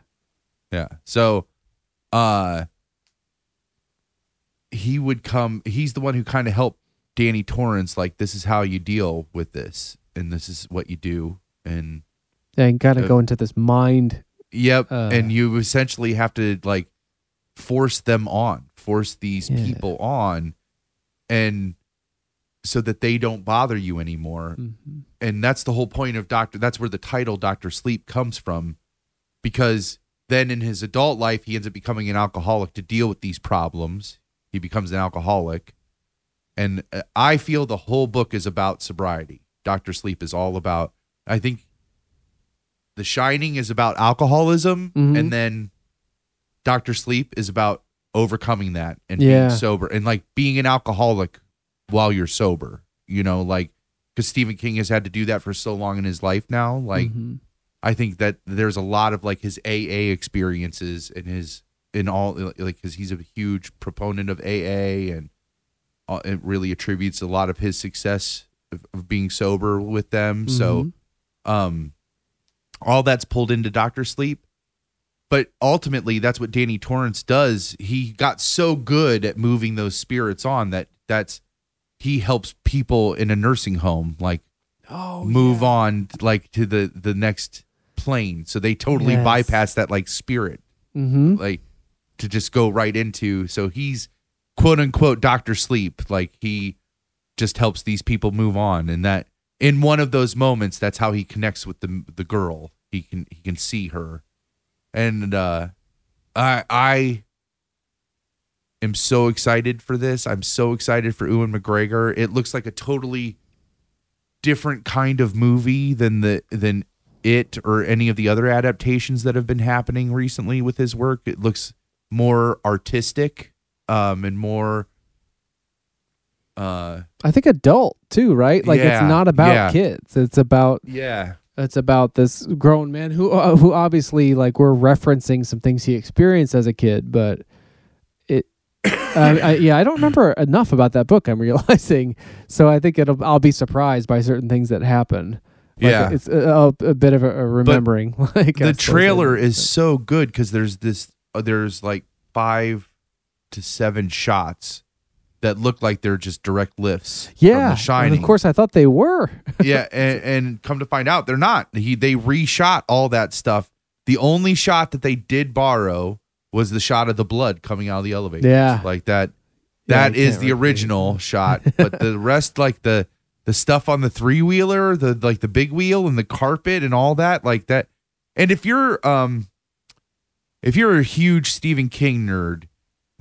Yeah. So uh he would come he's the one who kind of helped Danny Torrance like this is how you deal with this and this is what you do and and kind gotta Uh, go into this mind. yep Uh. and you essentially have to like force them on force these Yeah. people on and so that they don't bother you anymore. Mhm. And that's the whole point of Doctor. That's where the title Doctor Sleep comes from, because then in his adult life he ends up becoming an alcoholic to deal with these problems. He becomes an alcoholic, and uh, I feel the whole book is about sobriety. Doctor Sleep is all about. I think The Shining is about alcoholism, Mhm. and then Doctor Sleep is about overcoming that and Yeah. being sober and like being an alcoholic while you're sober. You know, like because Stephen King has had to do that for so long in his life now. Like Mhm. I think that there's a lot of like his AA experiences and his in all like because he's a huge proponent of AA and uh, it really attributes a lot of his success of, of being sober with them. So, um, all that's pulled into Doctor Sleep. But ultimately, that's what Danny Torrance does. He got so good at moving those spirits on that that's he helps people in a nursing home like oh, move on like to the the next plane. So they totally Yes. bypass that like spirit Mm-hmm. like to just go right into. So he's quote unquote Doctor Sleep. Like he just helps these people move on, and that in one of those moments, that's how he connects with the the girl. He can he can see her, and uh, I I am so excited for this. I'm so excited for Ewan McGregor. It looks like a totally different kind of movie than the than it or any of the other adaptations that have been happening recently with his work. It looks more artistic um and more uh I think adult too, right? Like Yeah, it's not about yeah. kids. It's about yeah. it's about this grown man who uh, who obviously like we're referencing some things he experienced as a kid, but it uh, I, yeah, I don't remember enough about that book. I'm realizing, so I think it'll I'll be surprised by certain things that happen. Like, Yeah. it's a, a, a bit of a, remembering. like the trailer is so good cuz there's this uh, there's like 5 to 7 shots that look like they're just direct lifts from yeah. shining. of course, I thought they were. yeah, and, and come to find out, they're not. He they reshot all that stuff. The only shot that they did borrow was the shot of the blood coming out of the elevator. Yeah. like that. Yeah, That you is the original shot, but the rest, like the the stuff on the three wheeler, the like the big wheel and the carpet and all that, like that. And if you're um, if you're a huge Stephen King nerd,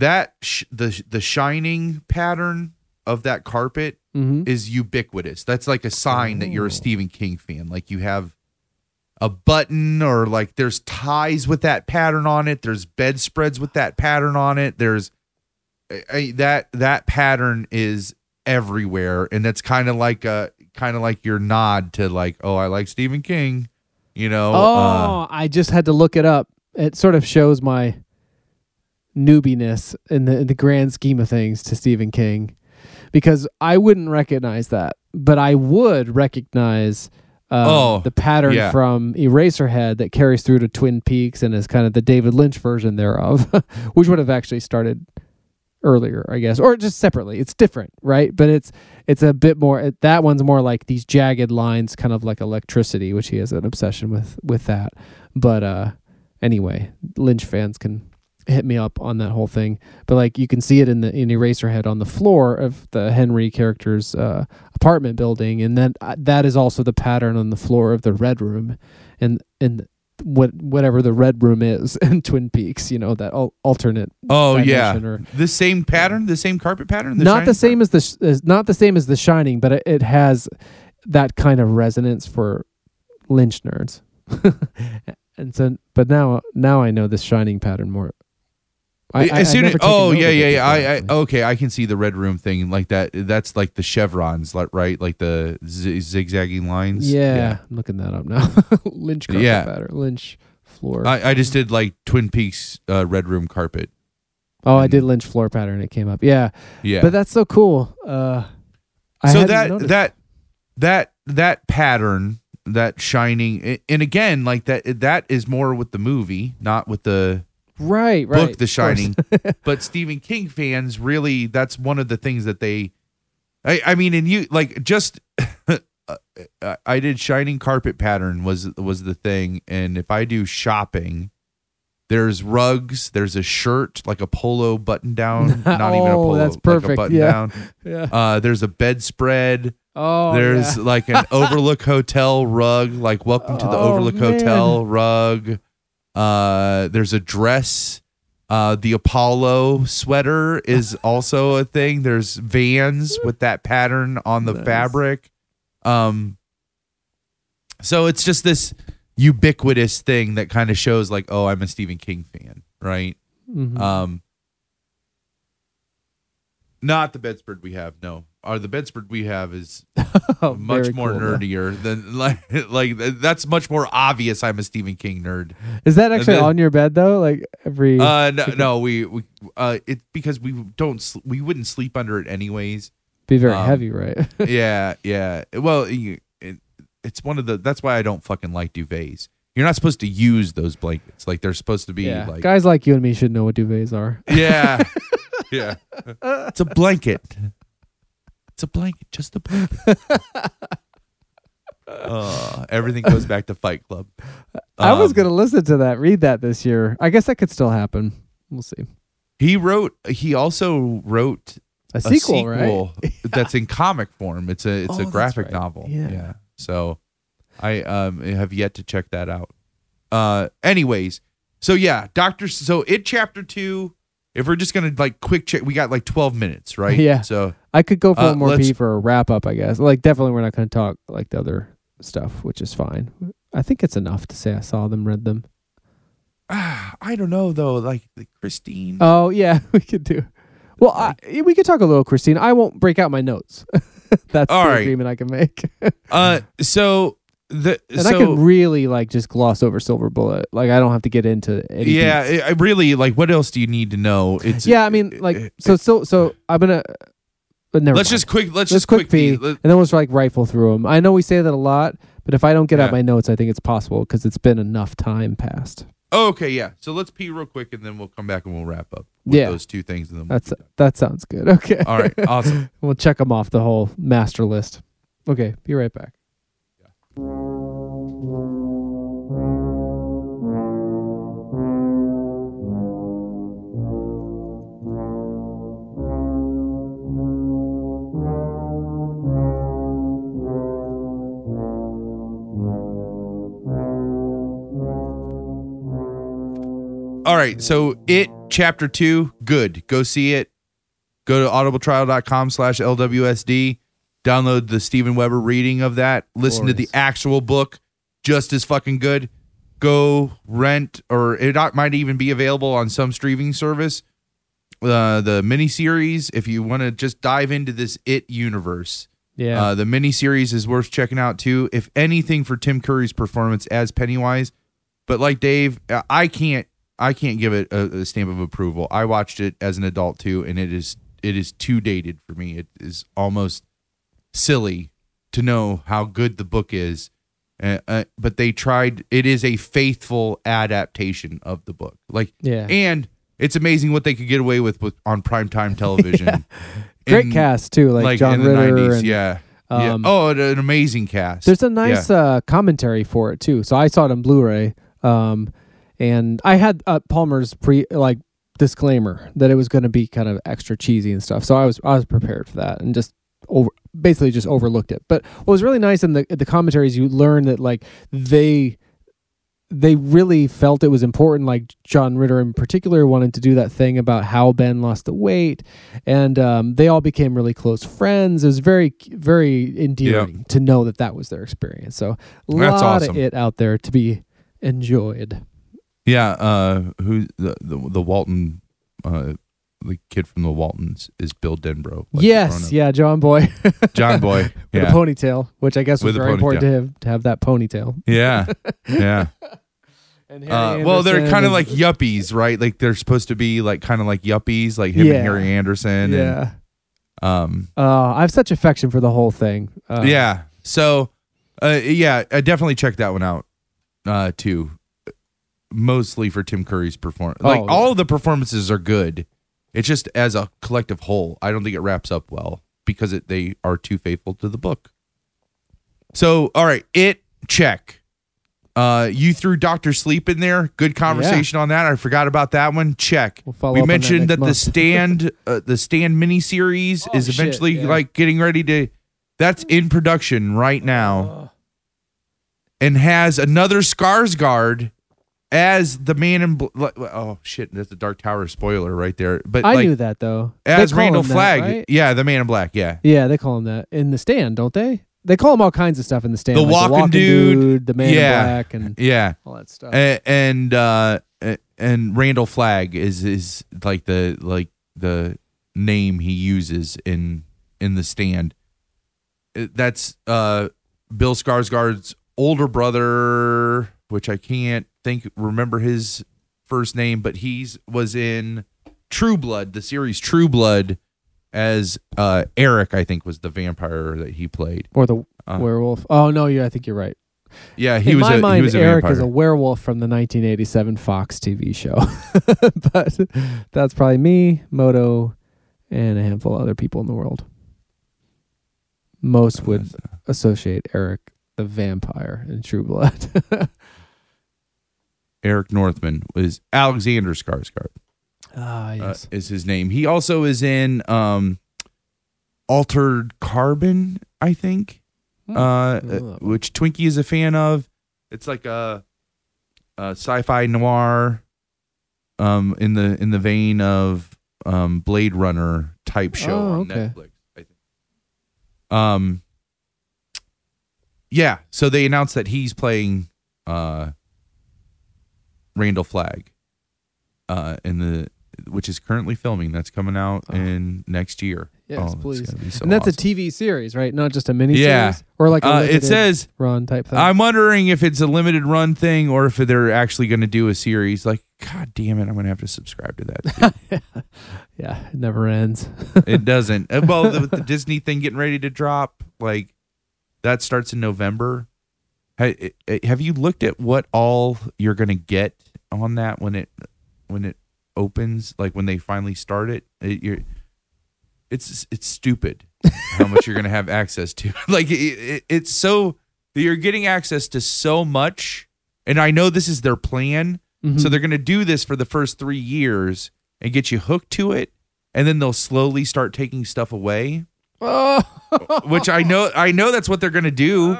that sh- the the shining pattern of that carpet hmm is ubiquitous. That's like a sign that you're Oh. a Stephen King fan. Like you have a button or like there's ties with that pattern on it. There's bedspreads with that pattern on it. There's I- that that pattern is everywhere and that's kind of like a kind of like your nod to like oh I like Stephen King, you know. uh, Oh, I just had to look it up. It sort of shows my newbiness in the in the grand scheme of things to Stephen King, because I wouldn't recognize that, but I would recognize. Um, Oh, the pattern yeah. from Eraserhead that carries through to Twin Peaks and is kind of the David Lynch version thereof, which would have actually started earlier, I guess, or just separately. It's different, right? But it's it's a bit more. it- That one's more like these jagged lines, kind of like electricity, which he has an obsession with with that. But uh, anyway, Lynch fans can hit me up on that whole thing. But like you can see it in the in Eraserhead on the floor of the Henry character's uh, apartment building, and then uh, that is also the pattern on the floor of the Red Room, and and what whatever the Red Room is in Twin Peaks, you know that al- alternate. oh yeah, or- the same pattern, the same carpet pattern. not the same as the sh- not the same as the Shining, but it, it has that kind of resonance for Lynch nerds. and so, but now now I know this Shining pattern more. I, as soon as, oh yeah yeah yeah I, I okay I can see the red room thing like that that's like the chevrons like right like the z- zigzagging lines yeah, yeah, I'm looking that up now. Lynch carpet Yeah. pattern, Lynch floor. I, I just did like Twin Peaks uh, red room carpet oh, I did Lynch floor pattern. It came up. Yeah, yeah but that's so cool. Uh, I so that noticed. that that that pattern that shining and again like that that is more with the movie not with the right right book The. Shining. but Stephen King fans really that's one of the things that they I, I mean and you like just I- did shining carpet pattern was was the thing and if I do shopping There's rugs. There's a shirt, like a polo button down. Not even a Oh, polo. that's Like perfect, a button yeah. down. Yeah. Uh, there's a bedspread. Oh, there's yeah. like an Overlook Hotel rug, like welcome to the Oh, Overlook man. Hotel rug. Uh, there's a dress. Uh, the Apollo sweater is also a thing. There's Vans with that pattern on the Nice. fabric. Um, so it's just this ubiquitous thing that kind of shows like, oh, I'm a Stephen King fan, right? Mhm. Um, not the bedspread we have. No, or the bedspread we have is Oh, much more cool, nerdier than like like that's much more obvious. I'm a Stephen King nerd. Is that actually then- on your bed though? Like every Uh, no, no, we we uh, it because we don't sl- we wouldn't sleep under it anyways. be very um, heavy, right? yeah, yeah. Well, it, it's one of the. That's why I don't fucking like duvets. You're not supposed to use those blankets. Like they're supposed to be yeah. like Guys like you and me should know what duvets are. Yeah. yeah. It's a blanket. It's a blanket, just a blanket. uh, everything goes back to Fight Club. I was Um, gonna listen to that, read that this year. I guess that could still happen. We'll see. He wrote. He also wrote A a sequel, right? that's in comic form. It's a it's Oh, a that's graphic right. novel. Yeah. So I um have yet to check that out. Uh anyways, so yeah, Doctor so it chapter 2 if we're just going to like quick check we got like 12 minutes, right? Yeah. So I could go for Uh, one more P for a wrap up, I guess. Like definitely we're not gonna talk like the other stuff, which is fine. I think it's enough to say I saw them, read them. ah, I don't know though, like Christine Oh yeah, we could do. Well, I, we could talk a little, Christine. I won't break out my notes. That's All the right. agreement I can make. Uh, so the and so I can really like just gloss over Silver Bullet. Like I don't have to get into any. yeah, I really like. What else do you need to know? It's yeah. I mean, like so, so, so I'm gonna. But never. let's mind. just quick. Let's, let's just quick pee, Let- and then we'll just like rifle through them. I know we say that a lot, but if I don't get out my notes, I think it's possible because it's been enough time past. oh, okay, yeah. So let's pee real quick, and then we'll come back and we'll wrap up. With Yeah. those two things, and then we'll That's that sounds good. Okay. all right. Awesome. we'll check them off the whole master list. Okay. Be right back. All right. So it chapter two, good. Go see it. Go to audibletrial.com slash LWSD. Download the Steven Weber reading of that. Listen to the actual book. Just as fucking good. Go rent, or it might even be available on some streaming service. Uh, the miniseries, if you want to just dive into this It universe. Yeah. Uh, the miniseries is worth checking out too. If anything for Tim Curry's performance as Pennywise, but like Dave, I can't, I can't give it a, a stamp of approval. I watched it as an adult too, and it is, it is too dated for me. It is almost silly to know how good the book is. Uh, uh, but they tried. It is a faithful adaptation of the book. Like, yeah. and it's amazing what they could get away with, with on primetime television. Great in- cast too, like, John in the Ritter. 90s, and, yeah. yeah. um, Oh, an amazing cast. There's a nice uh, commentary for it too. So I saw it on Blu-ray, um, and I had uh, Palmer's pre like disclaimer that it was going to be kind of extra cheesy and stuff. So I was I was prepared for that and just over basically just overlooked it. But what was really nice in the the commentaries, you learn that like they they really felt it was important. Like John Ritter in particular wanted to do that thing about how Ben lost the weight, and um, they all became really close friends. It was very, very endearing to know that that was their experience. So a That's lot awesome. of it out there to be enjoyed. Yeah. Uh, who the the, the Walton, uh, the kid from the Waltons is Bill Denbrough. like yes, yeah, John Boy John Boy. with yeah. a ponytail, which I guess was With a very important to him to have that ponytail. yeah. Yeah. And Uh, well, they're kind of like yuppies, right? Like they're supposed to be like kind of like yuppies, like him Yeah. and Harry Anderson. yeah. Um. Uh, I have such affection for the whole thing. Uh, yeah. So, uh, yeah, I definitely check that one out, uh, too. Mostly for Tim Curry's performance. Like Oh, yeah. all of the performances are good. It's just as a collective whole, I don't think it wraps up well because it, they are too faithful to the book. So, all right, it check. Uh, you threw Doctor Sleep in there. Good conversation on that. I forgot about that one. Check. We'll we on that mentioned that, the stand, uh, the stand miniseries Oh, is shit, eventually yeah. like getting ready to. That's in production right now, and has another Skarsgård as the man in. Bl- oh shit! That's the Dark Tower spoiler right there. But I like, knew that though. As Randall Flagg. right? Yeah, the Man in Black. Yeah. Yeah, they call him that in the stand, don't they? They call him all kinds of stuff in the stand. The like walking dude, the man yeah. in black, and Yeah. all that stuff. A- and uh and Randall Flagg is is like the like the name he uses in in the stand. That's uh Bill Skarsgård's older brother, which I can't think remember his first name, but he's was in True Blood, the series True Blood as uh Eric, I think was the vampire that he played. or the Uh, werewolf. Oh no, yeah, I think you're right. Yeah, he in was my a he mind, was Eric vampire. is a werewolf from the 1987 Fox TV show. but that's probably me, Moto, and a handful of other people in the world. Most would associate Eric the vampire in True Blood. Eric Northman was Alexander Skarsgård. ah, uh, yes. is his name. He also is in um, Altered Carbon, I think, Hmm. uh, uh, Oh. which Twinkie is a fan of. It's like a, a sci-fi noir, um, in the in the vein of um, Blade Runner type show Oh, on okay. Netflix. I think. Um. Yeah, so they announced that he's playing uh, Randall Flagg uh, in the which is currently filming. That's coming out Oh. in next year. Yes, Oh, please. so and that's awesome. a TV series, right? Not just a mini Yeah. series or like a Uh, it says run type thing. I'm wondering if it's a limited run thing or if they're actually going to do a series. Like, God damn it, I'm going to have to subscribe to that. too. yeah, it never ends. it doesn't. Uh, Well, the, the Disney thing getting ready to drop, like that starts in November. Have you looked at what all you're going to get on that when it when it opens? Like when they finally start it, it you're, it's it's stupid how much you're going to have access to. like it, it, it's so you're getting access to so much, and I know this is their plan. Mhm. So they're going to do this for the first three years and get you hooked to it, and then they'll slowly start taking stuff away. oh, Which I know, I know that's what they're going to do.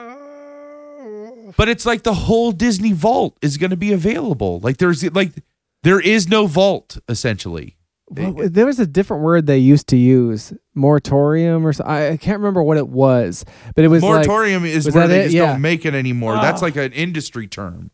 But it's like the whole Disney vault is going to be available. Like there's like there is no vault essentially. What- there was a different word they used to use, moratorium or so, I, I can't remember what it was, but it was like Moratorium is was where they it? just Yeah. don't make it anymore. Ah. That's Oh. like an industry term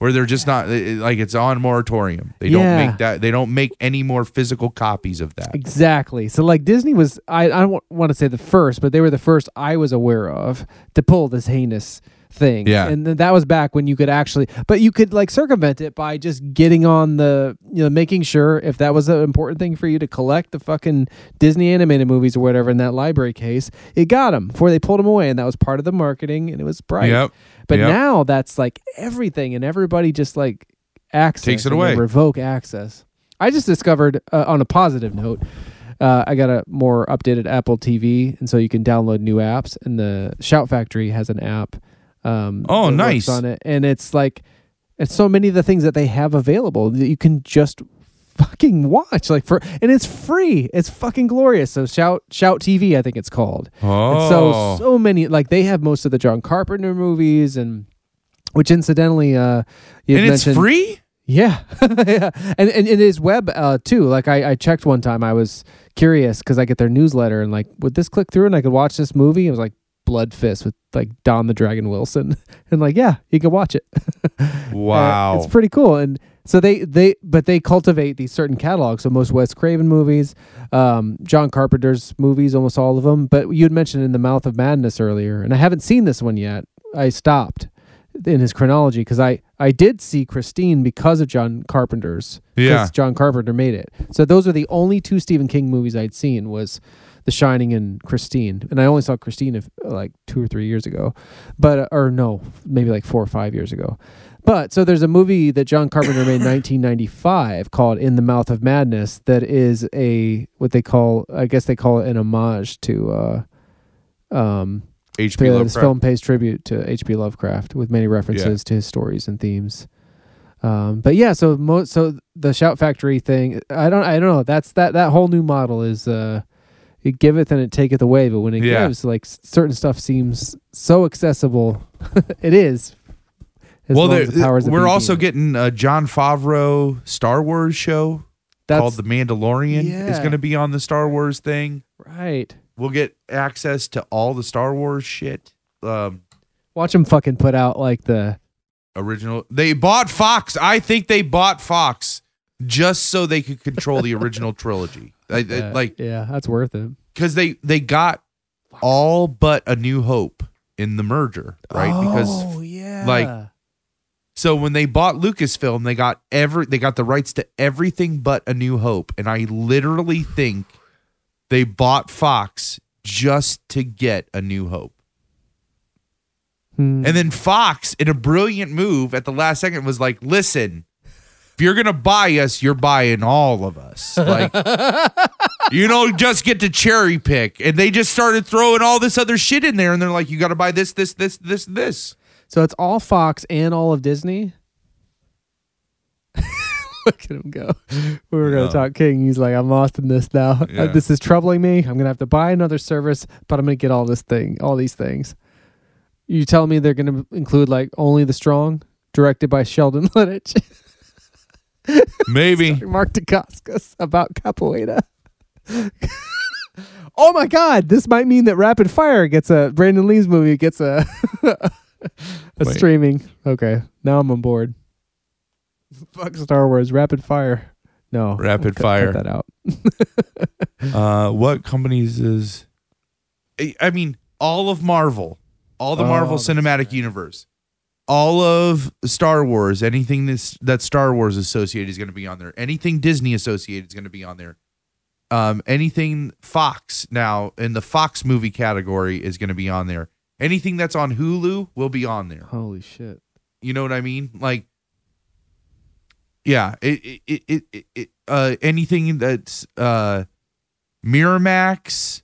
where they're just not like it's on moratorium. They Yeah. don't make that. They don't make any more physical copies of that. Exactly. So like Disney was I I don't want to say the first, but they were the first I was aware of to pull this heinous thing. Yeah. And th- that was back when you could actually but you could like circumvent it by just getting on the you know making sure if that was an important thing for you to collect the fucking Disney animated movies or whatever in that library case, it got them before they pulled them away and that was part of the marketing and it was bright. Yep. But Yep. now that's like everything and everybody just like access Takes it away. revoke access. I just discovered uh, on a positive note, uh, I got a more updated Apple TV, and so you can download new apps. And the Shout Factory has an app. Um, Oh, nice. on it, and it's like it's so many of the things that they have available that you can just fucking watch like for and it's free. It's fucking glorious. So shout shout tv i think it's called. Oh, and so so many like they have most of the John Carpenter movies and which incidentally uh you and it's mentioned free. yeah. Yeah. And, and it is web uh too. Like I, I checked one time. I was curious because I get their newsletter and like would this click through and I could watch this movie? It was like Blood Fist with like Don the Dragon Wilson and like yeah you can watch it Uh, Wow. it's pretty cool. And so they they but they cultivate these certain catalogs. So most Wes Craven movies, um, John Carpenter's movies, almost all of them. But you had mentioned in the Mouth of Madness earlier, and I haven't seen this one yet. I stopped in his chronology because I I did see Christine because of John Carpenter's. Yeah. John Carpenter made it. So those are the only two Stephen King movies I'd seen was. The Shining and Christine, and I only saw Christine if, like two or three years ago, but uh, or no, maybe like four or five years ago. But so there's a movie that John Carpenter made in 1995 called In the Mouth of Madness that is a what they call I guess they call it an homage to uh um H.P. Yeah, this film pays tribute to H.P. Lovecraft with many references to his stories and themes. Um, but yeah, so mo- so the Shout Factory thing, I don't, I don't know. That's that that whole new model is uh, it giveth and it taketh away. But when it Yeah. gives, like certain stuff seems so accessible. it is. well, there- the powers we're also getting a Jon Favreau Star Wars show That's called The Mandalorian. Is Yeah. going to be on the Star Wars thing. right. We'll get access to all the Star Wars shit. Um, Watch them fucking put out like the original. They bought Fox. I think they bought Fox just so they could control the original trilogy. I- I- like yeah, that's worth it. because they they got all but A New Hope in the merger, right? because oh yeah, like, So when they bought Lucasfilm, they got every they got the rights to everything but A New Hope, and I literally think they bought Fox just to get A New Hope. Hmm. And then Fox, in a brilliant move at the last second, was like, "Listen, if you're gonna buy us, you're buying all of us. Like, you don't just get to cherry pick." And they just started throwing all this other shit in there, and they're like, "You got to buy this, this, this, this, this." So it's all Fox and all of Disney. Look at him go. We were going Yeah. to talk King. He's like, I'm lost in this now. Uh, Yeah. this is troubling me. I'm going to have to buy another service, but I'm going to get all this thing, all these things. You tell me they're going to include like Only the Strong, directed by Sheldon Lettich, Maybe. Mark Dacascos about capoeira. oh my God! This might mean that Rapid Fire gets a Brandon Lee's movie gets a a Wait. streaming. Okay, now I'm on board. Fuck Star Wars. Rapid Fire. No. Rapid cut- Fire. Cut that out. Uh, what companies is? I- I mean, all of Marvel, all the Oh, Marvel Cinematic right. Universe, all of Star Wars, anything that's that Star Wars associated is going to be on there. Anything Disney associated is going to be on there. Um, anything Fox now in the Fox movie category is going to be on there. Anything that's on Hulu will be on there. Holy shit. You know what I mean? Like, yeah, it it it, it, it uh anything that's uh Miramax,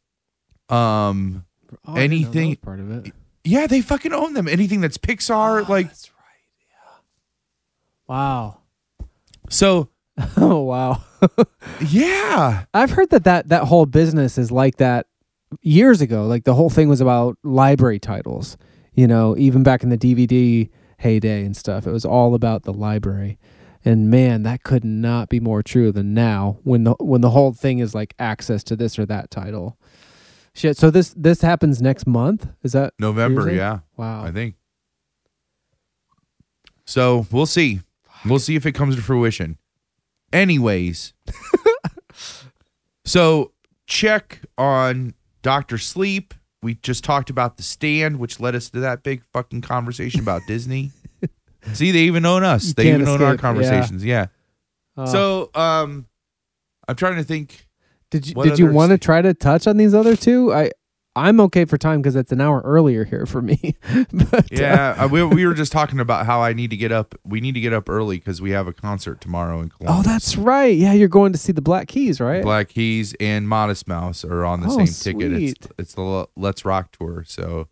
um, Oh, I didn't know that Anything- part of it. Yeah, they fucking own them. Anything that's Pixar, ah, like, Oh, That's right. Yeah. Wow. so Oh wow. yeah, I've heard that, that that whole business is like that years ago. Like the whole thing was about library titles. You know, even back in the DVD heyday and stuff, it was all about the library. And man, that could not be more true than now when the when the whole thing is like access to this or that title. Shit. So this this happens next month. Is that November, yeah, wow? I think. So we'll see. We'll see if it comes to fruition. Anyways, so check on Doctor Sleep. We just talked about the stand, which led us to that big fucking conversation about Disney. See, they even own us. You they even own our escape, yeah. conversations. Yeah. Uh, So, um, I'm trying to think. Did you What did you want to try to touch on these other two? I I'm okay for time because it's an hour earlier here for me. but, uh, Yeah, uh, we we were just talking about how I need to get up. We need to get up early because we have a concert tomorrow in Columbus. oh, that's right. Yeah, you're going to see the Black Keys, right? Black Keys and Modest Mouse are on the Oh, same ticket. It's sweet. it's the Let's Rock tour, so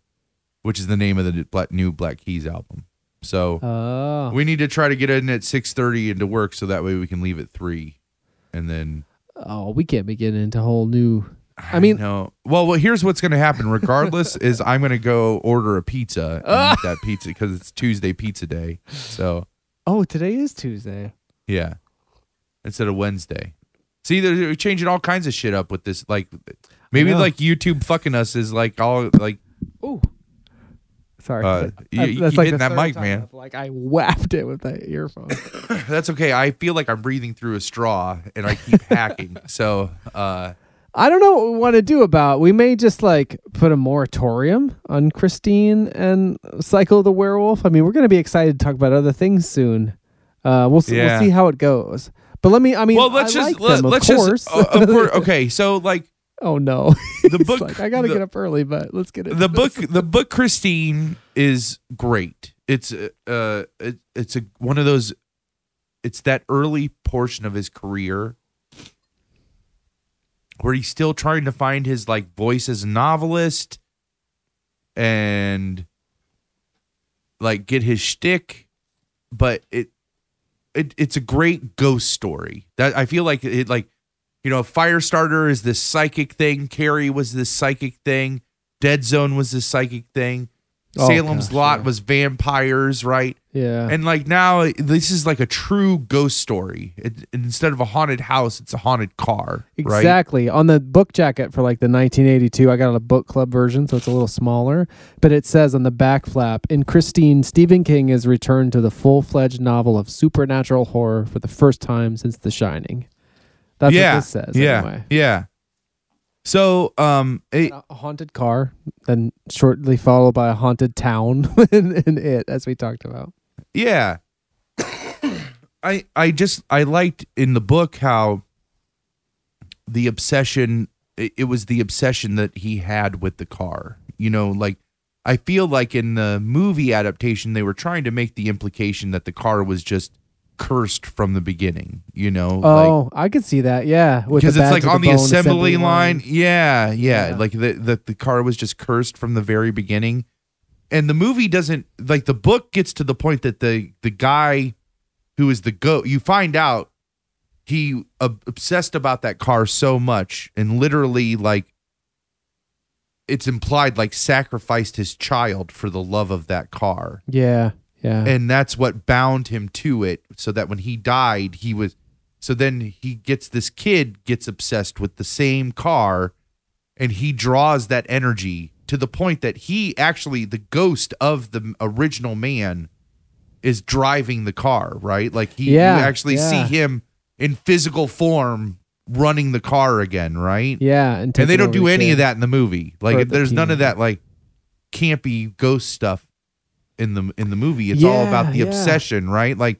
which is the name of the new Black, new Black Keys album. So Oh, we need to try to get in at six thirty into work, so that way we can leave at three, and then oh, we can't be getting into whole new. I mean- no. Well, well, here's what's going to happen. Regardless, is I'm going to go order a pizza and ah! eat that pizza because it's Tuesday pizza day. So Oh, today is Tuesday. yeah, instead of Wednesday. See, they're they're changing all kinds of shit up with this. Like maybe like YouTube fucking us is like all like Oh, sorry. Uh, you- you keep like hitting that mic, man. I've, Like I whapped it with that earphone. that's okay. I feel like I'm breathing through a straw and I keep hacking. So uh I don't know what we want to do about. We may just like put a moratorium on Christine and Cycle of the Werewolf. I mean, we're going to be excited to talk about other things soon. Uh, we'll see, Yeah. we'll see how it goes. But let me. I mean, well, let's I just like let, course. just uh, of course. Okay, so like oh no, The book- like, I got to the- get up early, but let's get it. the book the book Christine is great. It's uh, uh it, it's a one of those it's that early portion of his career where he's still trying to find his like voice as a novelist and like get his shtick, but it it it's a great ghost story. That I feel like it like you know, Firestarter is this psychic thing, Carrie was this psychic thing, Dead Zone was this psychic thing. Oh, Salem's gosh, Lot yeah. was vampires, right? Yeah. And like now, this is like a true ghost story. It, instead of a haunted house, it's a haunted car, right? Exactly. On the book jacket for like the 1982, I got a book club version, so it's a little smaller. But it says on the back flap, in Christine, Stephen King has returned to the full fledged novel of supernatural horror for the first time since The Shining. That's yeah, what this says. yeah, Anyway. yeah. So, um, it, A haunted car, then shortly followed by a haunted town in, in it, as we talked about. yeah. I I just I liked in the book how the obsession it, it was the obsession that he had with the car. You know, like I feel like in the movie adaptation they were trying to make the implication that the car was just cursed from the beginning. You know, oh, like Oh, I could see that. Yeah, because it's like on the, bone assembly, line. Yeah, yeah, Yeah. like the, the the car was just cursed from the very beginning, and the movie doesn't like the book gets to the point that the the guy who is the goat you find out he ob- obsessed about that car so much and literally like it's implied like sacrificed his child for the love of that car Yeah, yeah. and that's what bound him to it so that when he died he was so then he gets this kid gets obsessed with the same car and he draws that energy to the point that he actually the ghost of the original man is driving the car right like he Yeah, you actually yeah. see him in physical form running the car again right yeah, and, and they don't do any of that in the movie. Like the there's none of that like campy ghost stuff in the in the movie. It's all about the yeah. obsession, right? Like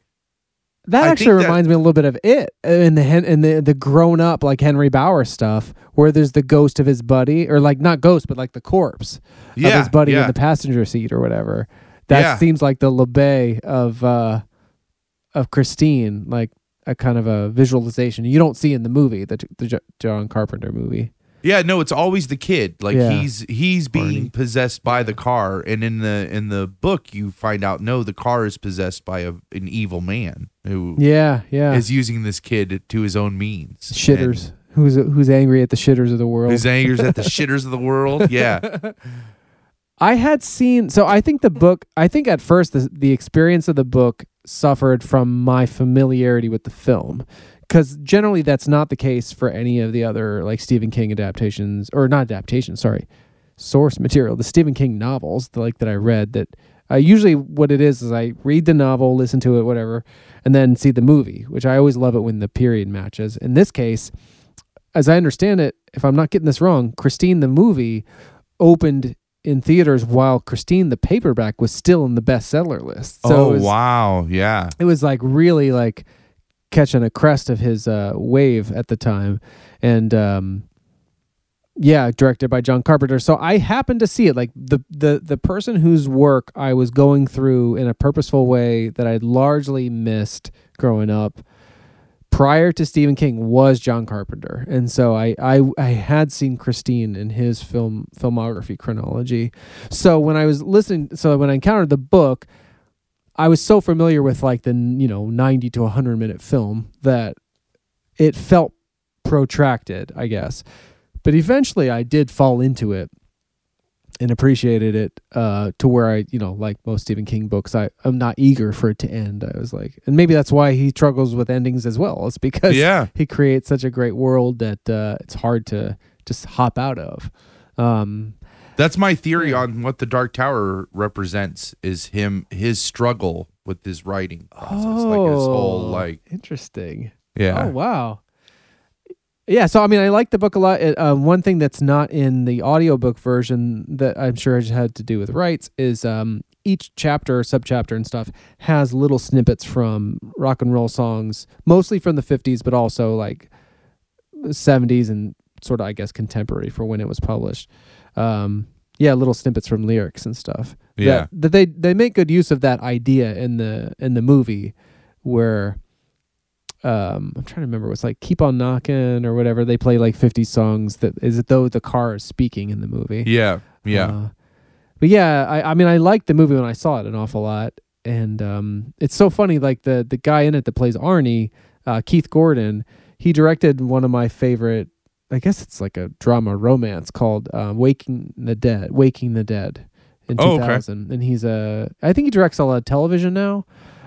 That I actually think that- reminds me a little bit of it uh, in the in the the grown up like Henry Bowers stuff, where there's the ghost of his buddy, or like not ghost, but like the corpse of his buddy yeah. in the passenger seat or whatever. That Yeah. seems like the LeBay of uh of Christine, like a kind of a visualization you don't see in the movie, the the John Carpenter movie. Yeah, no, it's always the kid. Like Yeah. he's he's being Barney. possessed by the car, and in the in the book you find out no, the car is possessed by a, an evil man who is Yeah, yeah. is using this kid to his own means. Shitters. Who's who's angry at the shitters of the world? Who's angers at the shitters of the world? Yeah, I had seen so I think the book I think at first the the experience of the book suffered from my familiarity with the film cuz generally that's not the case for any of the other like Stephen King adaptations or not adaptations sorry source material the Stephen King novels the, like that I read that uh, usually what it is is I read the novel listen to it whatever and then see the movie which I always love it when the period matches. In this case as I understand it if I'm not getting this wrong Christine the movie opened in theaters while Christine the paperback was still in the bestseller list. So oh was, wow, yeah, it was like really like catching a crest of his uh, wave at the time, and um, yeah, directed by John Carpenter. So I happened to see it. Like the the the person whose work I was going through in a purposeful way that I'd largely missed growing up prior to Stephen King was John Carpenter, and so I I, I had seen Christine in his film filmography chronology. So when I was listening, so when I encountered the book, I was so familiar with like the you know ninety to hundred minute film that it felt protracted, I guess. But eventually, I did fall into it and appreciated it uh, to where I, you know, like most Stephen King books, I, I'm not eager for it to end. I was like, and maybe that's why he struggles with endings as well. It's because yeah. he creates such a great world that uh, it's hard to just hop out of. Um, That's my theory Yeah. on what the Dark Tower represents is him his struggle with his writing process. like his whole oh, like interesting. yeah. Oh wow. Yeah, so I mean, I like the book a lot. It, um, one thing that's not in the audiobook version that I'm sure had to do with rights is um, each chapter, subchapter, and stuff has little snippets from rock and roll songs, mostly from the 50s, but also like 70s and sort of, I guess, contemporary for when it was published. Um, yeah, little snippets from lyrics and stuff. Yeah. that they they make good use of that idea in the in the movie where um I'm trying to remember what's like keep on knocking or whatever they play like 50 songs that is it though the car is speaking in the movie Yeah. Yeah. Uh, but yeah, I, I mean, I liked the movie when I saw it an awful lot, and um, it's so funny. Like the the guy in it that plays Arnie, uh, Keith Gordon, he directed one of my favorite. I guess it's like a drama romance called um, "Waking the Dead." Waking the Dead in Oh, okay. 2000, and he's a. I think he directs a lot of television now.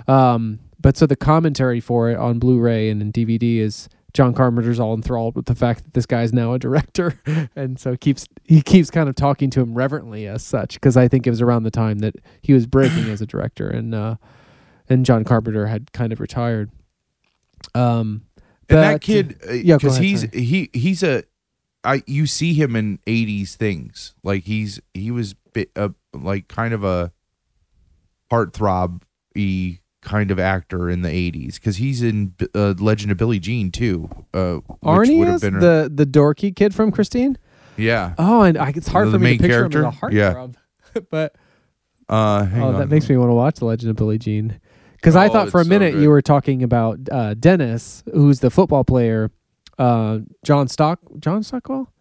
Um, but so the commentary for it on Blu-ray and in DVD is John Carpenter's all enthralled with the fact that this guy's now a director, and so keeps he keeps kind of talking to him reverently as such because I think it was around the time that he was breaking as a director, and uh, and John Carpenter had kind of retired. Um, And that kid, yeah, because he's sorry. he he's a, I you see him in '80s things like he's he was bit, uh, like kind of a heartthrob y kind of actor in the '80s because he's in uh, Legend of Billie Jean too. Uh, Arnie is been the the dorky kid from Christine. yeah. Oh, and I, it's hard The for me to picture him character? as a Yeah. heartthrob, but Uh, hang oh, on. that makes me want to watch the Legend of Billie Jean. Because I Oh, thought for a it's so minute you were talking about uh, Dennis, who's the football player, uh, John Stock, John Stockwell,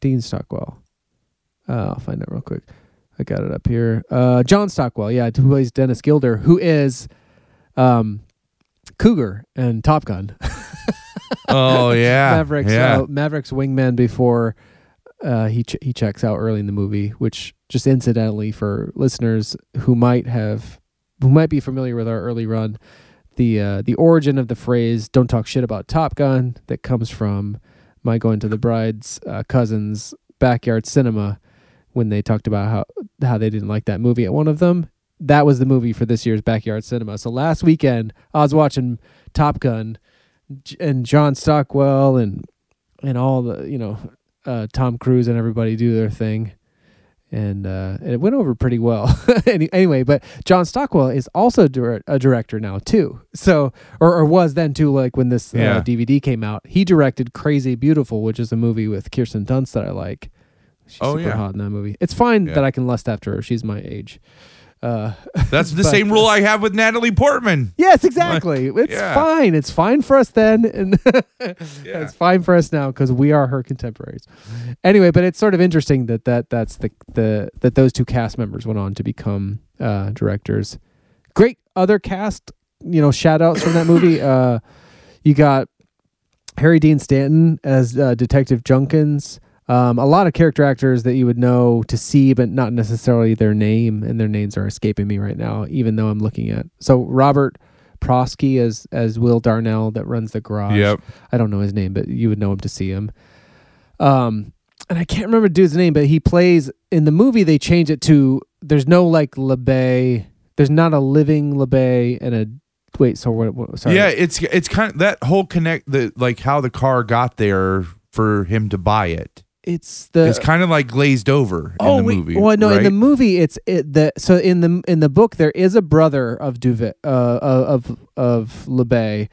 Dean Stockwell. Uh, I'll find it real quick. I got it up here. Uh, John Stockwell, yeah, who plays Dennis Guilder, who is um, Cougar and Top Gun. Oh yeah, Mavericks Yeah. uh, Mavericks wingman before uh, he ch- he checks out early in the movie, which just incidentally for listeners who might have who might be familiar with our early run, the uh, the origin of the phrase "Don't talk shit about Top Gun" that comes from my going to the bride's uh, cousin's backyard cinema when they talked about how how they didn't like that movie at one of them. That was the movie for this year's backyard cinema. So last weekend I was watching Top Gun and John Stockwell and and all the you know uh, Tom Cruise and everybody do their thing, and uh, and it went over pretty well. Anyway, but John Stockwell is also dir- a director now too. So or, or was then too. Like when this uh, DVD came out, he directed Crazy Beautiful, which is a movie with Kirsten Dunst that I like. She's Oh, super yeah. hot in that movie. It's fine Yeah. that I can lust after her. She's my age. Uh, That's the But, same rule I have with Natalie Portman. Yes, exactly. It's Yeah. fine. It's fine for us then, and Yeah. it's fine for us now because we are her contemporaries. Anyway, but it's sort of interesting that that that's the the that those two cast members went on to become uh, directors. Great other cast, you know, shout outs from that movie. Uh, you got Harry Dean Stanton as uh, Detective Junkins. Um, a lot of character actors that you would know to see, but not necessarily their name, and their names are escaping me right now. Even though I'm looking at so Robert Prosky as as Will Darnell that runs the garage. Yep. I don't know his name, but you would know him to see him. Um, and I can't remember dude's name, but he plays in the movie. They change it to there's no like LeBay. There's not a living LeBay and a wait. So what? what sorry. Yeah, it's it's kind of that whole connect the like how the car got there for him to buy it. It's the it's kind of like glazed over oh in the wait, movie. well no, in the movie it's it the so in the in the book there is a brother of Duvet uh of of LeBay,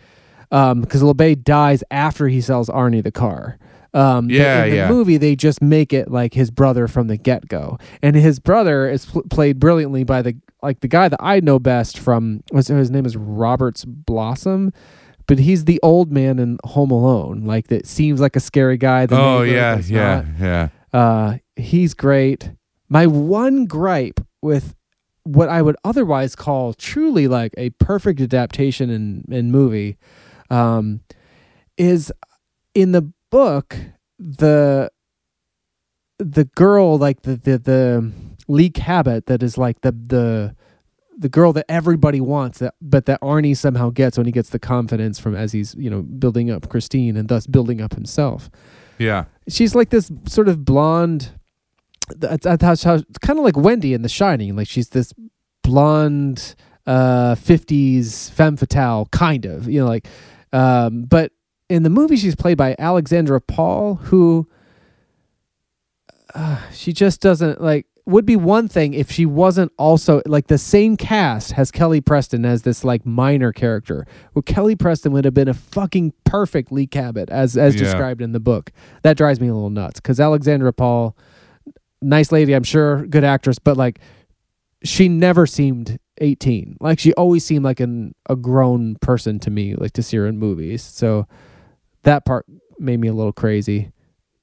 um because LeBay dies after he sells Arnie the car. Um, Yeah, in the yeah. movie they just make it like his brother from the get go, and his brother is pl- played brilliantly by the like the guy that I know best from what's his name is Roberts Blossom. But he's the old man in Home Alone, like that seems like a scary guy. The oh yeah, yeah, not. yeah. Uh, he's great. My one gripe with what I would otherwise call truly like a perfect adaptation in, in movie um, is in the book the the girl like the the the Leigh Cabot that is like the the the girl that everybody wants that but that Arnie somehow gets when he gets the confidence from as he's you know building up Christine and thus building up himself Yeah. she's like this sort of blonde. That's, that's how it's kind of like Wendy in The Shining. Like she's this blonde, uh, fifties femme fatale kind of. You know, like, um, but in the movie she's played by Alexandra Paul, who uh, she just doesn't like. Would be one thing if she wasn't also like the same cast has Kelly Preston as this like minor character. Well, Kelly Preston would have been a fucking perfect Leigh Cabot as as Yeah. described in the book. That drives me a little nuts because Alexandra Paul, nice lady, I'm sure, good actress, but like she never seemed 18. Like she always seemed like an a grown person to me, like to see her in movies. So that part made me a little crazy.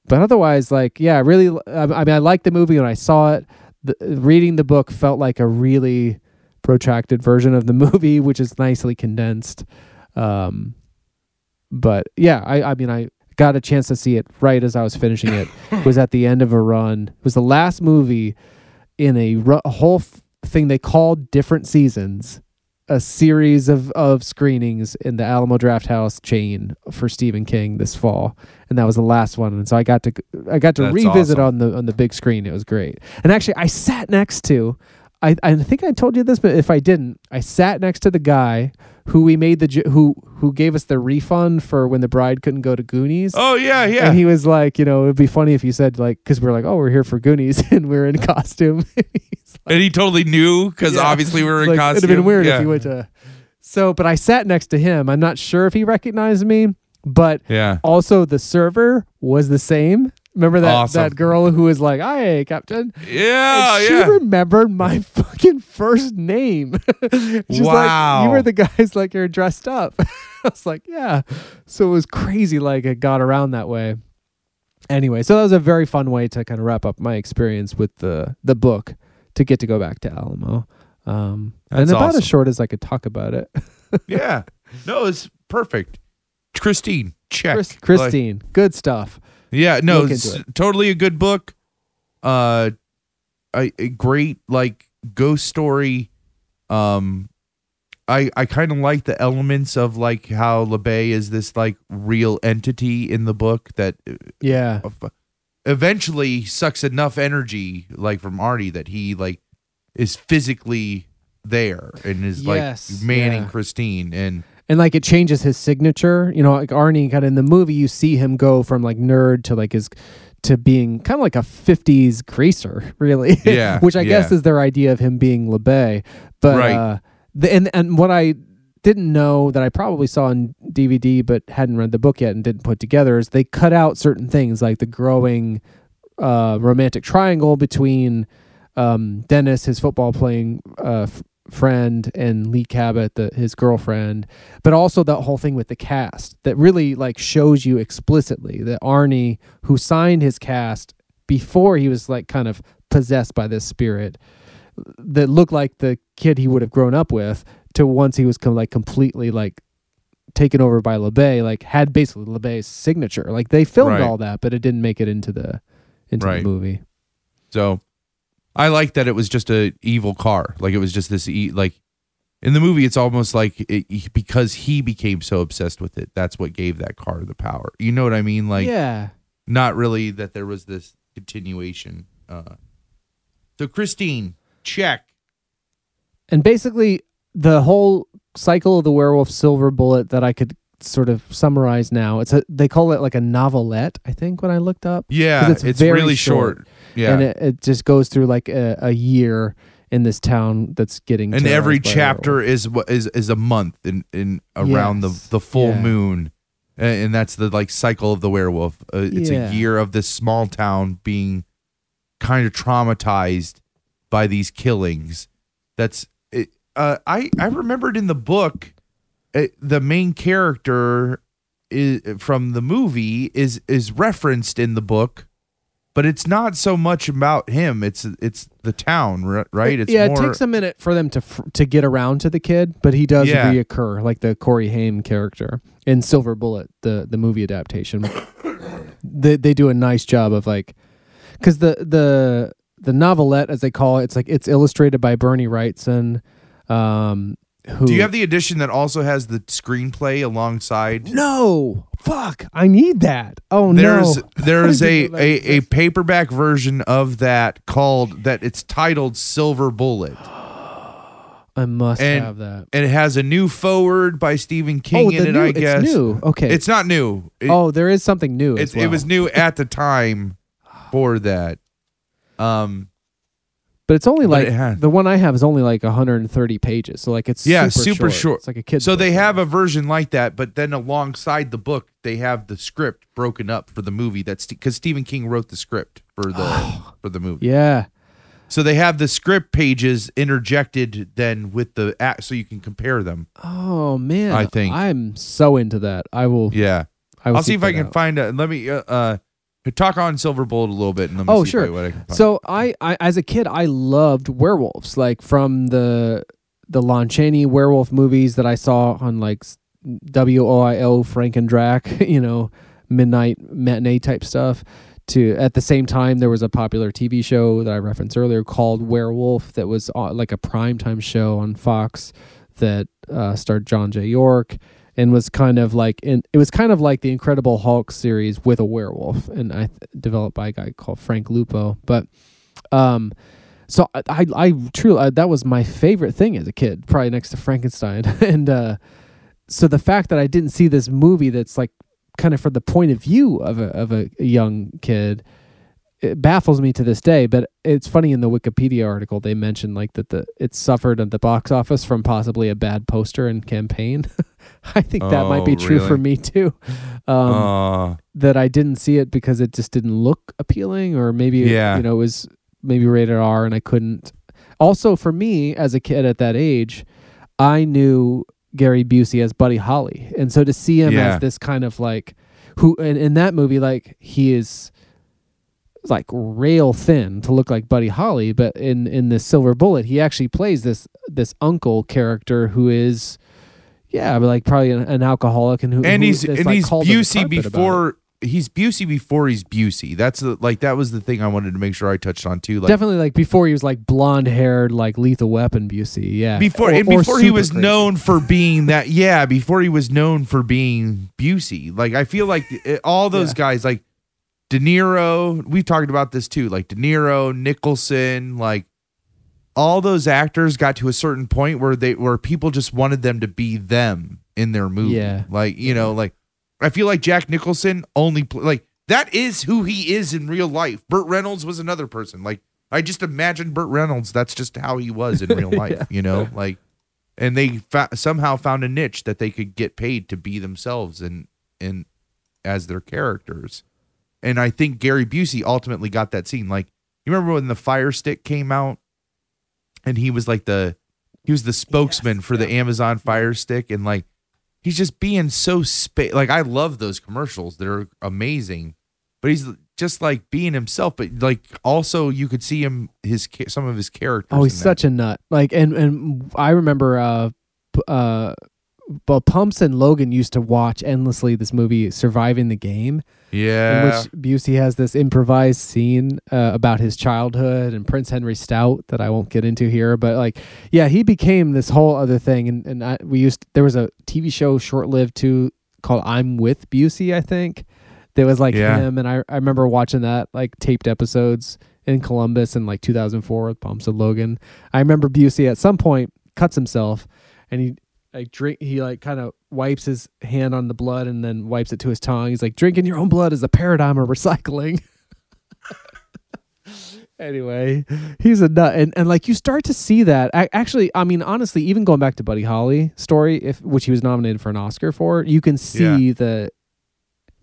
But otherwise, like, yeah, really, I mean, I liked the movie when I saw it. the, reading the book felt like a really protracted version of the movie, which is nicely condensed. Um, but yeah, I, I mean, I got a chance to see it right as I was finishing it. it was at the end of a run. It was the last movie in a, ru- a whole f- thing they called different seasons, a series of, of screenings in the Alamo Drafthouse chain for Stephen King this fall, and that was the last one. And so I got to I got to That's revisit awesome. on the on the big screen. It was great. And actually, I sat next to. I, I think I told you this, but if I didn't, I sat next to the guy who we made the who who gave us the refund for when the bride couldn't go to Goonies. Oh yeah, yeah. And he was like, you know, it'd be funny if you said like, because we're like, oh, we're here for Goonies and we're in costume. Like, and he totally knew because Yeah. obviously we were in like, costume. It'd have been weird yeah. if you went to. So, but I sat next to him. I'm not sure if he recognized me, but Yeah. also the server was the same. Remember that Awesome. that girl who was like, "Hi, Captain." Yeah, And she yeah. remembered my fucking first name. She's like, Wow. you were the guys like you're dressed up. I was like, yeah. So it was crazy. Like it got around that way. Anyway, so that was a very fun way to kind of wrap up my experience with the the book to get to go back to Alamo. Um, and about awesome. as short as I could talk about it. yeah. No, it's perfect. Christine, check. Chris, Like- Christine, good stuff. Yeah, no, it's into totally a good book. Uh, a, a great like ghost story. Um, I I kind of like the elements of like how LeBay is this like real entity in the book that Yeah, uh, eventually sucks enough energy like from Artie that he like is physically there and is Yes, like manning yeah. Christine and and like it changes his signature. You know, like Arnie kind of in the movie, you see him go from like nerd to like his to being kind of like a 50s greaser, really. Yeah, Which I guess is their idea of him being LeBay. But Right. uh the, and and what I didn't know that I probably saw on DVD but hadn't read the book yet and didn't put together is they cut out certain things like the growing uh romantic triangle between um Dennis his football playing uh friend and Leigh Cabot the his girlfriend but also that whole thing with the cast that really like shows you explicitly that Arnie who signed his cast before he was like kind of possessed by this spirit that looked like the kid he would have grown up with to once he was com- like completely like taken over by LeBay like had basically LeBay's signature like they filmed Right. all that but it didn't make it into the into Right. the movie So I like that it was just a evil car. Like it was just this e- like in the movie it's almost like it, because he became so obsessed with it. That's what gave that car the power. You know what I mean? Like yeah not really that there was this continuation. Uh So Christine, check. and basically the whole cycle of the werewolf silver bullet that I could sort of summarize now it's a they call it like a novelette I think when I looked up Yeah, it's, it's very really short. short. Yeah. and it, it just goes through like a, a year in this town that's getting and every chapter is what is is a month in in around Yes. the the full Yeah. moon and, and that's the like cycle of the werewolf uh, it's Yeah. a year of this small town being kind of traumatized by these killings that's it, uh i i remembered in the book uh, the main character is from the movie is is referenced in the book but it's not so much about him it's it's the town right it's yeah, more it takes a minute for them to to get around to the kid, but he does Yeah. reoccur, like the Corey Haim character in Silver Bullet, the the movie adaptation. they they do a nice job of like, because the the the novelette, as they call it, it's like it's illustrated by Bernie Wrightson. Um, who Do you have the edition that also has the screenplay alongside? no? Fuck, I need that. Oh There's no, there's I a, didn't know that a, a paperback version of that called that it's titled Silver Bullet. I must and- have that. And it has a new forward by Stephen King oh, in it, new, I guess. it's new. Okay, It's not new. It, oh, there is something new. it, it was new at the time for that. Um But it's only like it had- the one I have is only like 130 pages. So like it's Yeah, super, short. It's like a kid. so they have a version like that, but then alongside the book, they have the script broken up for the movie. That's because Stephen King wrote the script for the for the movie. Yeah. So they have the script pages interjected then with the act, so you can compare them. Oh man. I think. I'm so into that. I will. Yeah, I will I'll see if I that can out. find a. Let me. Uh, uh, Talk on Silver Bullet a little bit, and let me Oh, see sure. what I can find. So I, I, as a kid, I loved werewolves, like from the the Lon Chaney werewolf movies that I saw on like WOIO Frank and Drac, you know, midnight matinee type stuff. To at the same time, there was a popular TV show that I referenced earlier called Werewolf that was uh, like a primetime show on Fox that uh, starred John J. York and was kind of like in, it was kind of like the Incredible Hulk series with a werewolf, and I developed by a guy called Frank Lupo. But um, so I I, I truly I, that was my favorite thing as a kid, probably next to Frankenstein, and uh, so the fact that I didn't see this movie that's like kind of from the point of view of a of a young kid. It baffles me to this day, but it's funny in the Wikipedia article they mentioned like that the it suffered at the box office from possibly a bad poster and campaign. I think that might be Oh, true for me too. Um, uh, that I didn't see it because it just didn't look appealing, or maybe Yeah. you know it was maybe rated R and I couldn't. Also, for me as a kid at that age, I knew Gary Busey as Buddy Holly, and so to see him Yeah. as this kind of like who in, in that movie, like he is like rail thin to look like Buddy Holly, but in in the Silver Bullet, he actually plays this this uncle character who is. Yeah, but like probably an, an alcoholic and who and who he's and like, he's called to the Busey carpet about it. before he's Busey before he's Busey. That's the, like that was the thing I wanted to make sure I touched on too. Like Definitely like before he was like blonde haired, like lethal weapon Busey. Yeah. before Or- and before he was crazy. known for being that yeah before he was known for being Busey like I feel like uh, all those Yeah. guys like De Niro we've talked about this too like De Niro Nicholson like all those actors got to a certain point where they where people just wanted them to be them in their movie. Yeah. like you know like I feel like Jack Nicholson only like that is who he is in real life. Burt Reynolds was another person. Like I just imagine Burt Reynolds that's just how he was in real life you know? Like and they fa- somehow found a niche that they could get paid to be themselves and and as their characters. And I think Gary Busey ultimately got that scene. Like you remember when the Fire Stick came out, and he was like the he was the spokesman for the Amazon Fire Stick, and like he's just being so spa- like I love those commercials. They're amazing, but he's just like being himself. But like also you could see him his some of his characters. Oh, he's such a nut. Like, and and I remember, uh, uh, well, Pumps and Logan used to watch endlessly this movie, Surviving the Game, Yeah. in which Busey has this improvised scene uh, about his childhood and Prince Henry Stout that I won't get into here. But like, yeah, he became this whole other thing. And and I, we used there was a TV show short lived too called I'm with Busey, I think. There was like Yeah. him, and I I remember watching that like taped episodes in Columbus in like 2004 with Pumps and Logan. I remember Busey at some point cuts himself, and he like drink he like kind of wipes his hand on the blood and then wipes it to his tongue. He's like drinking your own blood is a paradigm of recycling. anyway, he's a nut, and and like you start to see that. I, actually, I mean, honestly, even going back to Buddy Holly story, if which he was nominated for an Oscar for, you can see the.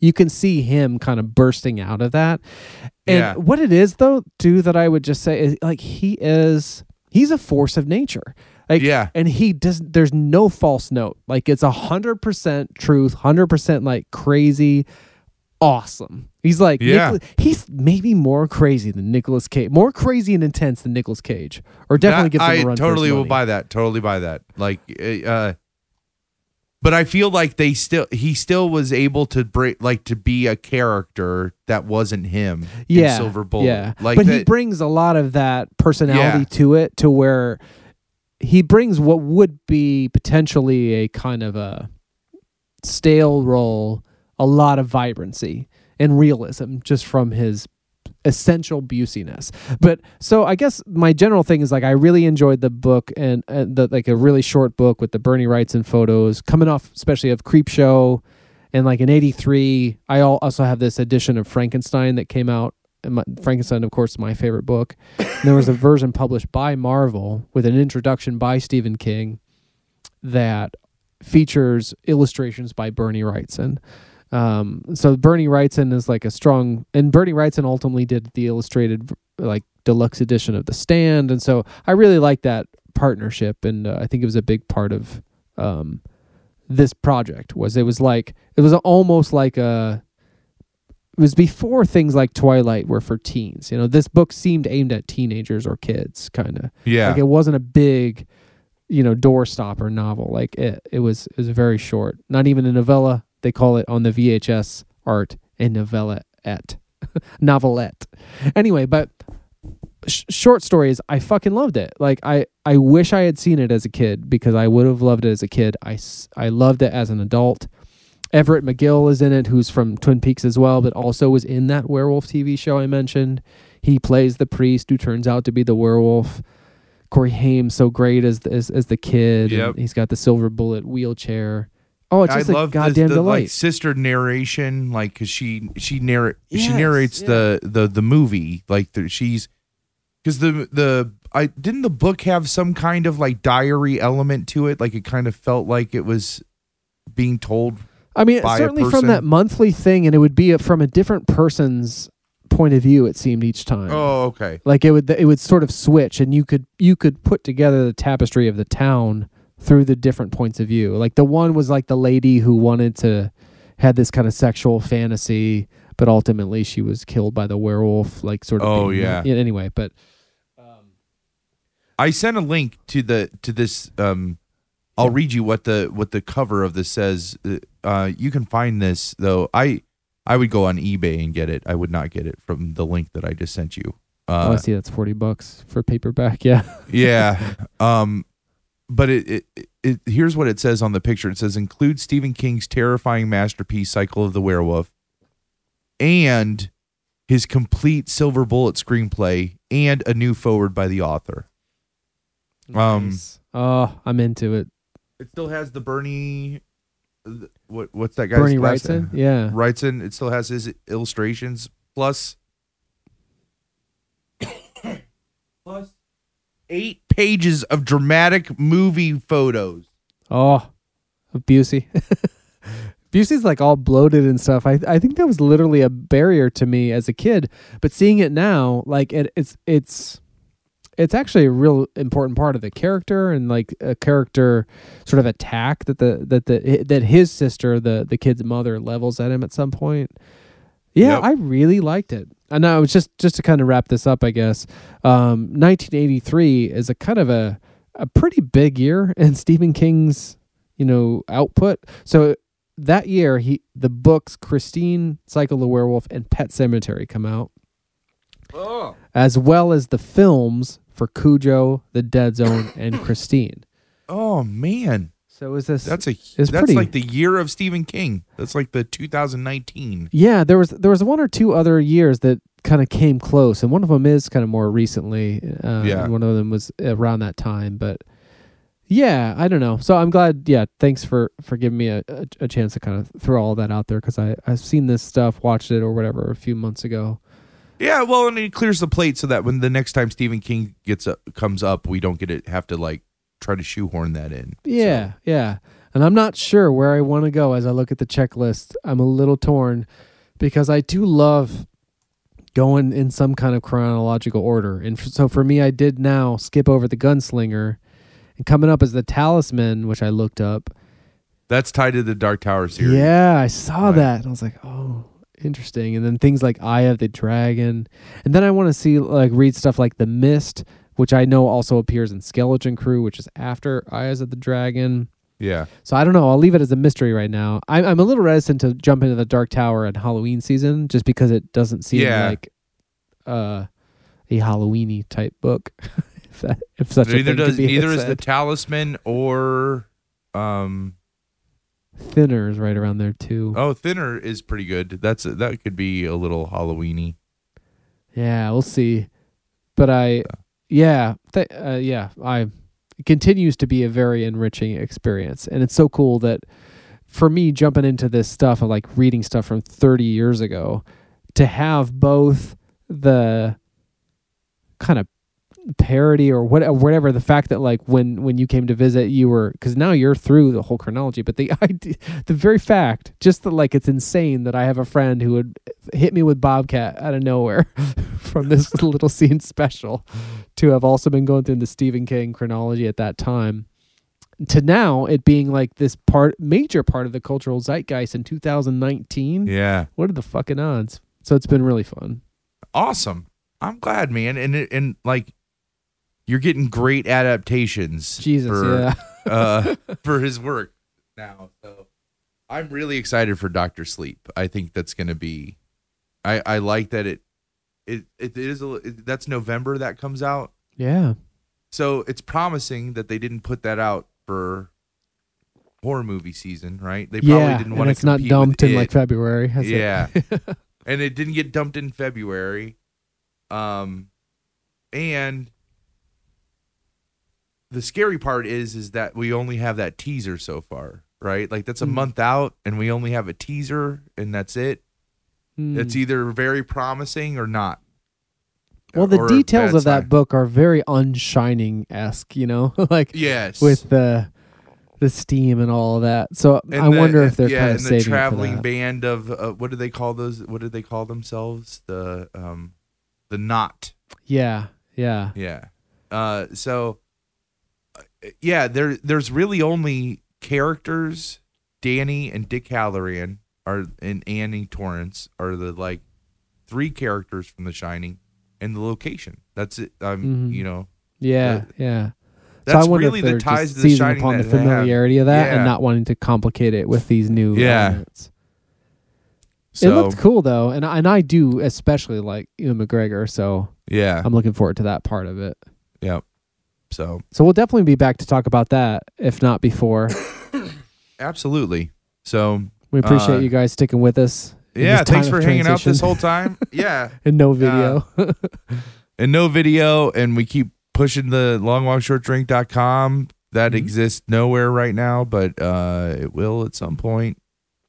You can see him kind of bursting out of that. And Yeah. what it is though, too, that I would just say is like he is he's a force of nature. Like Yeah. and he does there's no false note. Like it's a hundred percent truth, hundred percent like crazy awesome. He's like Yeah. Nicolas- he's maybe more crazy than Nicolas Cage, more crazy and intense than Nicolas Cage, or definitely That- gives him I a run. his totally will buy that. Totally buy that. Like, uh, but I feel like they still he still was able to break like to be a character that wasn't him. yeah, in Silver Bullet. Yeah, like but he brings a lot of that personality Yeah. to it, to where he brings what would be potentially a kind of a stale role, a lot of vibrancy and realism just from his essential business. But so I guess my general thing is like I really enjoyed the book and, and the like a really short book with the Bernie Wrightson photos coming off especially of Creepshow and like in 83 I also have this edition of Frankenstein that came out and my, Frankenstein of course my favorite book. And there was a version published by Marvel with an introduction by Stephen King that features illustrations by Bernie Wrightson. Um, so Bernie Wrightson is like a strong, and Bernie Wrightson ultimately did the illustrated like deluxe edition of The Stand, and so I really like that partnership, and uh, I think it was a big part of um, this project. Was it was like it was almost like a it was before things like Twilight were for teens. You know, this book seemed aimed at teenagers or kids, kind of. Yeah. Like it wasn't a big, you know, doorstopper novel. Like it, it was, it was very short. Not even a novella. They call it on the VHS art a novella et novelette. Anyway, but sh- short stories, I fucking loved it. Like I, I wish I had seen it as a kid because I would have loved it as a kid. I, I loved it as an adult. Everett McGill is in it, who's from Twin Peaks as well, but also was in that werewolf TV show I mentioned. He plays the priest who turns out to be the werewolf. Corey Haim so great as the, as, as the kid. Yep. he's got the silver bullet wheelchair. Oh, it's I just a love the, goddamn the delight. like sister narration, like because she she narrate she narrates yeah. the the the movie, like the, she's because the the I didn't the book have some kind of like diary element to it, like it kind of felt like it was being told. I mean, certainly from that monthly thing, and it would be a, from a different person's point of view. It seemed each time. Oh, okay. like it would it would sort of switch and you could you could put together the tapestry of the town through the different points of view like the one was like the lady who wanted to had this kind of sexual fantasy but ultimately she was killed by the werewolf like sort of Oh, yeah. anyway but I sent a link to the to this. Um, I'll read you what the what the cover of this says. Uh, Uh, you can find this though. I I would go on eBay and get it. I would not get it from the link that I just sent you. oh, I Uh, see that's 40 bucks for paperback yeah yeah. Um, but it, it, it, it here's what it says on the picture. It says include Stephen King's terrifying masterpiece, Cycle of the Werewolf, and his complete Silver Bullet screenplay, and a new forward by the author. Um, oh i'm into it It still has the Bernie. th- What what's that guy's bernie last wrightson name? yeah Wrightson. It still has his illustrations plus plus eight pages of dramatic movie photos. Oh, of Busey. Busey's like all bloated and stuff. I I think that was literally a barrier to me as a kid, but seeing it now, like it, it's it's it's actually a real important part of the character and like a character sort of attack that the that the that his sister, the the kid's mother, levels at him at some point. Yeah, Yep. I really liked it. And now it's just just to kind of wrap this up, I guess. Um, 1983 is a kind of a a pretty big year in Stephen King's you know output. So that year, he the books Christine, Cycle of the Werewolf, and Pet Sematary come out, Oh. as well as the films for Cujo, The Dead Zone, and Christine. Oh man, So is this that's a that's pretty- like the year of Stephen King. That's like the 2019. Yeah, there was there was one or two other years that kind of came close, and one of them is kind of more recently. Uh, Yeah. one of them was around that time, but yeah, I don't know. So I'm glad. Yeah, thanks for for giving me a, a, a chance to kind of throw all that out there because I I've seen this stuff, watched it or whatever a few months ago. Yeah, well, and it clears the plate so that when the next time Stephen King gets up, comes up, we don't get it have to like try to shoehorn that in. Yeah, yeah. And I'm not sure where I want to go as I look at the checklist. I'm a little torn because I do love going in some kind of chronological order. And f- so for me, I did now skip over the gunslinger and coming up is the talisman, which I looked up. That's tied to the Dark Tower series. Yeah, I saw Right. that. And I was like, oh, interesting. And then things like Eye of the Dragon. And then I want to see, like, read stuff like The Mist, which I know also appears in Skeleton Crew, which is after Eyes of the Dragon. Yeah. So I don't know. I'll leave it as a mystery right now. I'm I'm a little reticent to jump into the Dark Tower at Halloween season just because it doesn't seem Yeah. like uh, a Halloweeny type book. if that if such a neither thing could does be neither is the. Talisman or um Thinner is right around there too. oh Thinner is pretty good. That's that could be a little Halloweeny. Yeah, we'll see. But I, yeah, th- uh, yeah, I it continues to be a very enriching experience, and it's so cool that for me jumping into this stuff of like reading stuff from 30 years ago to have both the kind of parody or what, whatever the fact that like when when you came to visit you were because now you're through the whole chronology but the idea the very fact just that like it's insane that i have a friend who would hit me with bobcat out of nowhere from this little scene special to have also been going through the stephen king chronology at that time to now it being like this part major part of the cultural zeitgeist in 2019 Yeah. what are the fucking odds So it's been really fun. Awesome. I'm glad, man. And it, and like you're getting great adaptations. Jesus, for, yeah. uh, for his work now. So I'm really excited for Doctor Sleep. I think that's going to be. I I like that it it it is a, it, that's November that comes out. Yeah. So it's promising that they didn't put that out for horror movie season, right? They probably yeah. didn't want to it's not dumped in like February. has it? yeah. and it didn't get dumped in February. Um and the scary part is is that we only have that teaser so far, right? Like that's a Mm. month out and we only have a teaser and that's it. Hmm. It's either very promising or not. well, the details of that book are very unshining esque, you know, like Yes. with the the steam and all of that. So And I the- wonder if they're yeah, kind of and saving the for traveling band of uh, what do they call those? What do they call themselves? The um, the knot. Yeah, yeah. Yeah. Uh, so yeah, there there's really only characters. Danny and Dick Hallorann are and Annie Torrance are the like three characters from The Shining, and the location. That's it. Um, Mhm. you know, Yeah, Uh, yeah. that's so I really the ties to The Shining upon the familiarity of that Yeah. and not wanting to complicate it with these new Yeah. elements. So it looked cool though, and and I do especially like Ewan McGregor, so yeah, I'm looking forward to that part of it. yeah. So So we'll definitely be back to talk about that, if not before. absolutely. So We appreciate Uh, you guys sticking with us. yeah, thanks for hanging out this whole time. yeah. and no video. and no video and we keep pushing the longwalkshortdrink.com that Mhm. exists nowhere right now but uh it will at some point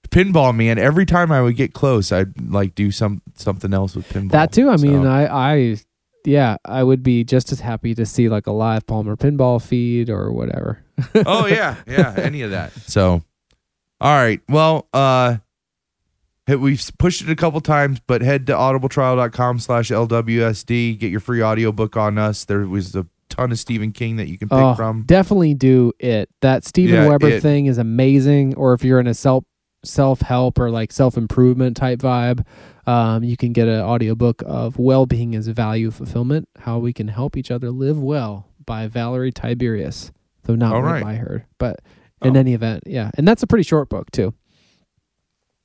pinball man every time i would get close i'd like do some something else with pinball that too. I mean, So, I I yeah, I would be just as happy to see like a live Palmer pinball feed or whatever. oh yeah yeah any of that so all right well uh we've pushed it a couple times but head to audibletrial.com slash lwsd get your free audiobook on us there was a ton of stephen king that you can pick Oh, from definitely do it. That Stephen Yeah, Weber it. thing is amazing. Or if you're in a self self help or like self improvement type vibe, um, you can get an audiobook of Well Being as Value Fulfillment: How We Can Help Each Other Live Well by Valerie Tiberius. Though not right. by her, but in Oh. any event, yeah, and that's a pretty short book too.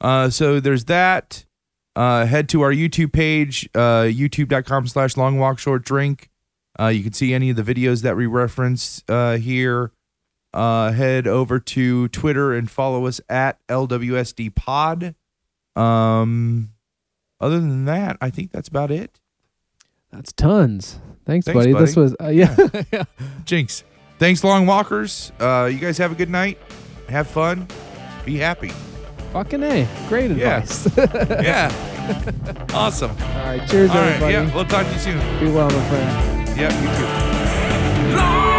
Uh, so there's that. Uh, head to our YouTube page, uh, youtube.com slash long walk short drink. Uh, you can see any of the videos that we reference uh, here. Uh, head over to Twitter and follow us at LWSD pod. Um, other than that, I think that's about it. That's tons. Thanks, Thanks, buddy. This was uh, yeah. yeah. Jinx. Thanks, long walkers. Uh, you guys have a good night. Have fun. Be happy. Fucking a. Great Yeah. advice. Yeah. awesome. All right. Cheers, All right. everybody. Yeah. We'll talk to you soon. Be well, my friend. Yeah. You too. Long